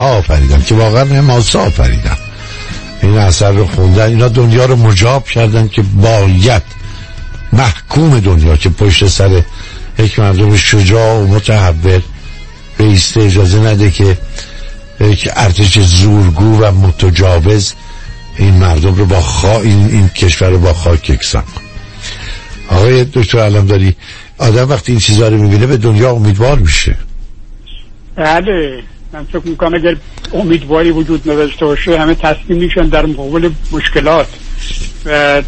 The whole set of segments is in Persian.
آفریدن که واقعا حماسه آفریدن این اثر رو خوندن اینا دنیا رو مجاب کردن که باید محکوم دنیا که پشت سر یک مردم شجاع و متحول بیسته اجازه نده که یک ارتش زورگو و متجاوز این مردم رو با خا... این, این کشور رو با خاک یکسان آقای دکتر علم داری آدم وقتی این چیزها رو می‌بینه به دنیا امیدوار میشه. بله. من فکر می‌کنم اگر امیدواری وجود نداشته باشه همه تسلیم میشن در مقابل مشکلات. و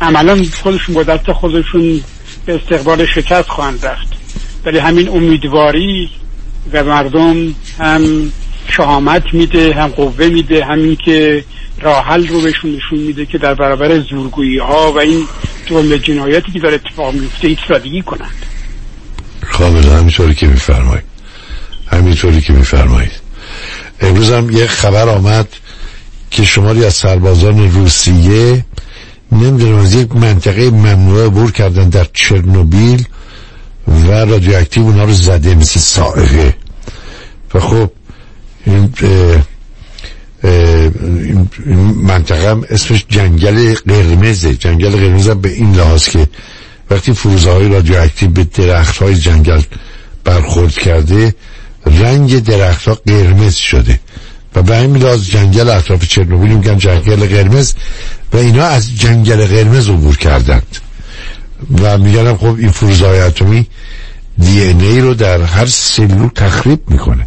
عملا خودشون با دست خودشون به استقبال شکست خواهند رفت. ولی همین امیدواری و مردم هم شهامت میده هم قوه میده همین که راحل رو بهشون نشون میده که در برابر زورگویی ها و این جمله جنایتی که داره اتفاق میفته ایستادگی کنند. کاملا همینطوری که میفرمایید. همینطوری که میفرمایید. امروز هم یه خبر آمد که شماری از سربازان روسیه نمی‌دونم از یک منطقه ممنوعه بور کردن در چرنوبیل و رادیواکتیو اونا رو زده مثل سائقه. و خب این, منطقه هم اسمش جنگل قرمزه جنگل قرمز به این لحاظ که وقتی فروزه های رادیواکتیو به درخت های جنگل برخورد کرده رنگ درخت ها قرمز شده. و به همین لحاظ جنگل اطراف چرنوبیل میگن جنگل قرمز و اینا از جنگل قرمز عبور کردند. و میگن خب این فروزهای اتمی دی ای رو در هر سلول تخریب می‌کنه.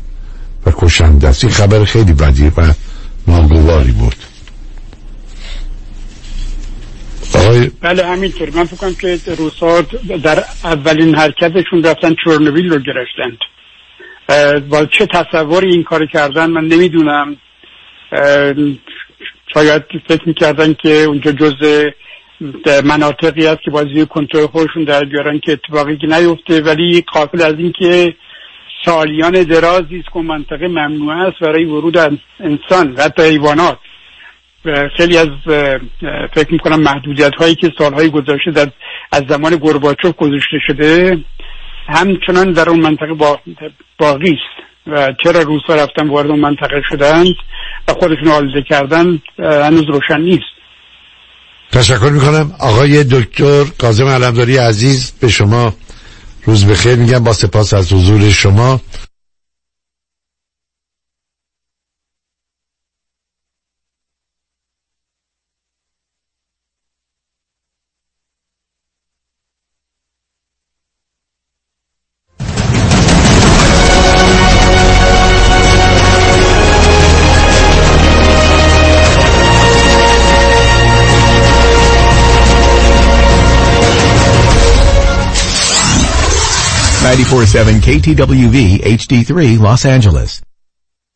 و کشنده است. این خبر خیلی بدی و ناگواری بود. آقای... بله همینطور. من فکرم که روسا در اولین حرکتشون رفتن چورنویل رو گرفتند. با چه تصوری این کار کردن من نمی‌دونم. شاید فکر می‌کردن که اونجا جز مناطقی هست که بازی کنترل خودشون در بیارن که اتفاقی که نیفته. ولی قافل از این که سالیان درازی است که منطقه ممنوع است برای ورود انسان و حتی حیوانات. خیلی از فکر می‌کنم محدودیت هایی که سالهای گذشته در از زمان گرباچوف گذاشته شده همچنان در اون منطقه با باقی است و چرا روسا رفتن وارد اون منطقه شدند و خودشون آلوده کردن هنوز روشن نیست. تشکر می‌کنم. آقای دکتر کازم علمداری عزیز به شما روز بخیر میگم. با سپاس از حضور شما. 947 KTWV HD3 Los Angeles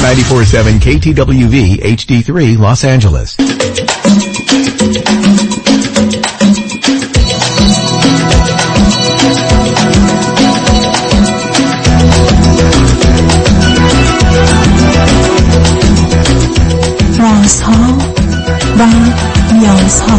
947 KTWV HD3 Los Angeles. رازها و نیازها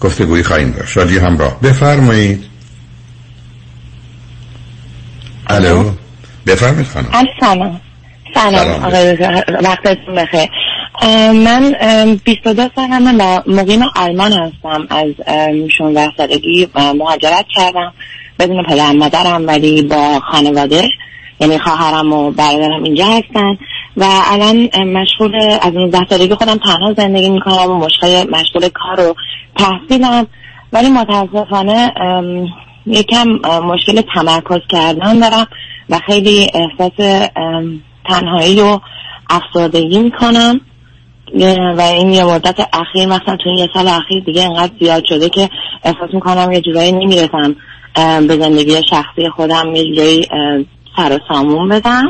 گفتگوی خواهیم داشت. شادی همراه. بفرمایید. الو؟ بفرمایید خانم. سلام. سلام آقای وقتتون بخیر. من 22 سالمه و مقیم آلمان هستم. از 16 سالگی مهاجرت کردم. بدون پدر مادرم ولی با خانواده یعنی خواهرم و برادرم اینجا هستن. و الان مشغول از 19 سالگی خودم تنها زندگی می‌کنم. و مشغول مشغول کار و تحصیلم. ولی متاسفانه یکم مشکل تمرکز کردن دارم و خیلی احساس تنهایی و افسردگی می‌کنم. و این یه مدت اخیر مثلا تو یه سال اخیر دیگه انقدر زیاد شده که احساس می‌کنم یه جورایی نمی‌رسم به زندگی شخصی خودم یه جورایی سر و سامون بدم.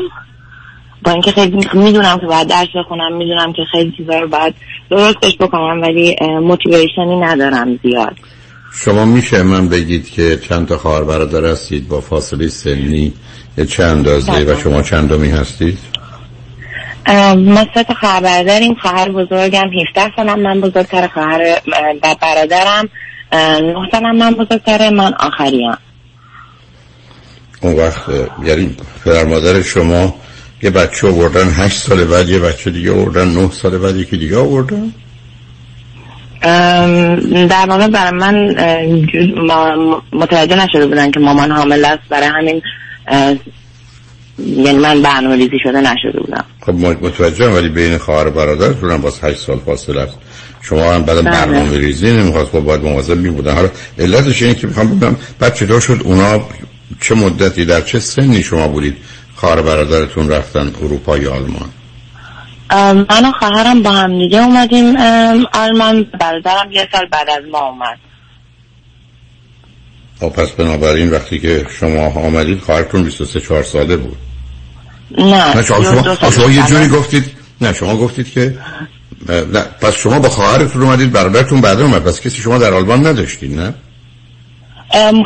با اینکه خیلی می‌دونم که باید درس بخونم می‌دونم که خیلی چیزا رو باید درستش بکنم ولی موتیویشنی ندارم زیاد شما میشه من بگید که چند تا خواهر برادر هستید با فاصله سنی چه اندازه و بله. شما چندمی هستید؟ ما سه تا خواهر برادریم خواهر بزرگم 17 سالم من بزرگتر خواهر برادرم 9 سالم من بزرگتر من آخریم اون وقت یعنی پدر مادر شما یه بچه آوردن هشت سال بعد یه بچه دیگه آوردن نه سال بعد یکی دیگه آوردن. در واقع برای من متوجه نشده بودن که مامان حامل است. برای همین یعنی من برنامه ریزی شده نشده بودم. خب متوجه ولی بین خواهر برادر هم باز 8 سال فاصله است. شما هم بعد بله. برنامه ریزی نمی‌خواست با باید مواظب می بودن حالا علتش اینه که می‌خوام بگم بعد چطور شد اونا چه مدتی در چه سنی شما بودید؟ خواهر برادرتون رفتن اروپا یا آلمان من و خواهرم با هم دیگه اومدیم آلمان. برادرم یه سال بعد از ما اومد. خب پس بنابراین وقتی که شما آمدید خواهرتون 23 4 ساله بود. نه نه شما, شما, شما یه جوری گفتید نه شما گفتید که نه پس شما با خواهرتون اومدید برادرتون بعد اومد پس کسی شما در آلمان نداشتید نه؟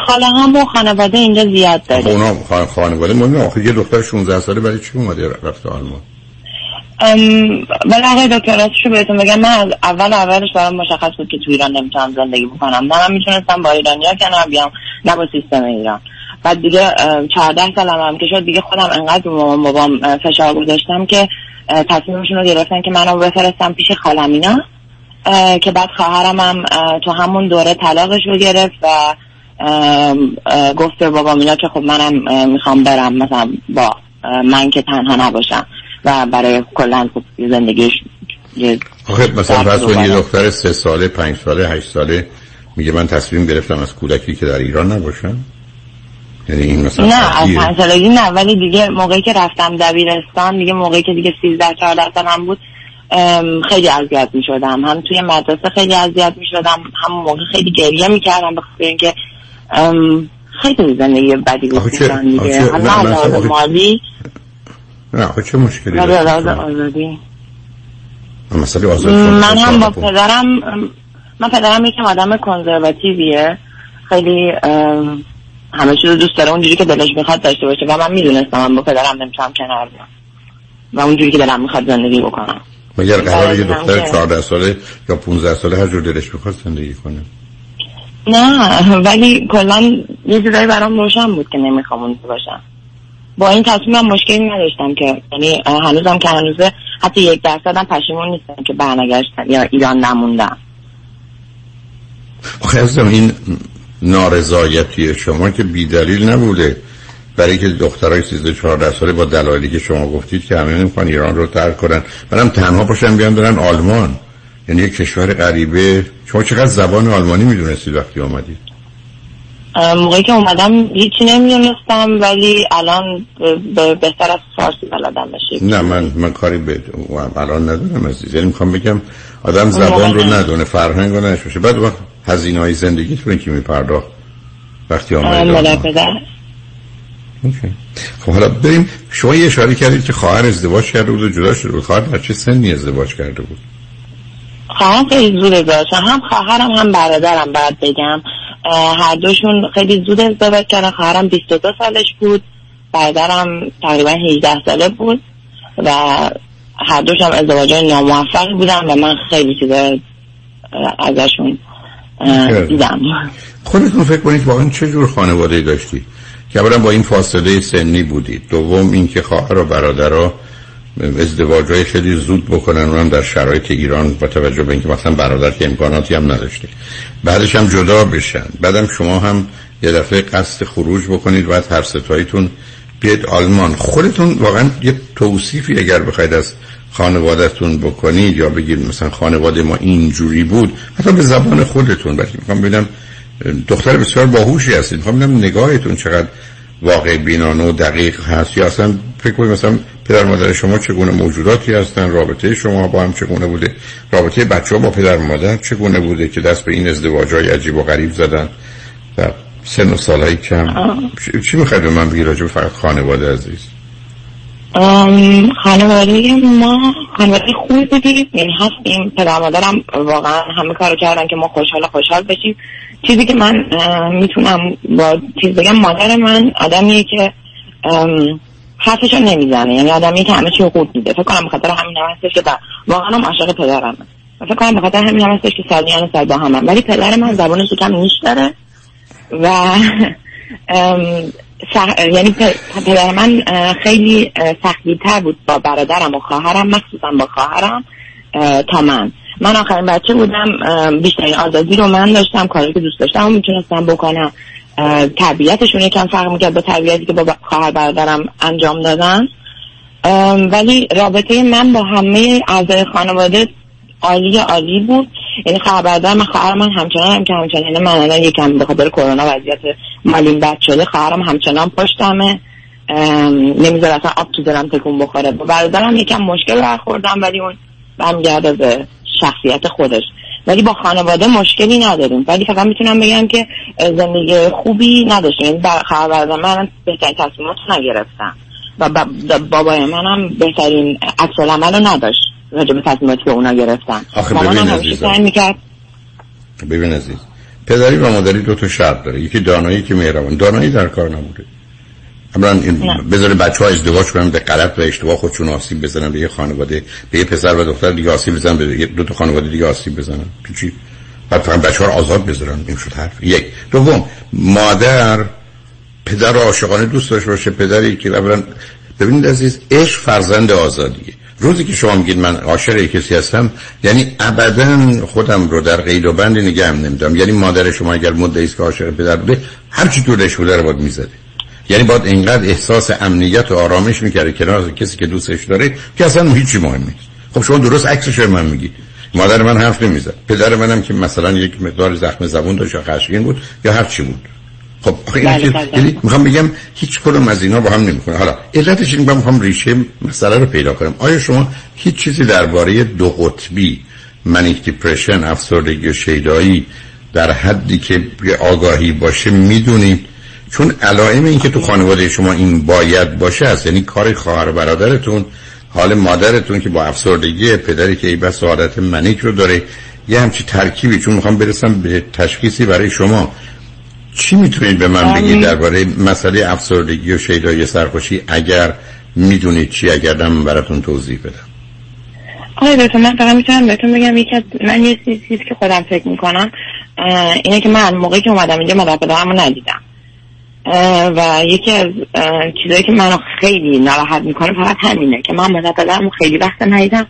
خاله هم و خانواده اینجا زیاد داریم اونا خانواده. مهم آخه یه دختر 16 ساله برای چی اومده رفت آلمان؟ ولی آقای دکتر رو بهتون بگم. من اول اولش برام مشخص بود که تو ایران نمی‌تونم زندگی بکنم. نه من می‌تونستم با ایرانیا کنار بیام نه با سیستم ایران. بعد دیگه چهارده سالم هم که شد دیگه خودم انقدر مامان بابام فشار گذاشتم که تصمیمشون رو گرفتن که منو بفرستم پیش خالم اینا که بعد خواهرم هم تو همون دوره طلاقش رو گرفت و گفت به بابام اینا که خب منم می‌خوام برم مثلا با من که تنها نباشم و برای کلا خب زندگیش آخه مثلا پس یه دختر سه ساله پنج ساله هشت ساله میگه من تصمیم گرفتم از کودکی که در ایران نباشم؟ یعنی این مثلا نه از پنج سالگی نه ولی دیگه موقعی که رفتم دبیرستان دیگه موقعی که دیگه سیزده چهارده سالم بود خیلی اذیت می شدم هم توی مدرسه خیلی اذیت می شدم هم موقع خیلی گریه می کردم بخاطر اینکه خیلی زندگی بدی بود دیگه. حالا مالی؟ نه خب چه مشکلی آزادی. مسئله آزادی من هم با پدرم من پدرم یکم آدم کنزرواتیویه. خیلی همه چیز دوست داره. اونجوری که دلش می‌خواد داشته باشه. و من می‌دونستم من با پدرم نمی‌تونم کنار بیام. و اونجوری که دلم می‌خواد زندگی بکنم. مگر قرار یه دختر 14 ساله یا 15 ساله هر جور دلش می‌خواد زندگی کنه؟ نه ولی کلا یه جورایی برام روشن بود که نمی‌خوام اونجا باشم. با این تصمیم هم مشکلی نداشتم که یعنی هنوزم که هنوزه حتی یک درصد هم پشیمون نیستم که برنگشتم یا ایران نموندم. خیلی این نارضایتی شما که بیدلیل نبوده. برای اینکه دخترای 13 14 ساله با دلایلی که شما گفتید که همه نمی‌خوان ایران رو ترک کنن. برام تنها باشن بیان برن آلمان. یعنی یک کشور غریبه. شما چقدر زبان آلمانی می‌دونستید وقتی آمدید موقعی که اومدم هیچی نمی‌دونستم ولی الان بهتر از فارسی بلدم بشه نه من من کاری به الان ندارم عزیز. یعنی می‌خوام بگم آدم زبان رو ندونه فرهنگ رو نشوشه بعد وقت هزینه های زندگی تو که میپرداخت وقتی آمدید خب حالا بریم. شما یه اشاره کردید که خواهر ازدواج کرده بود و جدا شده بود. خواهر در چه سنی ازدواج کرده بود؟ خواهرم خیلی زود ازدواج هم خواهرم هم برادرم بعد بگم. هر دوشون خیلی زود ازدواج کردن. خواهرم 22 سالش بود. برادرم تقریبا 18 ساله بود. و هر دوشم ازدواج ناموفق بودن و من خیلی چیزا ازشون دیدم. خودتون فکر کنید واقعا چه جور خانواده داشتی؟ که اولا با این فاصله سنی بودید. دوم اینکه خواهر و برادرها ازدواج های خیلی زود بکنن. اونم در شرایط ایران با توجه به اینکه مثلا برادر که امکاناتی هم نداشته. بعدش هم جدا بشن. بعدم شما هم یه دفعه قصد خروج بکنید بعد هر ستاییتون بیاد آلمان. خودتون واقعا یه توصیفی اگر بخواید از خانوادهتون بکنید یا بگید مثلا خانواده ما اینجوری بود حتی به زبان خودتون. بلکه می‌خوام ببینم دختر بسیار باهوشی هستید. می‌خوام ببینم نگاهتون چقدر واقع بینانه و دقیق هست یا اصلا فکر کنید مثلا پدر مادر شما چگونه موجوداتی هستن؟ رابطه شما با هم چگونه بوده؟ رابطه بچه ها با پدر مادر چگونه بوده که دست به این ازدواج های عجیب و غریب زدن؟ و سن و سالهای کم. چی می‌خواید به من بگی راجب فقط خانواده عزیز؟ خانواده ما خانواده خوبی بودیم. یعنی هستیم پدر مادرم واقعا همه کارو کردن که ما خوشحال خوشحال بشیم. چیزی که من می‌تونم با چیز بگم مادر من آدمیه که حرفشو نمی‌زنه. یعنی آدمی که همه چی خوب میده. فکر کنم بخاطر همین هم هستش که واقعا هم عاشق پدرم فکر کنم بخاطر همین هم هستش که سالیان سال با هم ولی پدر من زبانش کم نیش داره و یعنی پدر من خیلی سختی تر بود با برادرم و خواهرم مخصوصا با خواهرم. تا من. من آخرین بچه بودم بیشترین آزادی رو من داشتم کاری که دوست داشتم و می‌تونستم بکنم. تربیتشون یکم فرق می‌کرد با تربیتی که با خواهر برادرم انجام دادن. ولی رابطه من با همه اعضای خانواده عالی عالی بود. یعنی خواهر برادر من خواهر من همچنان هم که همچنان یعنی من الان یکم به خاطر کرونا وضعیت مالیم بد شده خواهرم همچنان پشتمه. نمیذار اصلا آب تو دلم تکون بخوره. با برادرم یکم مشکل برخوردم ولی اون برمیگرده به شخصیت خودش. ولی با خانواده مشکلی نداریم. ولی فقط می‌تونم بگم که زندگی خوبی نداشتیم. یعنی خواهر من بهترین تصمیمات نگرفتم. و بابای منم بهترین عکس العمل رو نداشت. راجع به تصمیماتی که اونا گرفتن. آخه ببین عزیزم. می‌کرد ببین عزیز. پدری و مادری دو تا شرط داره. یکی دانایی که مهربان. دانایی در کار نبوده. این بذاره بچه ها ازدواج کنن به غلط و اشتباه خودشون آسیب بزنن به یه خانواده به یه پسر و دختر دیگه آسیب بزنن به دو تا خانواده دیگه آسیب بزنن. چی؟ بعد فقط بچه ها رو آزاد بذارن. این شد حرف. یک. دوم مادر پدر عاشقانه دوست داشته باشه. پدری که اولا ببینید عزیز عشق فرزند آزادیه. روزی که شما میگید من عاشق کسی هستم یعنی ابدا خودم رو در قید و بند نگه هم نمیدم یعنی مادر شما اگر مدعی است که عاشق پدر بوده هر چی دورش بوده رو باید می‌زده. یعنی باید اینقدر احساس امنیت و آرامش می‌کرده کنار کسی که دوستش داره که اصلا هیچی مهم نیست. خب شما درست عکسش رو من میگی. مادر من حرف نمی‌زد. پدر منم که مثلا یک مقدار زخم زبون داشت یا خشمگین بود یا هر چی بود. خب بله بله. یعنی می‌خوام بگم هیچ کدوم از اینا با هم نمی‌کنه حالا علتش این می‌خوام ریشه مسئله رو پیدا کنم. آیا شما هیچ چیزی درباره دو قطبی منیک دیپرشن افسردگی و شیدایی در حدی که آگاهی باشه می‌دونید؟ چون علائم این که تو خانواده شما این باید باشه است یعنی کار خواهر برادرتون حال مادرتون که با افسردگی پدری که ای بس عادت منیک رو داره یه همچی ترکیبی چون می‌خوام برسم به تشخیصی برای شما. چی می‌تونید به من بگید درباره مسئله افسردگی و شیدایی سرخوشی؟ اگر می‌دونید چی اگر دم براتون توضیح بدم. آقای دکتر من فقط می‌تونم بهتون بگم یکی از من یه چیزی که خودم فکر می‌کنم اینه که من موقعی که اومدم اینجا مادر ندیدم. و یکی از چیزایی که منو خیلی ناراحت می‌کنه فقط همینه که من مادر پدرمو خیلی وقت ندیدم.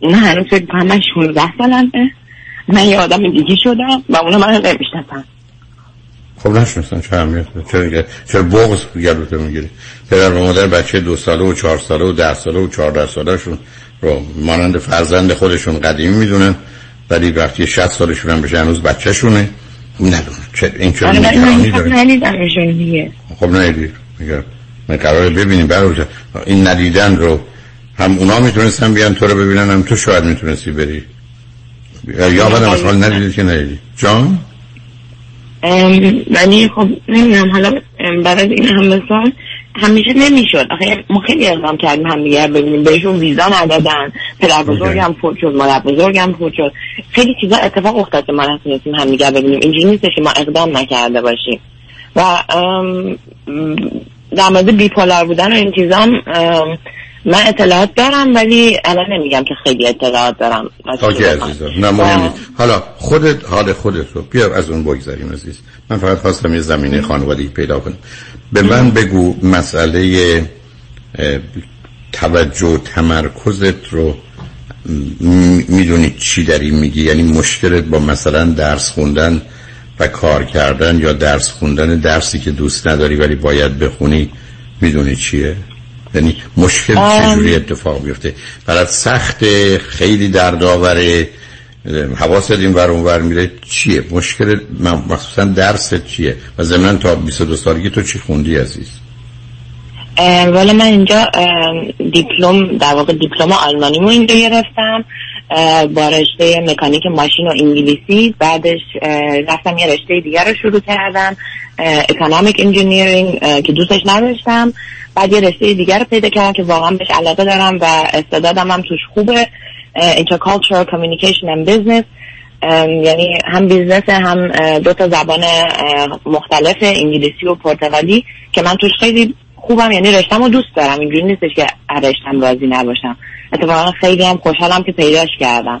اونا هنوز فکر کنم من 16 سالمه. من یه آدم دیگه شدم و اونا منو نمی‌شناسن خب نشناسن چه اهمیت؟ چرا دیگه؟ چرا بغض گلوته می‌گیری. پدر و مادر بچه دو ساله و چهار ساله و ده ساله و چهارده ساله شون رو مانند فرزند خودشون قدیمی می‌دونن. ولی وقتی 60 سالشون هم بشه هنوز بچهشونه. ندونن چه این چرا آره نگرانی خب داره ندیدمشون دیگه خب میگم من قراره ببینیم. برای این ندیدن رو هم اونا می‌تونستن بیان تو رو ببینن هم تو شاید می‌تونستی بری. یا بعد از حال ندیدی که ندیدی جان؟ ولی خب نمی‌دونم. حالا از این همه سال همیشه نمی‌شد. آخه ما خیلی اقدام کردیم هم دیگه ببینیم. بهشون ویزا ندادن. پدر بزرگم فوت شد مادر بزرگم فوت شد. خیلی چیزا اتفاق افتاد که ما نتونستیم هم دیگه ببینیم. اینجوری نیستش که ما اقدام نکرده باشیم. و در مورد بیپولار بودن و این چیزام ام، من اطلاعات دارم ولی الان نمیگم که خیلی اطلاعات دارم. اوکی. عزیزم. نه مهم نیست حالا خودت حال خودت رو بیا از اون بگذاریم عزیز. من فقط خواستم یه زمینه خانوادگی پیدا کنم. به من بگو مسئله توجه و تمرکزت رو می‌دونی چی داری میگی؟ یعنی مشکلت با مثلا درس خوندن و کار کردن یا درس خوندن درسی که دوست نداری ولی باید بخونی می‌دونی چیه؟ یعنی مشکل. چجوری اتفاق میفته برات سخت خیلی دردآوره. حواست این ور اون ور میره چیه؟ مشکل م- مخصوصا درست چیه؟ و ضمن تا 22 سالگی تو چی خوندی عزیز؟ ولی من اینجا دیپلم در واقع دیپلم آلمانیمو اینجا گرفتم. با رشته مکانیک ماشین و انگلیسی. بعدش رفتم یه رشته دیگر رو شروع کردم. economic engineering که دوستش نداشتم. بعد یه رشته دیگر رو پیدا کردم که واقعا بهش علاقه دارم و استعدادم هم توش خوبه. Intercultural communication and business. یعنی هم business هم دو تا زبان مختلف انگلیسی و پرتغالی که من توش خیلی خوبم یعنی رشتم رو دوست دارم. اینجوری نیستش که رشتم راضی نباشم. اتفاقا خیلی هم خوشحالم که پیداش کردم.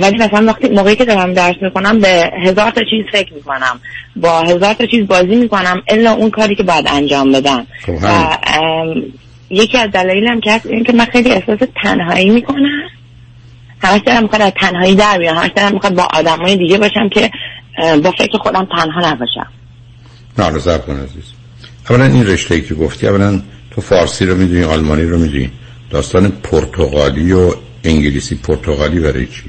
ولی مثلا وقتی موقعی که دارم درس می‌کنم به هزار تا چیز فکر می‌کنم. با هزار تا چیز بازی می‌کنم الا اون کاری که باید انجام بدم. خب و یکی از دلایلم که هست این که من خیلی احساس تنهایی می‌کنم. همش دارم می‌خواد از تنهایی در بیام. همش دارم می‌خواد با آدمای دیگه باشم که با فکر خودم تنها نباشم. نه ضبط کن عزیز. اولا این رشته ای که گفتی اولا تو فارسی رو می‌دونی آلمانی رو می‌دونی. داستان پرتغالی و انگلیسی پرتغالی برای چی؟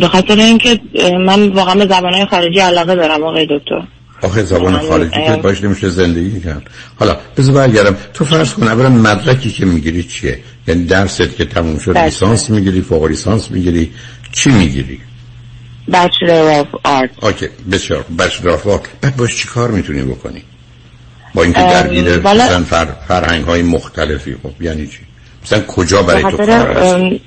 به خاطر اینکه من واقعا به زبانهای خارجی علاقه دارم آقای دکتر. آخه زبان خارجی که. باش نمیشه زندگی کرد. حالا بذار برگردم. تو فرض کن اولا مدرکی که می‌گیری چیه؟ یعنی درست که تموم شد. لیسانس می‌گیری فوق لیسانس می‌گیری. چی می‌گیری؟ Bachelor of Arts. okay بسیار bachelor of art بعد باش چی کار می‌تونی بکنی؟ با اینکه درگیر مثلا فر... فرهنگ های مختلفی. خب یعنی چی؟ مثلا کجا برای تو کار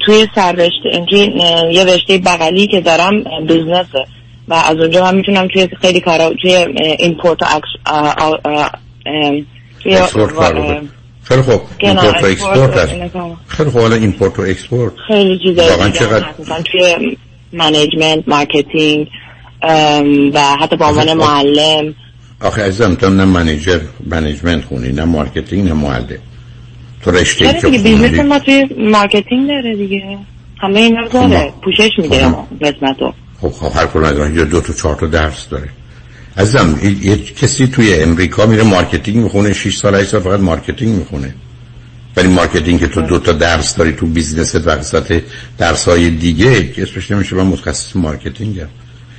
توی سررشته توی اه، یه رشته بغلی که دارم اه، business ه و از اونجا من می‌تونم توی خیلی کارا توی import و export خیلی خوب. import و export هست. خیلی خوب. حالا import و export خیلی چیزایی واقعا چقدر- توی management marketing و حتی به عنوان معلم. آخه عزیزم تو نه manager management خوندی نه marketing نه معلم. تو رشته که دیگه business خوندی ما توی marketing داره دیگه. همه اینا رو داره. خب. پوشش میده خب. قسمتو. خب خب هر کدوم از یا دو تا چهار تا درس داره. عزیزم یه کسی توی امریکا میره marketing می‌خونه 6 سال 8 سال فقط marketing می‌خونه. ولی marketing که تو دو تا درس داری تو business ت و قسمت درس های دیگه که اسمش نمیشه من متخصص marketing م.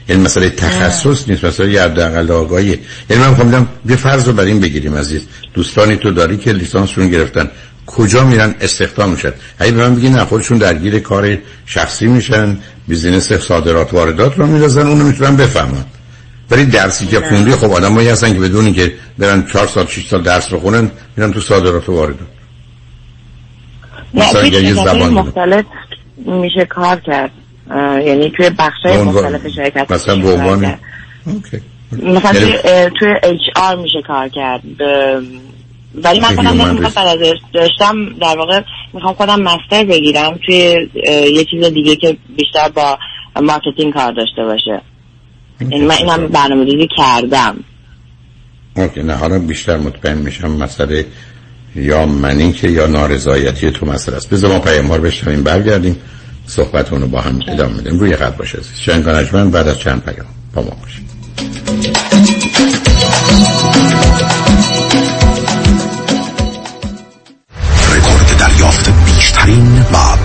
یعنی مسئله تخصص نیست مسئله یه حداقل آگاهیه. یعنی من می‌خوام یه فرض رو بر این بگیریم عزیز. دوستانی تو داری که لیسانسشون گرفتن. کجا میرن استخدام میشن؟ اگه به من بگی نه خودشون درگیر کار شخصی میشن بیزینس صادرات واردات رو میرزن اونو می‌تونن بفهمن. ولی درسی که خوندی خب آدمایی هستن که بدون که برن 4 سال 6 سال درس رو خونن میرن تو صادرات و واردات. مثلا یه زبان. مختلف میشه کار کرد. یعنی توی بخشای مختلف شرکت مثلا به عنوان مثلا یعنی- توی HR میشه کار کرد. ولی من خودم. بعد از داشتم در واقع می‌خوام خودم master بگیرم توی یه چیز دیگه که بیشتر با marketing کار داشته باشه. یعنی من اینم برنامه ریزی کردم. okay نه حالا بیشتر مطمئن میشم مسئله یا منی که یا نارضایتی تو مسئله است. بذار ما پیام ها رو بشنویم برگردیم صحبت رو با هم ادامه میدیم روی خط باشه عزیز. شنگ بعد از چند پیام با ما باشید. بیشترین و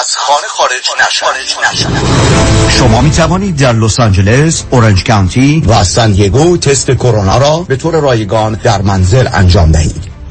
از خانه خارج نشدن شما می توانید در لس آنجلس، اورنج کانتی و سان دیگو تست کرونا را به طور رایگان در منزل انجام دهید.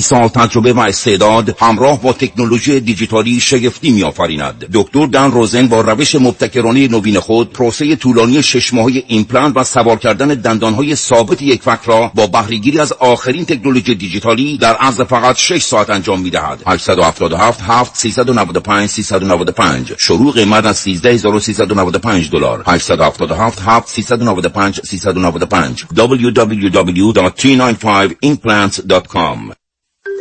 سال تجربه و استعداد همراه با تکنولوژی دیجیتالی شگفتی میآفریند. دکتر دن روزن با روش مبتکرانه نوین خود پروسه طولانی شش ماهه ایمپلنت و سوار کردن دندانهای ثابت یک فک را با بهرهگیری از آخرین تکنولوژی دیجیتالی در عرض فقط 6 ساعت انجام می‌دهد. 877 7 395 395 شروع قیمت از 13395 دلار. 877 7 395 395 www.t95implants.com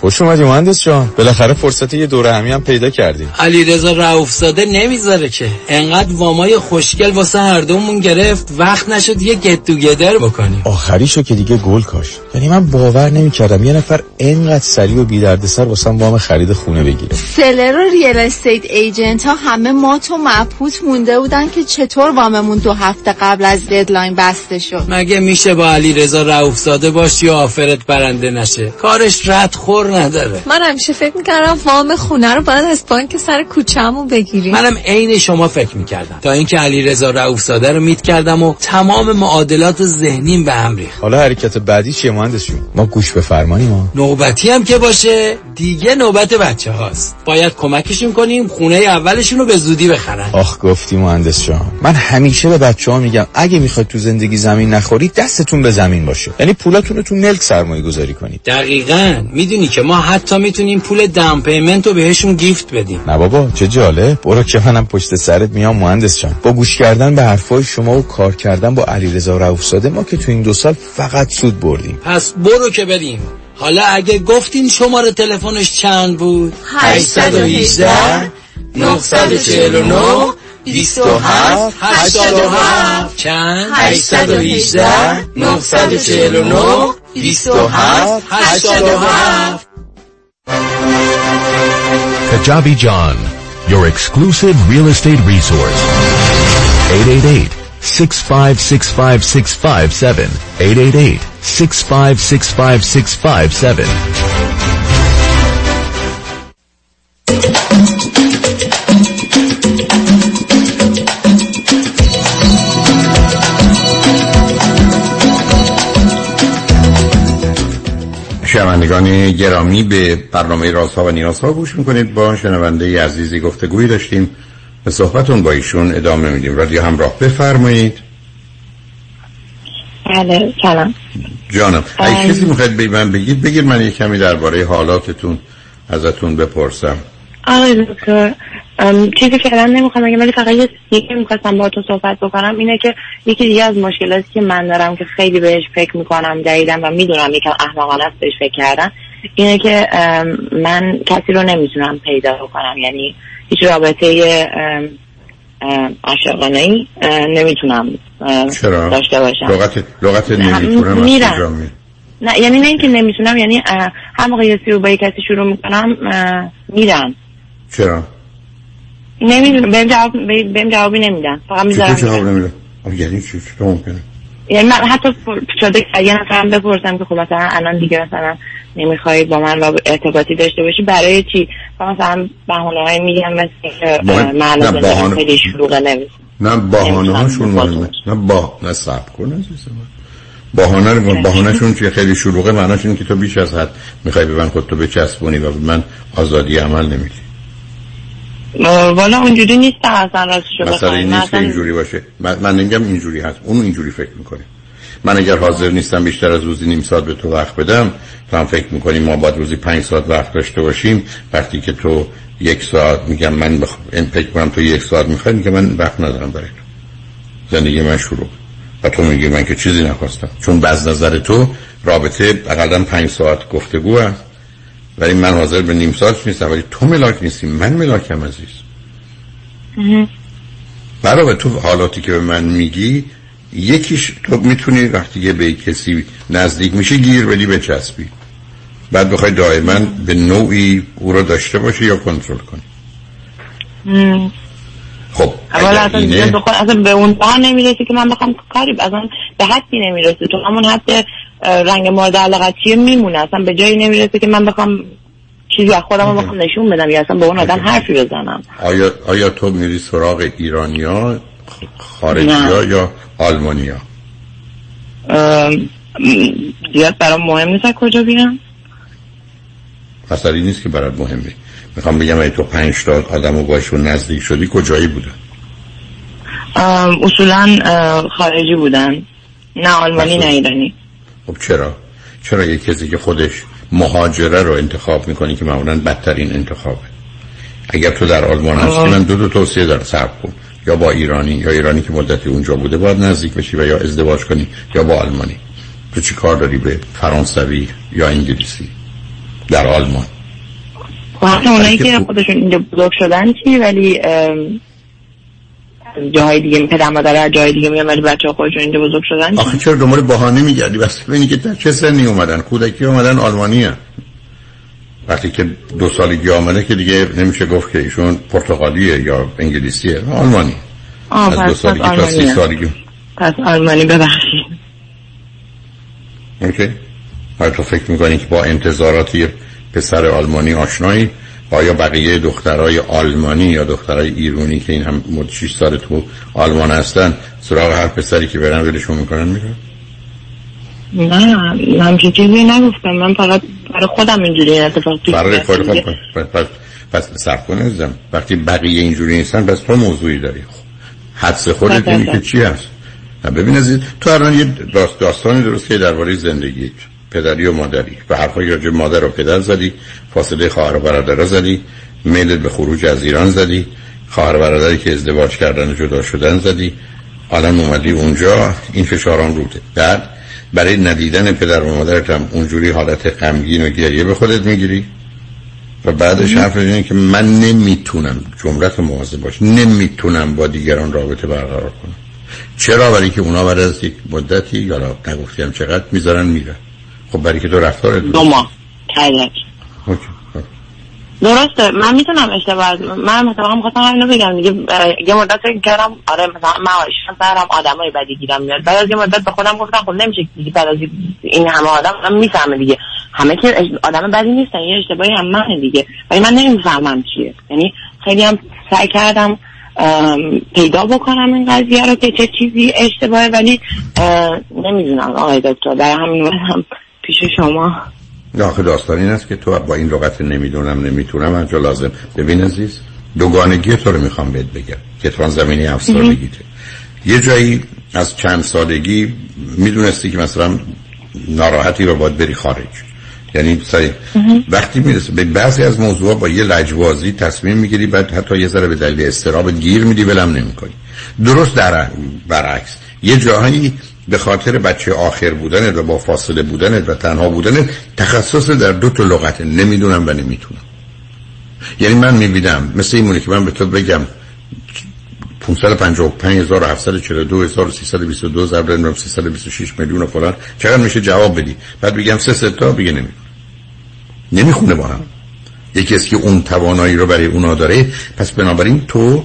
خوش اومدی مهندس جان. بالاخره فرصت یه دورهمی هم پیدا کردی. علی رضا رؤوف زاده نمی‌ذاره که. انقدر وامای خوشگل واسه هر دومون گرفت وقت نشد یه get together بکنیم. آخریشو که دیگه گل کاشت. یعنی من باور نمی‌کردم یه نفر انقدر سریع و بی دردسر واسه وام خرید خونه بگیره. seller و real estate agent ها همه مات و مبهوت مونده بودن که چطور واممون دو هفته قبل از deadline بسته شد. مگه میشه با علی رضا رؤوف زاده باشی و آفرت برنده نشه؟ کارش رد خور نداره. من همیشه فکر می‌کردم وام خونه رو باید از بانک سر کوچه‌مون بگیریم. منم عین شما فکر می‌کردم. تا اینکه علی رضا رؤوف زاده رو میت کردم و تمام معادلات ذهنیم به هم ریخت. حالا حرکت بعدی چیه؟ مهندس جون ما گوش به فرمانی ما نوبتی هم که باشه دیگه نوبت بچه هاست. باید کمکشون کنیم خونه اولشون رو به زودی بخرن. آخ گفتی مهندس جان من همیشه به بچه ها میگم اگه می‌خواید تو زندگی زمین نخورید دستتون به زمین باشه. یعنی پولاتون رو تو ملک سرمایه گذاری کنید. دقیقاً. می‌دونی که ما حتی می‌تونیم پول پیمنت رو بهشون گیفت بدیم. نه بابا چه جالب. برو که منم پشت سرت میام مهندس جان با گوش کردن به حرفای شما و کار کردن با علیرضا رؤوفزاده ما که تو این دو سال فقط سود بردیم. پس برو که بریم. حالا اگه گفتین شماره تلفنش چند بود؟ 818 949 27 87 چند؟ 818 949 27 87 Kajabi John, your exclusive real estate resource. 6565657 888 6565657 شنوندگان گرامی به برنامه رازها و نیازها گوش می‌کنید. با شنونده عزیزی گفتگویی داشتیم. به صحبتون با ایشون ادامه میدیم. رادیو همراه بفرمایید. بله سلام. جانم. اگه چیزی می‌خواید به من بگید بگید من یه کمی درباره حالاتتون ازتون بپرسم. آقای دکتر چیزی که الان نمی‌خوام بگم ولی فقط که می‌خواستم با تو صحبت بکنم. اینه که یکی دیگه از مشکلاتی که من دارم که خیلی بهش فکر می‌کنم جدیدم و می‌دونم یکم احمقانه است بهش فکر کردن اینه که من کسی رو نمی‌تونم پیدا بکنم. یعنی هیچ رابطه عاشقانه ای نمی‌تونم چرا؟ داشته باشم لغت, لغت نمی‌تونم میرم. نه یعنی نه اینکه نمی‌تونم یعنی هر موقع یه رو با یه کسی شروع می‌کنم میرم چرا؟ نمی‌دونم بهم جواب بهم جوابی نمیدن فقط می‌ذارم جواب نمیده؟ آخه یعنی چی چطور ممکنه؟ یعنی من حتی شده یه نفرم بپرسم که خب مثلا الان دیگه مثلا نمی‌خوای با من ارتباطی داشته باشی برای چی؟ مثلا بهونه های میگم مثل الان بهانه- خیلی شلوغه نمیشه نه بهانه هاشون مهمه نه با نه سب کن عزیز من. بهانه رو بهانهشون که خیلی شلوغه معناش اینه که تو بیش از حد می‌خوای به من خودتو بچسبونی و به من آزادی عمل نمیدی والا اونجوری نیستم اصلا راستشو مثلا نیست که اصلا- اینجوری باشه. من, من نمیگم اینجوری هست. اون اینجوری فکر می‌کنه. من اگر حاضر نیستم بیشتر از روزی نیم ساعت به تو وقت بدم تو هم فکر می‌کنی ما باید روزی پنج ساعت وقت داشته باشیم؟ وقتی که تو یک ساعت میگم من بخ... این فکر کنم تو یک ساعت می‌خوای میگه من وقت ندارم برای تو. زندگی من شروع. و تو میگی من که چیزی نخواستم. چون بعض نظر تو رابطه اقلا پنج ساعت گفتگو هست ولی من حاضر به نیم ساعت نیستم. ولی تو ملاک نیستی. من ملاکم عزیز. برای تو حالاتی که به من میگی یکیش تو می‌تونی وقتی که به کسی نزدیک میشه گیر بدی بچسبی بعد بخوای دائما به نوعی او رو داشته باشی یا کنترل کنی. مم. خب اول اگر اصلا اینه اصلا به اون بر نمی‌رسه که من بخوام کاری اصلا به حدی نمی‌رسه تو همون حد رنگ مورد علاقت چیه میمونه. اصلا به جایی نمی‌رسه که من بخوام چیزی از خودم بخوام نشون بدم یا اصلا به اون آدم حرفی بزنم. آیا, آیا تو میری سراغ ایرانیا؟ خارجی ها. یا آلمانیا ام، م، زیاد برام مهم نیست کجا بیام. مسئله نیست که برات مهمه. می‌خوام بگم اگه تو پنج تا آدم رو باشون نزدیک شدی کجایی بودن اصولا خارجی بودن. نه آلمانی نه ایرانی. خب چرا؟ چرا یک کسی که خودش مهاجره رو انتخاب می‌کنی که معمولا بدترین انتخابه؟ اگر تو در آلمان هستی. من دو دو توصیه دارم صبر کن. یا با ایرانی یا ایرانی که مدتی اونجا بوده باید نزدیک بشی و یا ازدواج کنی یا با آلمانی تو چی کار داری به فرانسوی یا انگلیسی در آلمان و حتی اونایی که. خودشون اینجا بزرگ شدن چی ولی جاهای دیگه پدر مادر جای دیگه میان ولی بچه خودشون اینجا بزرگ شدن؟ آخه چرا دنبال بهانه میگردی بس ببینی که در چه سنی اومدن کودکی اومدن آلمانی هن. وقتی که دو سالگی آمده که دیگه نمیشه گفت که ایشون پرتغالیه یا انگلیسیه آلمانی. آه از دو سالگی تا سی سالگی پس آلمانی ببخشید. اوکی. آیا تو فکر می‌کنی که با انتظاراتی پسر آلمانی آشنایی آیا بقیه دخترای آلمانی یا دخترای ایرانی که این هم مد 6 سال تو آلمان هستن سراغ هر پسری که برن ولشون می‌کنن میرن؟ نه من چیزی نگفتم. من فقط برای خودم اینجوری این اتفاق پیش برای خود پس, پس, صرف کن عزیزم وقتی بقیه اینجوری نیستن پس تو موضوعی داری. حدس خودت بله، اینی بله. که چی هست؟ ببین عزیز تو الان یه داست داستانی درست که درباره زندگی. پدری و مادری. و حرفای راجع مادر و پدر زدی. فاصله خواهر و برادر زدی. میلت به خروج از ایران زدی. خواهر برادری که ازدواج کردن و جدا شدن زدی. الان اومدی اونجا. این فشاران روته بعد برای ندیدن پدر و مادرت هم اونجوری حالت غمگین و گریه به خودت می‌گیری؟ و بعدش حرف اینه که من نمی‌تونم جملت مواظب باش نمی‌تونم با دیگران رابطه برقرار کنم. چرا برای که اونا بعد از یک مدتی یا نگفتیم چقدر می‌ذارن میرن؟ خب برای که تو رفتار دو ماه. درسته. من می‌تونم اشتباه من مثلا می‌خواستم اینو بگم دیگه. یه مدت فکر کردم آره مثلا من ندارم آدمای بدی گیرم میاد. بعد از یه مدت به خودم گفتم خب نمیشه دیگه بعد از این همه آدم آدم می‌فهمه دیگه. همه که آدم بدی نیستن یه اشتباهی هم منه دیگه. ولی من نمی‌فهمم چیه. یعنی خیلی هم سعی کردم پیدا بکنم این قضیه رو که چه چیزی اشتباهه. ولی نمی‌دونم آقای دکتر. در همین اومدم پیش شما آخه داستان این است که تو با این لغت نمی‌دونم نمی‌تونم انجا لازم؟ ببین عزیز دوگانگی تو رو می‌خوام بهت بگم که تو آن زمینه افسردگیته یه جایی از چند سالگی می‌دونستی که مثلا ناراحتی رو باید بری خارج. یعنی سعی وقتی می‌رسه به بعضی از موضوع با یه لجوازی تصمیم می‌گیری بعد حتی یه ذره به دلیل استراب گیر میدی ولم نمی‌کنی. درست در برعکس. یه جاهایی به خاطر بچه آخر بودنت و با فاصله بودنت و تنها بودنت تخصص در دو تا لغت نمی‌دونم و نمی‌تونم یعنی من می‌بینم مثل این که من به تو بگم 555742 ضرب نمی‌دونم 326 میلیون و فلان. چقدر میشه جواب بدی؟ بعد بگم سه سه تا بگه نمی نمی‌خونه با هم. یکی از که اون توانایی رو برای اونا داره. پس بنابراین تو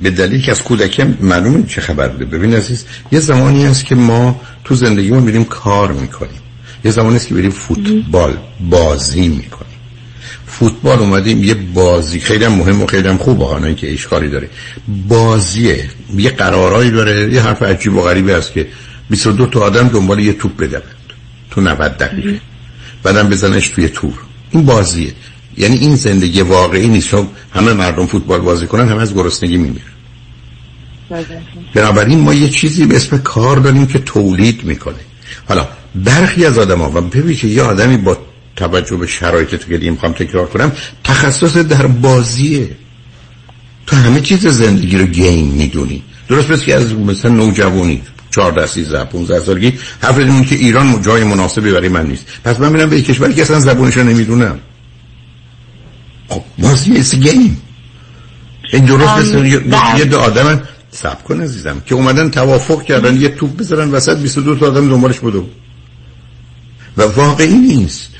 به دلیل که از کودکی معلومه چه خبر بوده. ببین عزیز یه زمانی هست که ما تو زندگیمون میریم کار می‌کنیم. یه زمانی هست که بریم فوتبال بازی می‌کنیم. فوتبال اومدیم یه بازی خیلی هم مهم و خیلی هم خوب نه که اشکالی داره. بازیه. یه قرارایی داره یه حرف عجیب و غریبی هست که 22 تا آدم دنبال یه توپ بدوند. تو 90 دقیقه. بعدم بزنش توی تور. این بازیه. یعنی این زندگی واقعی نیست چون همه مردم فوتبال بازی کنن همه از گرسنگی میمیرن. بنابراین ما یه چیزی به اسم کار داریم که تولید می‌کنه. حالا برخی از آدم ها و ببین که یه آدمی با توجه به شرایط تو که دیگه می‌خوام تکرار کنم تخصص در بازیه. تو همه چیز زندگی رو گیم می‌دونی. درست مثل که از مثلا نوجوانی 14 13 15 سالگی حرف که ایران جای مناسبی برای من نیست. پس من میرم به کشوری که اصلا زبونش رو نمی‌دونم. خب بازی ایس گیم. این درست مثل یه- بله. یه دو آدم سب کن عزیزم. که اومدن توافق کردن یه توپ بذارن وسط 22 تا آدم دنبالش بدو و واقعی نیست.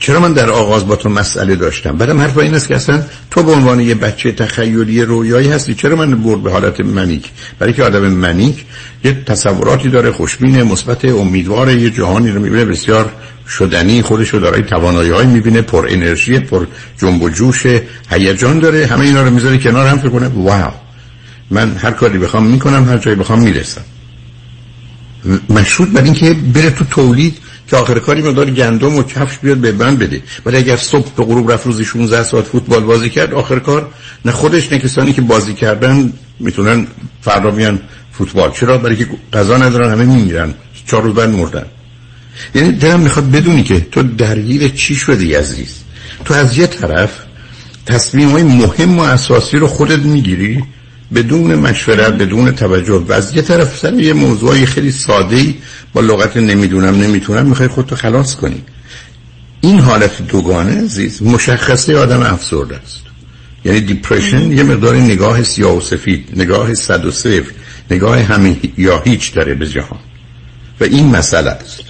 چرا من در آغاز با تو مسئله داشتم؟ بعدم حرف این است که اصلا تو به عنوان یه بچه تخیلی رویایی هستی. چرا من برد به حالت منیک؟ برای که آدم منیک یه تصوراتی داره خوشبینه مثبت امیدوار یه جهانی رو می‌بینه بسیار شدنی خودش رو دارای توانایی های می‌بینه پر انرژی پر جنب و جوش هیجان داره همه اینا رو می‌ذاره کنار هم فکر کنه واو من هر کاری بخوام می‌کنم هر جایی بخوام می‌رسم. مشروط بر اینکه بره تو تولید که آخر کاری مقدار گندم و کفش بیاد به بند بده. ولی اگر صبح تا غروب رفت روزی 16 ساعت فوتبال بازی کرد آخر کار نه خودش نه کسانی که بازی کردن می‌تونن فردا بیان فوتبال. چرا؟ برای که غذا ندارن همه میمیرن. چهار روز بعد مردن. یعنی دلم می‌خواد بدونی که تو درگیر چی شدی عزیز؟ تو از یه طرف تصمیم های مهم و اساسی رو خودت می‌گیری بدون مشورت بدون توجه. و از یه طرف سر یه موضوعی خیلی ساده ای با لغت نمی‌دونم نمی‌تونم می‌خوای خودتو خلاص کنی. این حالت دوگانه عزیز مشخصه آدم افسرده است. یعنی دیپریشن یه مقدار نگاه سیاه و سفید نگاه صد و صفر نگاه همه یا هیچ داره به جهان. و این مسئله است.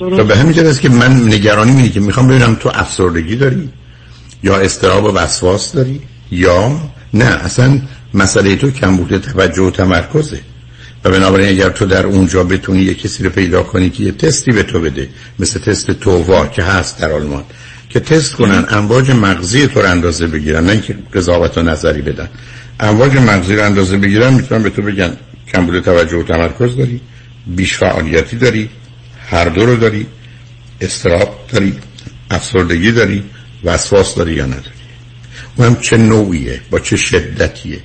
و به همین است که من نگرانی اینه که می‌خوام ببینم تو افسردگی داری؟ یا استراب و وسواس داری؟ یا نه اصلا مسئله تو کمبود توجه و تمرکزه. و بنابراین اگر تو در اونجا بتونی یه کسی رو پیدا کنی که یه تستی به تو بده مثل تست تووا که هست در آلمان که تست کنن امواج مغزی تو رو اندازه بگیرن نه اینکه قضاوت و نظری بدن. امواج مغزی رو اندازه بگیرن می‌تونن به تو بگن کمبود توجه و تمرکز داری بیش فعالیتی داری هر دو رو داری استراب داری افسردگی داری وسواس داری یا نداری. اون هم چه نوعیه با چه شدتیه.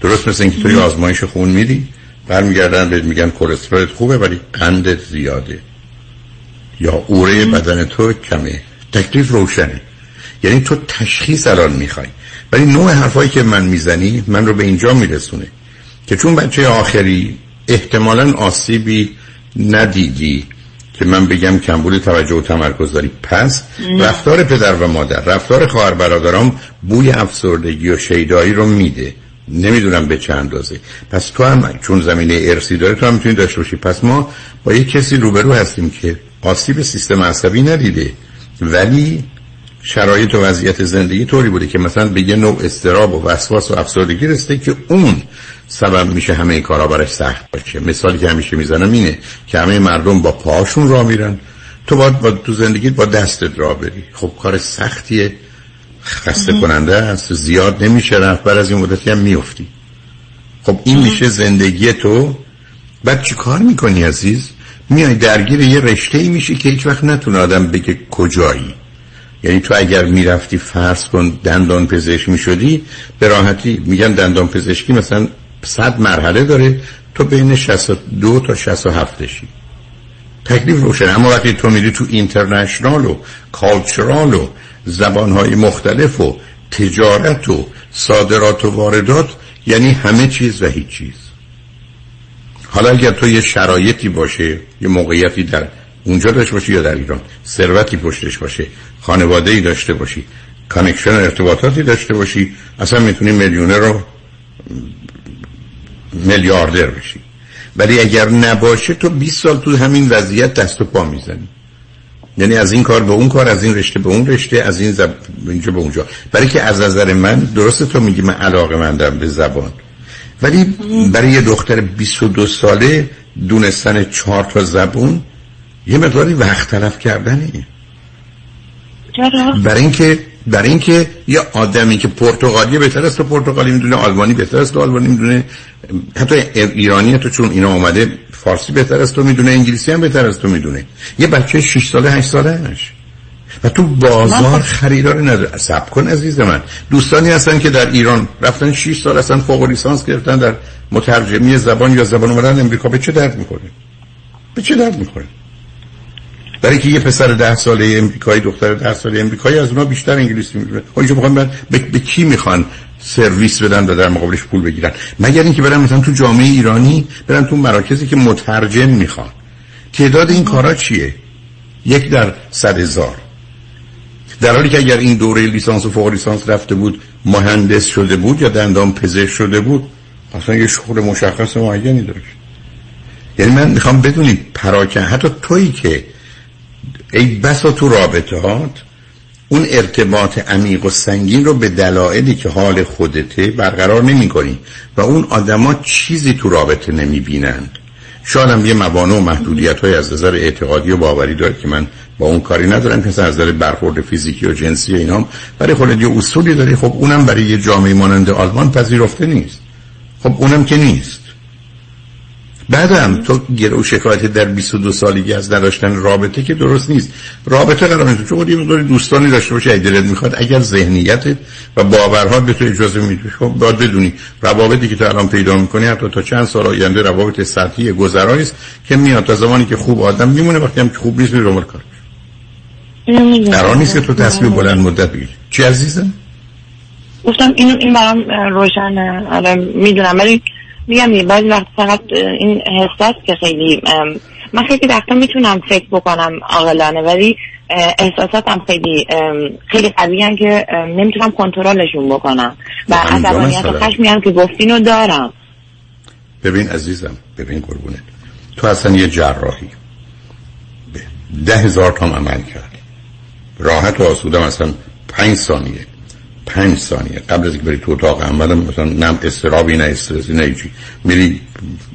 درست مثل اینکه توی آزمایش خون میدی برمیگردن بهت میگن کلسترولت خوبه ولی قندت زیاده. یا اوره بدن تو کمه. تکلیف روشنه. یعنی تو تشخیص الان می‌خوای. ولی نوع حرفایی که من می‌زنی من رو به اینجا میرسونه که چون بچه آخری احتمالا آسیبی ندیدی که من بگم کمبود توجه و تمرکز داری پس رفتار پدر و مادر رفتار خواهر برادرام بوی افسردگی و شیدایی رو میده. نمی‌دونم به چه اندازه. پس تو هم چون زمینه ارسی داره تو هم می‌تونی داشته باشی. پس ما با یک کسی روبرو هستیم که آسیب سیستم عصبی ندیده ولی شرایط و وضعیت زندگی طوری بوده که مثلا به یه نوع استراب و وسواس و افسردگی رسیده که اون سبب میشه همه کارا برش سخت باشه. مثالی که همیشه می‌زنم اینه که همه مردم با پاهاشون راه میرن. تو باید با تو زندگی با دستت راه بری. خب کار سختیه. خسته کننده است زیاد نمیشه رفت بعد از این مدتی هم میفتی خب این میشه زندگی تو. بعد چی کار می‌کنی عزیز؟ میای درگیر یه رشته ای میشه که هیچ وقت نتونه آدم بگه کجایی. یعنی تو اگر می‌رفتی فرض کن دندان پزشک می‌شدی به راحتی میگن دندان پزشکی مثلا صد مرحله داره تو بین 62 تا 67 شی تکلیف روشن اما وقتی تو میری تو اینترنشنال و کالچرال و زبانهای مختلف و تجارت و صادرات و واردات یعنی همه چیز و هیچ چیز. حالا اگر تو یه شرایطی باشه یه موقعیتی در اونجا داشته باشی یا در ایران ثروتی پشتش باشه خانواده ای داشته باشی connection ارتباطاتی داشته باشی اصلا می‌تونی میلیونر رو میلیاردر بشی. ولی اگر نباشه تو 20 سال تو همین وضعیت دست و پا می‌زنی. یعنی از این کار به اون کار از این رشته به اون رشته از این زب... اینجا به اونجا. برای که از نظر من درسته تو میگی من علاقه مندم به زبان. ولی برای یه دختر 22 ساله دونستن چهار تا زبون یه مقداری وقت طرف کردنه برای اینکه برای اینکه یه آدمی که پرتغالی بهتر است تو پرتغالی می‌دونه آلمانی بهتر است تو آلمانی می‌دونه حتی ایرانی تو چون اینا اومده فارسی بهتر است تو می‌دونه انگلیسی هم بهتر است تو می‌دونه. یه بچه 6 ساله 8 ساله هش و تو بازار خریدار نداره سب کن عزیز من. دوستانی هستن که در ایران رفتن 6 سال هستن فوق لیسانس گرفتن در مترجمی زبان یا زبان اومدن امریکا به چه درد می‌کنه به چه درد می‌کنه برای که یه پسر ده ساله امریکایی دختر ده ساله امریکایی از اونا بیشتر انگلیسی می‌دونه اینجا می‌خوان به, به کی می‌خوان سرویس بدن و در مقابلش پول بگیرن؟ مگر اینکه برن مثلا تو جامعه ایرانی برن تو مراکزی که مترجم می‌خوان. تعداد این کارا چیه؟ یک در صد هزار. در حالی که اگر این دوره لیسانس و فوق لیسانس رفته بود مهندس شده بود یا دندان پزشک شده بود اصلا یه شغل مشخص معینی داشت. یعنی من می‌خوام بدونی پراکن حتی تویی که ای بسا تو رابطه هات اون ارتباط عمیق و سنگین رو به دلایلی که حال خودته برقرار نمی کنی و اون آدما چیزی تو رابطه نمی بینند شاید هم یه موانع و محدودیت های از نظر اعتقادی و باوری داره که من با اون کاری ندارم. که از نظر برخورد فیزیکی و جنسی و اینام برای خودت یه اصولی داری. خب اونم برای یه جامعه مانند آلمان پذیرفته نیست. خب اونم که نیست. بعدم تو گرو شکایت در 22 سالگی از نداشتن رابطه که درست نیست. رابطه قرار نیست. چون یه مقداری دوستانی داشته باشه اگه دلت می‌خواد اگر ذهنیتت و باورها به تو اجازه میده خب باید بدونی روابطی که تو الان پیدا می‌کنی حتی تا چند سال آینده روابط سطحی گذرایی است که میاد. تا زمانی که خوب آدم میمونه وقتی هم که خوب نیست میره کار. قرار نیست که تو تصمیم بلند مدت بگیری. چی عزیزم؟ گفتم این این برام روشنه. الان می‌دونم. ولی میگم بعضی وقت فقط این احساس که خیلی من خیلی وقتا می‌تونم فکر بکنم عاقلانه ولی احساساتم خیلی خیلی قوی که نمی‌تونم کنترلشون بکنم. و عصبانیت و خشمی که گفتینو دارم. ببین عزیزم ببین قربونه تو اصلا یه جراحی. ده هزار تام عمل کرد. راحت و آسودم اصلا پنج ثانیه. پنج ثانیه. قبل از اینکه بری تو اتاق عمل مثلا نه استرابی نه استرسی نه چی میری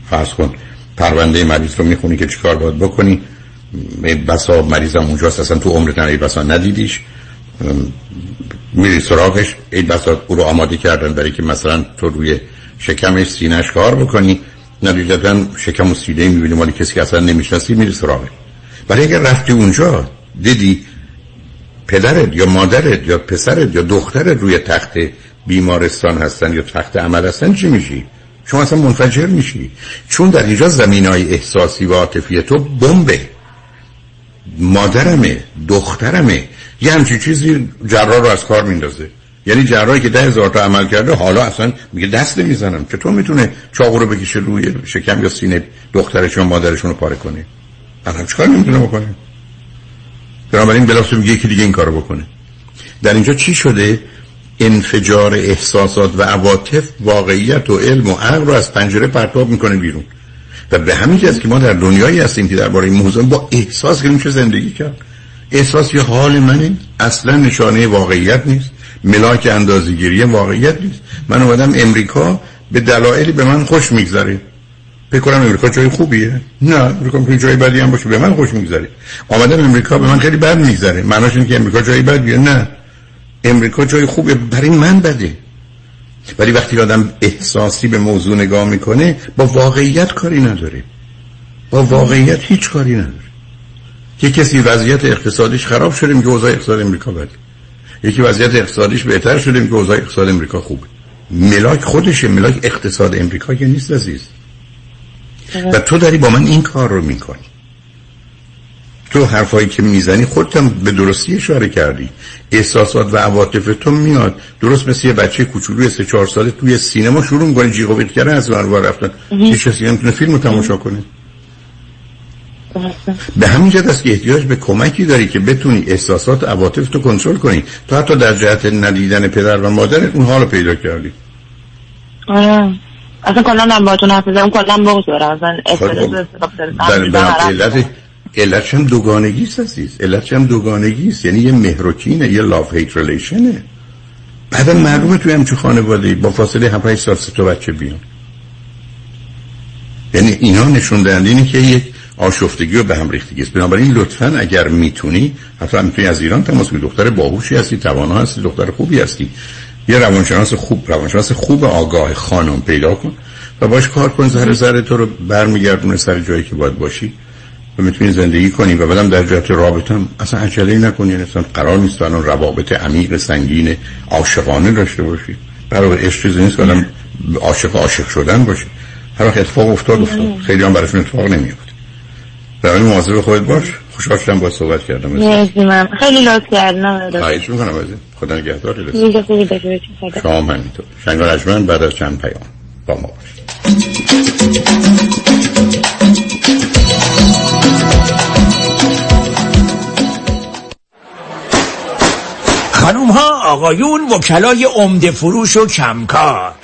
فرض کن پرونده مریض رو می‌خونی که چیکار باید بکنی. بسا مریضم اونجاست اصلا تو عمرت نه بسا ندیدیش. میری سراغش ای بسا او رو آماده کردن برای که مثلا تو روی شکمش سینش کار بکنی. نتیجتا شکم و سینه می‌بینی مالی کسی که اصلا نمی‌شناسی میری سراغش. برای اگر رفتی اونجا دیدی پدرت یا مادرت یا پسرت یا دخترت روی تخت بیمارستان هستن یا تخت عمل هستن چی میشی؟ شما اصلا منفجر میشی. چون در اینجا زمین های احساسی و عاطفی تو بمبه. مادرمه دخترمه. یه همچین چیزی جراح رو از کار میندازه. یعنی جراحی که ده هزار تا عمل کرده حالا اصلا میگه دست نمی‌زنم. چطور می‌تونه چاقو رو بکشه روی شکم یا سینه دخترش و مادرشون رو پاره کنه؟ الان چکار نمی‌تونه بکنه؟ بنابراین بلافاصله میگه یکی دیگه این کارو بکنه. در اینجا چی شده؟ انفجار احساسات و عواطف واقعیت و علم و عقل رو از پنجره پرتاب می‌کنه بیرون. و به همین جهت که ما در دنیایی هستیم که درباره این موضوع با احساس که میشه زندگی کرد. احساس یه حال منه. اصلا نشانه واقعیت نیست. ملاک اندازگیری واقعیت نیست. من اومدم امریکا به دلایلی به من خوش میگذره. فکر کنم امریکا جای خوبیه؟ نه امریکا که جای بدی هم باشه به من خوش میگذره. آمدم امریکا به من خیلی بد میگذره. معناش اینه که امریکا جای بدیه. نه امریکا جای خوبه برای من بده. ولی وقتی آدم احساسی به موضوع نگاه می‌کنه با واقعیت کاری نداره. با واقعیت هیچ کاری نداره. یه کسی وضعیت اقتصادیش خراب شده میگه اوضاع اقتصاد امریکا بده. یکی وضعیت اقتصادیش بهتر شده میگه اوضاع اقتصاد امریکا خوبه. ملاک خودشه ملاک اقتصاد امریکا که نیست عزیز. و تو داری با من این کار رو می‌کنی. تو حرفایی که می‌زنی خودتم به درستی اشاره کردی. احساسات و عواطف تو میاد. درست مثل یه بچه کوچولوی سه چهار ساله توی سینما شروع می‌کنه جیغ و کردن از ور رفتن. یه کسی نمی‌تونه فیلم تماشا کنه. به همین جد است که احتیاج به کمکی داری که بتونی احساسات و عواطف تو کنترل کنی. تو حتی در جهت ندیدن پدر و مادر اون حال پیدا کردی. آره. اصلا کلا من باهاتون حرف زدم کلا بغض دارم. اصلا استرس علت علتش هم دوگانگی است علتش هم دوگانگی است یعنی یه مهروکینه یه لاف هیت ریلیشنه بعد معلومه توی همچه خانواده با فاصله 7 سال سه تا بچه بیان. یعنی اینا نشون دهنده اینه که یک آشفتگی و به هم ریختگی است. بنابراین لطفا اگر می‌تونی حتی می‌تونی از ایران تماس بگیری دختر باهوشی هستی توانا هستی دختر خوبی هستی. یه روانشناس خوب روانشناس خوب آگاه خانم پیدا کن و باش کار کن ذره ذره تو رو برمیگردونه سر جایی که باید باشی و می‌تونی زندگی کنی و بعدم در جهت رابطم اصلا عجله نکنی یعنی اصلا قرار نیست الان روابط عمیق سنگین عاشقانه داشته باشی. برای عشق چیزی نیست که عاشق عاشق شدن باشی هر وقت اتفاق افتاد افتاد. خیلی هم براشون اتفاق نمیفته برای مواظب خودت باش. خوشحال شدم با صحبت کردم. مرسی من. خیلی لطف کردم خواهش می‌کنم از خدا نگهدار روز خوبی داشته باشید شما هم بعد از چند پیام با ما باشید. خانوم ها آقایون وکلای عمده فروش و کمکار.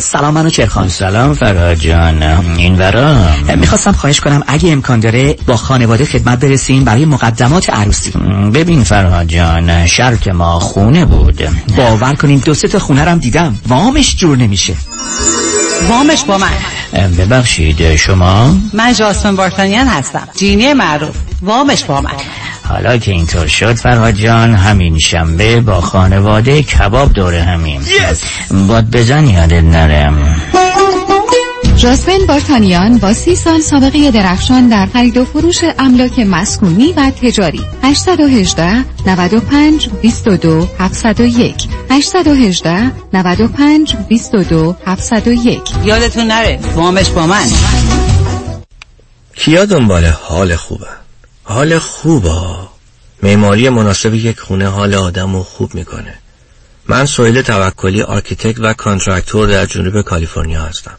سلام منو چرخان. سلام فراد جان. این ورا؟ می‌خواستم خواهش کنم اگه امکان داره با خانواده خدمت برسیم برای مقدمات عروسی. ببین فراد جان شرط ما خونه بود. باور کنین دو سه تا خونه رم دیدم. وامش جور نمیشه. وامش با من. ببخشید شما؟ من جاسمن بارتانیان هستم. جینی معروف. وامش با من. حالا که اینطور شد فرهاد جان همین شنبه با خانواده کباب دوره همین باد بزن یادت نرم جاسمن بارتانیان با سی سال سابقه درخشان در خرید و فروش املاک مسکونی و تجاری. 818 95 22 701 818 95 22 701 یادتون نره وامش با من. کیا دنبال حال خوبه؟ حال خوبه معماری مناسب یک خونه حال آدم رو خوب می‌کنه. من سویل توکلی architect و contractor در جنوب کالیفرنیا هستم.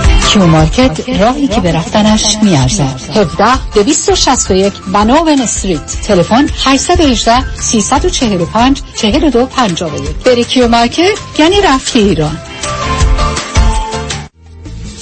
کیو مارکت راهی که به رفتنش میارزد 17 261 Vanowen Street. تلفن 818 345 42 51 بری کیو مارکت یعنی رفتی ایران.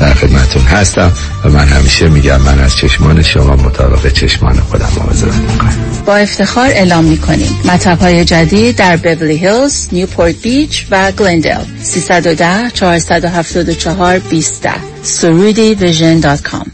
در خدمتون هستم و من همیشه میگم من از چشمان شما مطابق چشمان خودم مواظبت می‌کنم. با افتخار اعلام می‌کنیم. مطب های جدید در Beverly Hills، Newport Beach و گلندل 310 474 20 Soroudi Vision dot com.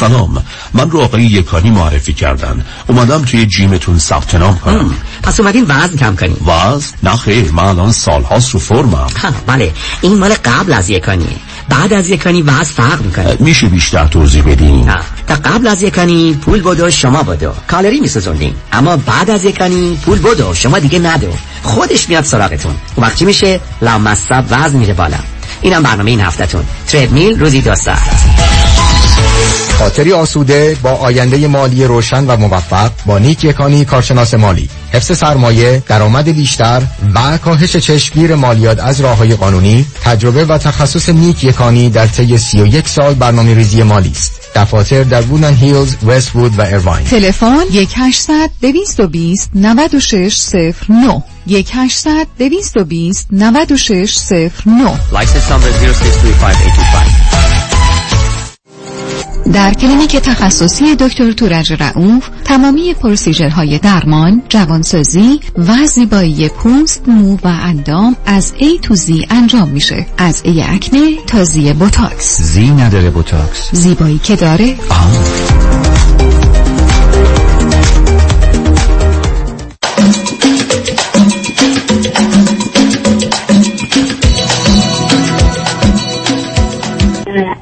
سلام. من رو آقای یکانی معرفی کردن. اومدم توی gym تون ثبت نام کنم. پس اومدین وزن کم کنیم وزن؟ نه خیر من الان سالهاست رو فرمم. بله. این مال قبل از یکانیه. بعد از یکانی وزن فرق می‌کنه. میشه بیشتر توضیح بدین. نه. تا قبل از یکانی پول بدو شما بدو. کالری میسوزوندین. اما بعد از یکانی پول بدو شما دیگه ندو. خودش میاد سراغتون. اون وقت چی میشه لامصب وزن میره بالا. اینم برنامه این هفتهتون. تریدمیل روزی دو ساعت. خاطری آسوده با آینده مالی روشن و موفق با نیک یکانی کارشناس مالی. حفظ سرمایه درآمد بیشتر و کاهش چشمگیر مالیات از راه های قانونی تجربه و تخصص نیک یکانی در طی 31 سال برنامه ریزی مالی است. دفاتر در وودن هیلز، وست وود و ایرواین تلفن 1800 220 9609 1800 220 9609 License number 0635825 در کلینیک تخصصی دکتر تورج رعوف تمامی procedure های درمان، جوانسازی و زیبایی پوست، مو و اندام از A to Z انجام میشه. از A آکنه تا Z بوتاکس. زی نداره بوتاکس زیبایی که داره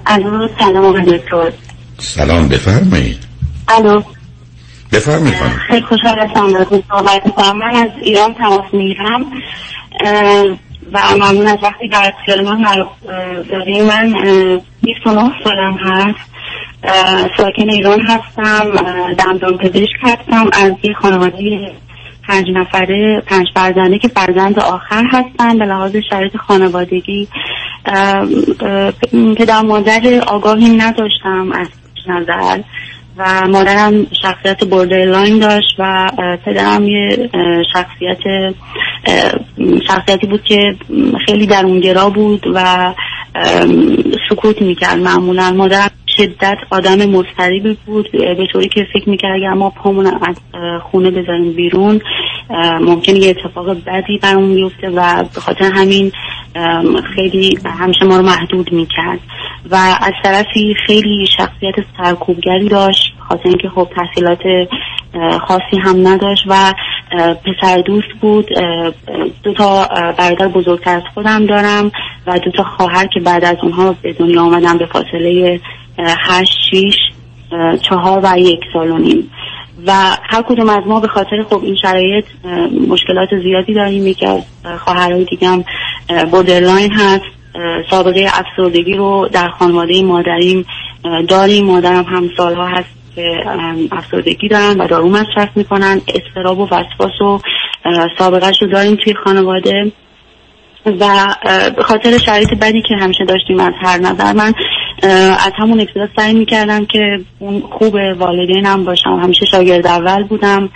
الو سلام آقای دکتر سلام بفرمایید. الو. بفرمایید خانم. خیلی خوشحال هستم باهاتون صحبت می‌کنم. من از ایران تماس می‌گیرم و ممنون از وقتی در اختیار من داریم من اه، 29 سالم هست. ساکن ایران هستم. دندان پزشک هستم. از یه خانواده پنج نفره پنج فرزنده که فرزند آخر هستن به لحاظ شرایط خانوادگی. پدر مادر آگاهی نداشتم. از نظر و مادرم شخصیت بوردرلاین داشت و پدرم یه شخصیت شخصیتی بود که خیلی درونگرا بود و سکوت می‌کرد معمولا. مادرم شدت آدم مضطربی بود به طوری که فکر می‌کرد اگر ما پامون از خونه بذاریم بیرون اه، ممکنه یه اتفاق بدی برامون بیفته و به خاطر همین خیلی همیشه ما رو محدود می‌کرد. و از طرفی خیلی شخصیت سرکوبگری داشت خاطر اینکه خب تحصیلات خاصی هم نداشت و پسر دوست بود. دو تا برادر بزرگتر از خودم دارم و دو تا خواهر که بعد از اونها به دنیا آمدن به فاصله هشت شیش چهار و یک سال و نیم. و هر کدوم از ما به خاطر خب این شرایط مشکلات زیادی داریم. یکی از اه، خواهرای هم اه، borderline هست. سابقه افسردگی رو در خانواده مادریم داریم. مادرم هم سالها هست که افسردگی دارن و دارو مصرف می‌کنن. استراب و وسواس و سابقهش رو داریم توی خانواده. و به خاطر شرایط بدی که همیشه داشتیم از هر نظر من از همون ابتدا سعی می‌کردم که اون خوب والدینم باشم. همیشه شاگرد اول بودم.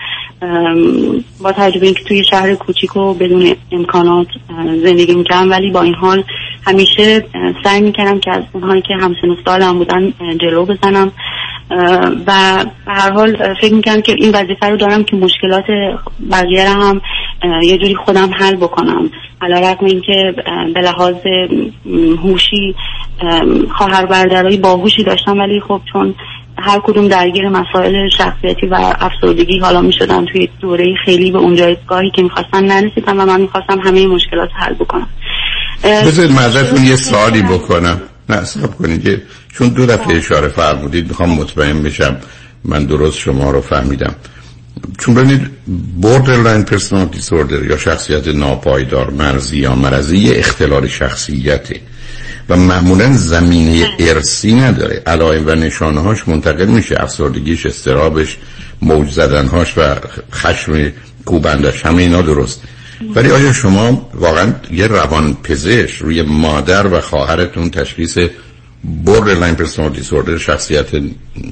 با تجربه اینکه توی شهر کوچیک و بدون امکانات زندگی می‌کردم. ولی با این حال همیشه سعی می‌کردم که از اونهایی که همسن بودن جلو بزنم. و به هر حال فکر می‌کنم که این وظیفه رو دارم که مشکلات بقیه رو هم یه جوری خودم حل بکنم. علا رقم این که به لحاظ هوشی خواهر برادرای باهوشی داشتم ولی خب چون هر کدوم درگیر مسائل شخصیتی و افسردگی حالا می شدن توی دوره خیلی به اون جایگاهی که می‌خواستن نرسیدم و من می‌خواستم همه مشکلات حل بکنم. بذارید مزدتون یه سوالی بکنم. نه کنید. چون دو دفعه اشاره فرمودید می‌خوام مطمئن بشم من درست شما رو فهمیدم. چون ببینید borderline personality disorder یا شخصیت ناپایدار مرزی یا مرزی اختلال شخصیته. و معمولا زمینه ارسی نداره. علائم و نشانه هاش منتقل میشه. افسردگیش استرابش موج زدنهاش و خشم کوبندش. همه اینا درست. ولی آیا شما واقعا یه روان پزشک روی مادر و خواهرتون تشخیص borderline personality disorder شخصیت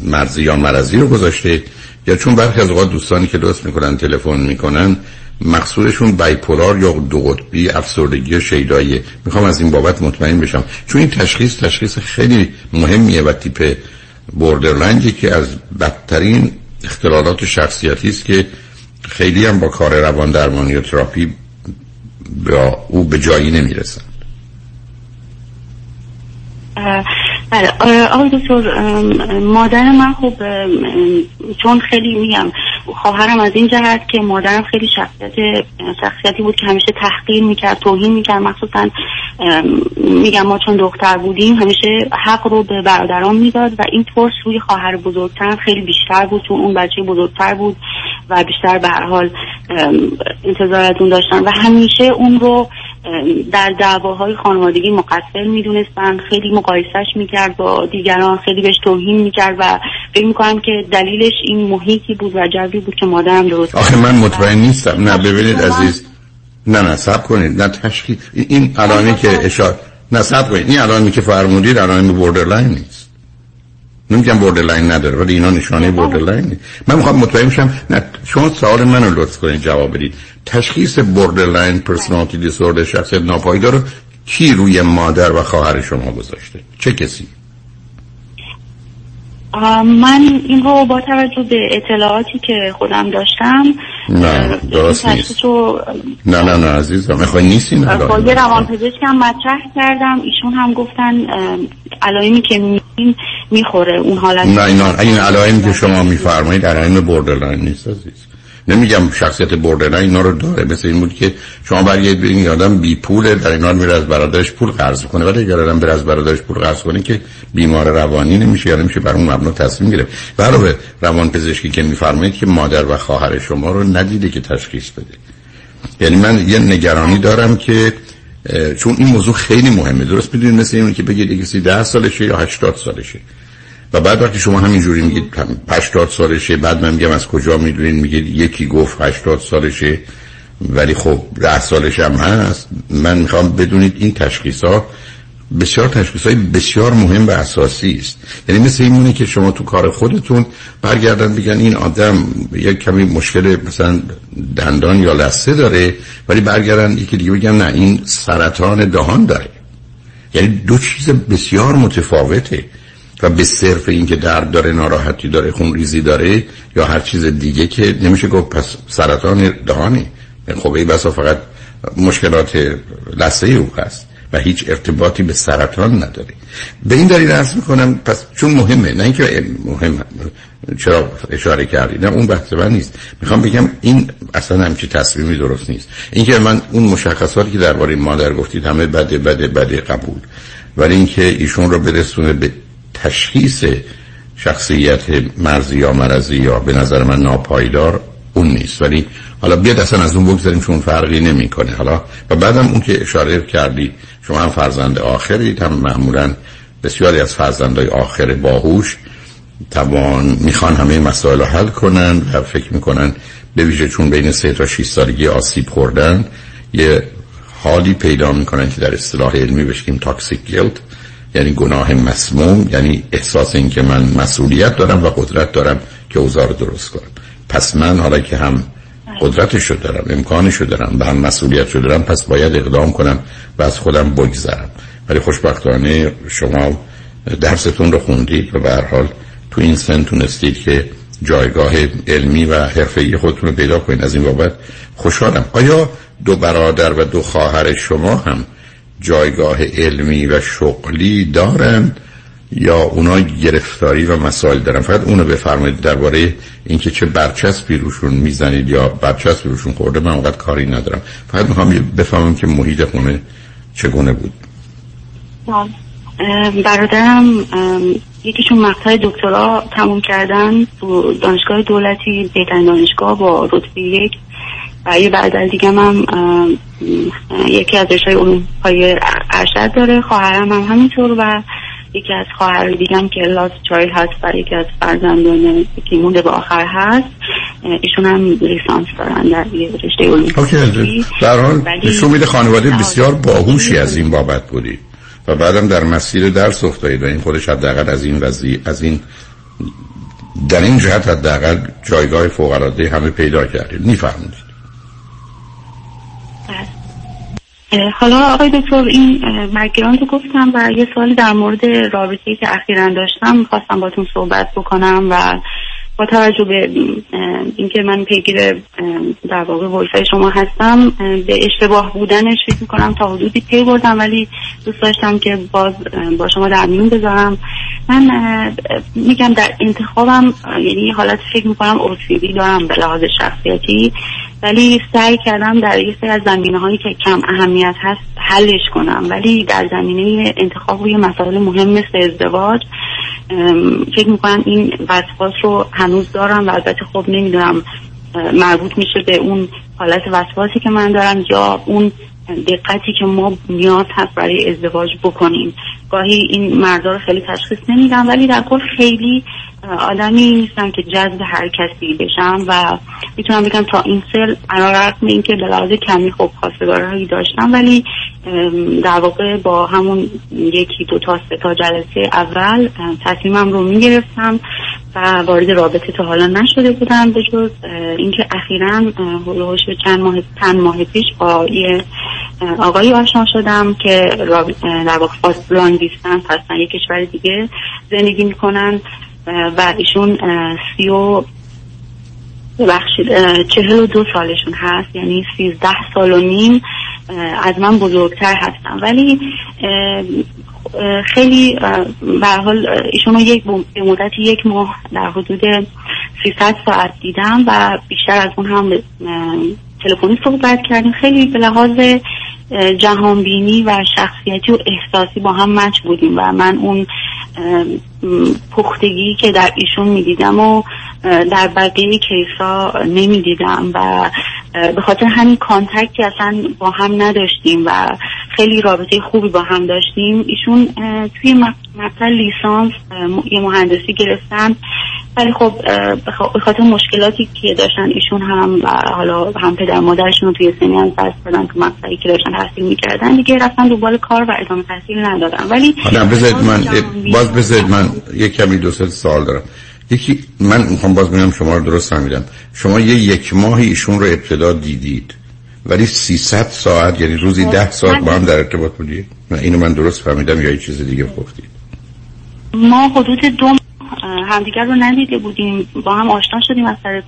مرزی یا مرزی رو گذاشته یا چون برخی از اوقات دوستانی که درست می‌کنن تلفن می‌کنن مقصودشون بایپولار یا دو قطبی افسردگی شیدایی می‌خوام از این بابت مطمئن بشم. چون این تشخیص تشخیص خیلی مهمیه و تیپ بوردرلندی که از بدترین اختلالات شخصیتی است که خیلی هم با کار روان درمانی و تراپی با او به جایی نمی‌رسن. بله آقای دکتر مادر من خب چون خیلی میگم خواهرم از این جهت که مادرم خیلی شخصیت شخصیتی بود که همیشه تحقیر می‌کرد توهین می‌کرد مخصوصا میگم ما چون دختر بودیم همیشه حق رو به برادران می‌داد و این ترس روی خواهر بزرگتر خیلی بیشتر بود چون اون بچه بزرگتر بود و بیشتر به هر حال انتظار از اون داشتن و همیشه اون رو در دعواهای خانوادگی مقصر می‌دونستن خیلی مقایسش می‌کرد با دیگران خیلی بهش توهین می‌کرد و فکر می‌کنم که دلیلش این محیطی بود و جوی بود که مادرم درست آخه من مطمئن نیستم. نه ببینید عزیز. نه نه صبر کنید. نه تشخیص. این علائمی که اشاره نه صبر کنید. این علائمی که فرمودید علائم borderline نیست. نمیگم borderline نداره ولی اینا نشانه borderline من می‌خوام مطمئن شم نه شما سوال منو لطف کنید جواب بدید. تشخیص borderline personality disorder شخصیت ناپایدار رو کی روی مادر و خواهر شما گذاشته؟ چه کسی؟ من این رو با توجه به اطلاعاتی که خودم داشتم نه درست نیست. نه نه نه عزیزم می‌خوای نیستین؟ با یه روان پزشکم مطرح کردم ایشون هم گفتن علائمی که میبین می‌خوره اون حالت نه اینا این علائمی که شما میفرمایید علائم borderline نیست عزیز نمیگم شخصیت borderline اینا رو داره. مثل این بود که شما برگردید ببینید آدم بی پوله در این حال میره از برادرش پول قرض کنه ولی اگر آدم بره از برادرش پول قرض کنه که بیمار روانی نمیشه یا نمیشه بر اون مبنا تصمیم گرفت. علاوه روان پزشکی که میفرمایید که مادر و خواهر شما رو ندیده که تشخیص بده. یعنی من یه نگرانی دارم که چون این موضوع خیلی مهمه. درست می‌دونید مثل اینه که بگید کسی 10 سالشه یا 80 سالشه. و بعد وقتی شما همینجوری میگید 80 سالشه بعد من میگم از کجا می‌دونین؟ میگید یکی گفت 80 سالشه ولی خب 10 سالش هم هست. من می‌خوام بدونید این تشخیص ها بسیار تشخیص های بسیار مهم و اساسی است. یعنی مثل این که شما تو کار خودتون برگردن بگن این آدم یک کمی مشکل مثلا دندان یا لسه داره ولی برگردن یکی دیگه بگن نه این سرطان دهان داره. یعنی دو چیز بسیار متفاوته. و به صرف اینکه درد داره ناراحتی داره خون ریزی داره یا هر چیز دیگه که نمیشه گفت پس سرطان دهانی. خب این بسا فقط مشکلات لسه او هست و هیچ ارتباطی به سرطان نداره. به این دلیل عرض می‌کنم پس چون مهمه نه اینکه مهم چرا اشاره کردی نه اون بحث من نیست. می‌خوام بگم این اصلا همچی تصمیمی درست نیست. اینکه من اون مشخصاتی که درباره مادر گفتید همه بده بده بده قبول. ولی اینکه ایشون رو برسونه به تشخیص شخصیت مرزی یا مرزی یا به نظر من ناپایدار اون نیست. ولی حالا بیاد اصلا از اون بگذاریم چون فرقی نمی‌کنه. حالا و بعدم اون که اشاره کردی شما هم فرزند آخرید هم معمولا بسیاری از فرزندهای آخر باهوش توان می‌خوان همه مسائل رو حل کنن و فکر می‌کنن به ویژه چون بین سه تا 6 سالگی آسیب خوردن یه حالی پیدا می‌کنن که در اصطلاح علمی بشکیم تاکسیک گیلت یعنی گناه مسموم یعنی احساس این که من مسئولیت دارم و قدرت دارم که اوضاع رو درست کنم. پس من حالا که هم قدرتش رو دارم امکانش رو دارم و هم مسئولیت رو دارم پس باید اقدام کنم و از خودم بگذرم. ولی خوشبختانه شما درستون رو خوندید و به هر حال تو این سن تونستید که جایگاه علمی و حرفه‌ای خودتون رو پیدا کنید. از این بابت خوشحالم. آیا دو برادر و دو خواهر شما هم جایگاه علمی و شغلی دارند یا اونا گرفتاری و مسائل دارن؟ فقط اونو بفرمایید درباره اینکه چه برچسبی روشون می‌زنید یا برچسبی روشون خورده من اونقدر کاری ندارم. فقط می‌خوام بفهمم که محیط خونه چگونه بود. برادرم یکیشون مقطع دکترا تموم کردن تو دانشگاه دولتی بهترین دانشگاه با رتبه یک. و یه بعد دیگه هم یکی از رشته علوم های ارشد داره خواهرم هم همینطور و یکی از خواهر دیگم که لاس چایل هست و یکی از فرزندان که مونده به آخر هست. ایشون هم لیسانس دارن در یه رشته علوم در حال نشون میده خانواده بسیار باهوشی از این بابت بودی. و بعدم در مسیر درس افتادید و این خودش حداقل از این وضعی از این در این جهت حداقل جایگاه فوق العاده همه پیدا کردید می‌فهمید حالا آقای دکتر این مگران رو گفتم و یه سوالی در مورد رابطه‌ای که اخیرا داشتم می‌خواستم باتون صحبت بکنم و با توجه به اینکه من پیگیر در واقع ویفای شما هستم به اشتباه بودنش فکر می‌کنم تا حدودی پی بردم ولی دوست داشتم که باز با شما در میون بذارم. من میگم در انتخابم یعنی حالت فکر می‌کنم اوسیدی دارم به لحاظ شخصیتی. ولی سعی کردم در یه سری از زمینه هایی که کم اهمیت هست حلش کنم. ولی در زمینه انتخاب روی مسائل مهم مثل ازدواج فکر می‌کنم این وسواس رو هنوز دارم و البته خب نمی‌دونم مربوط میشه به اون حالت وسواسی که من دارم یا اون دقتی که ما نیاز هست برای ازدواج بکنیم. گاهی این مردا رو خیلی تشخیص نمیدم ولی در کل خیلی آدمی نیستم که جذب هر کسی بشم و می‌تونم بگم تا این سل رقم این که به کمی خب خواستگارهایی داشتم ولی در واقع با همون یکی دو تا سه تا جلسه اول تصمیمم رو می‌گرفتم و وارد رابطه تا حالا نشده بودم به جز اینکه اخیرا هلوهوش چند ماه چند ماه پیش با یه آقایی آشنا شدم که در واقع فاست لانگ دیستنس هستن یه کشور دیگه زندگی می‌کنن و ایشون سی و ببخشید چهل و دو سالشون هست یعنی سیزده سال و نیم از من بزرگتر هستم ولی خیلی به حال ایشون یک به مدت یک ماه در حدود 300 ساعت دیدم و بیشتر از اون هم تلفنی صحبت کردیم. خیلی به لحاظ جهانبینی و شخصیتی و احساسی با هم مچ بودیم و من اون پختگی که در ایشون می‌دیدم و در بقیه کیسا نمی‌دیدم و به خاطر همین کانتکتی اصلا با هم نداشتیم و خیلی رابطه خوبی با هم داشتیم. ایشون توی مثلا لیسانس یه مهندسی گرفتن. ولی خب به خاطر مشکلاتی که داشتن ایشون هم و حالا هم پدر مادرشون رو توی سنی از دست دادن تو مقطعی که داشتن تحصیل می‌کردن دیگه رفتن دنبال کار و ادامه تحصیل ندادن. ولی حالا بذارید من باز بذارید من یک کمی دو سال دارم. یکی من می‌خوام باز ببینم شما رو درست فهمیدم. شما یه یک ماه ایشون رو ابتدا دیدید. ولی 300 ساعت یعنی روزی ده ساعت با هم در ارتباط بودید؟ اینو من درست فهمیدم یا یه چیز دیگه گفتید؟ ما حدود دو همدیگر رو ندیده بودیم. با هم آشنا شدیم از طریق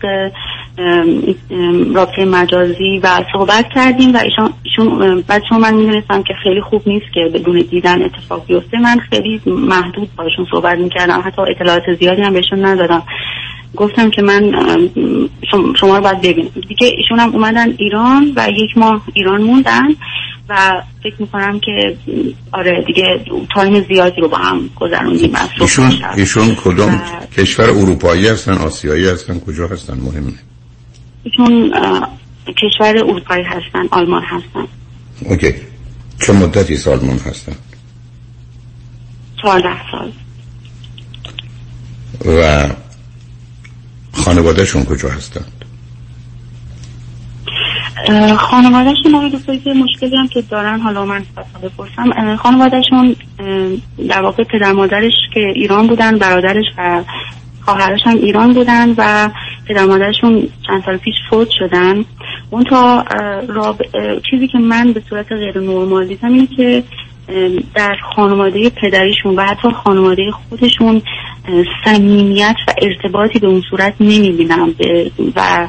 رابطه مجازی و صحبت کردیم و ایشون, ایشون بعد شما من می‌دونستم که خیلی خوب نیست که بدون دیدن اتفاق بیفته. من خیلی محدود باشون صحبت می‌کردم. حتی اطلاعات زیادی هم بهشون ندادم. گفتم که من شما رو باید ببینم. دیگه ایشون هم اومدن ایران و یک ماه ایران موندن و فکر می‌کنم که آره دیگه time زیادی رو با هم گذروندیم ایشون, ایشون کدوم کشور اروپایی هستن آسیایی هستن کجا هستن؟ مهمه. ایشون کشور اروپایی هستن آلمان هستن. OK. چه مدتی آلمان هستن؟ چهارده سال. و خانوادهشون کجا هستند خانوادهشون آقای دکتر که مشکلی هم که دارن حالا من بپرسم. خانوادهشون در واقع پدر مادرش که ایران بودن برادرش و خواهرش هم ایران بودن و پدر مادرشون چند سال پیش فوت شدن اون تا. چیزی که من به صورت غیر نرمال دیدم اینه که در خانواده پدریشون و حتی خانواده خودشون صمیمیت و ارتباطی به اون صورت نمی‌بینم و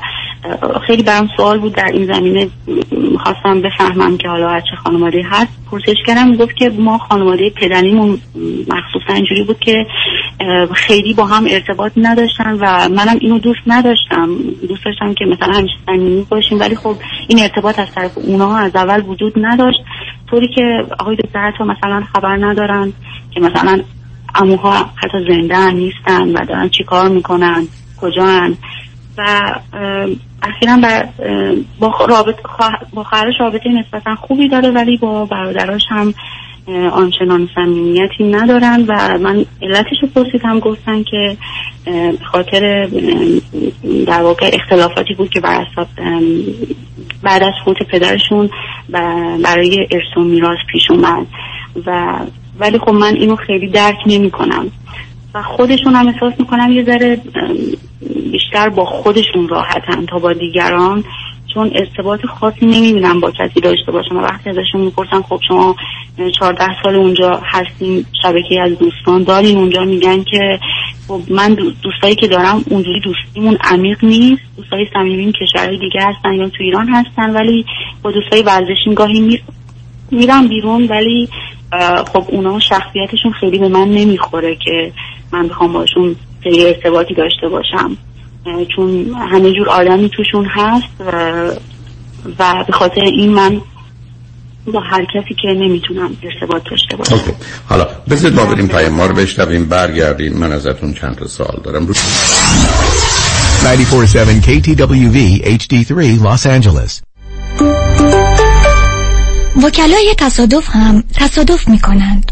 خیلی برام سوال بود در این زمینه. خواستم بفهمم که حالا چه خانواده هست. پرسش کردم گفت که ما خانواده پدریمون مخصوصا اینجوری بود که خیلی با هم ارتباط نداشتن و منم اینو دوست نداشتم. دوست داشتم که مثلا همیشه صمیمی باشیم ولی خب این ارتباط از طرف اونها از اول وجود نداشت. طوری که آقای دکتر حتی مثلا خبر ندارن که مثلا اموها حتی زنده نیستن و دارن چیکار می‌کنن کجا و اخیرا با رابط با خواهرش رابطه نسبتا خوبی داره ولی با برادراش هم آنچنان صمیمیتی ندارن و من علتش رو پرسیدم گفتن که خاطر در واقع اختلافاتی بود که بر بعد از فوت پدرشون برای ارث و میراث پیش اومد و ولی خب من اینو خیلی درک نمی کنم خودشون هم احساس می‌کنم یه ذره بیشتر با خودشون راحتن تا با دیگران چون ارتباط خاصی نمی‌بینم با کسی داشته باشم و وقتی ازشون می‌پرسم خب شما چهارده سال اونجا هستیم شبکه از دوستان دارین اونجا میگن که خب من دوستایی که دارم اونجوری دوستیمون عمیق نیست دوستای صمیمیم کشورهای دیگه هستن یا تو ایران هستن ولی با دوستای ورزشیم گاهی میرم بیرون ولی خب اونا شخصیتشون خیلی به من نمی‌خوره که من بخوام باشون خیلی ارتباطی داشته باشم چون همه جور آدمی توشون هست و, و به خاطر این من با هر کسی که نمی‌تونم ارتباط داشته باشم اوکی. حالا بذارید ما بریم پای ما رو بشنویم برگردیم من ازتون چند تا سوال دارم رو 947 KTWV HD3 Los Angeles وکلای تصادف هم تصادف می کنند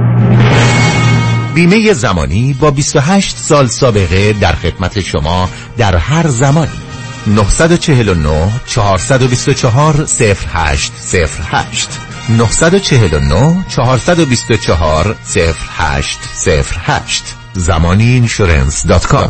بیمه زمانی با 28 سال سابقه در خدمت شما در هر زمانی. 949 424 0808 949 424 0808 زمانی اینشورنس دات کام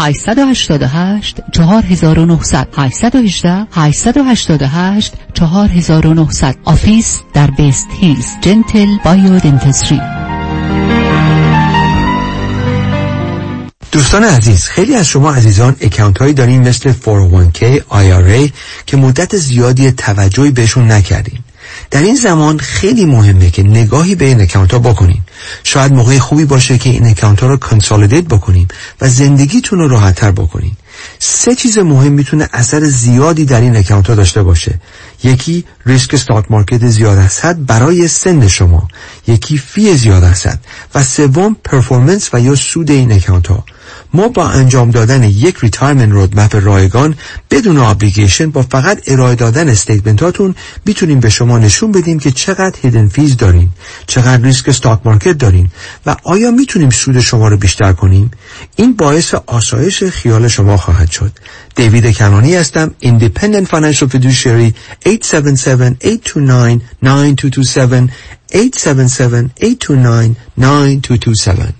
888 4900 818 888 4900 office در West Hills Gentle Biodentistry. دوستان عزیز خیلی از شما عزیزان account هایی دارین مثل 401k IRA که مدت زیادی توجهی بهشون نکردین. در این زمان خیلی مهمه که نگاهی به این account ها بکنین. شاید موقع خوبی باشه که این account ها رو consolidate بکنین و زندگیتون رو راحتتر بکنین. سه چیز مهم می‌تونه اثر زیادی در این account ها داشته باشه. یکی ریسک stock market زیاد هست برای سن شما. یکی fee زیاد هست و سوم performance و یا سود این account ها. ما با انجام دادن یک retirement roadmap رایگان بدون obligation با فقط ارائه دادن statement هاتون می‌تونیم به شما نشون بدیم که چقدر hidden fees دارین چقدر ریسک استاک market دارین و آیا می‌تونیم سود شما رو بیشتر کنیم؟ این باعث آسایش خیال شما خواهد شد. دیوید کنانی هستم Independent Financial Fiduciary 877-829-9227 877-829-9227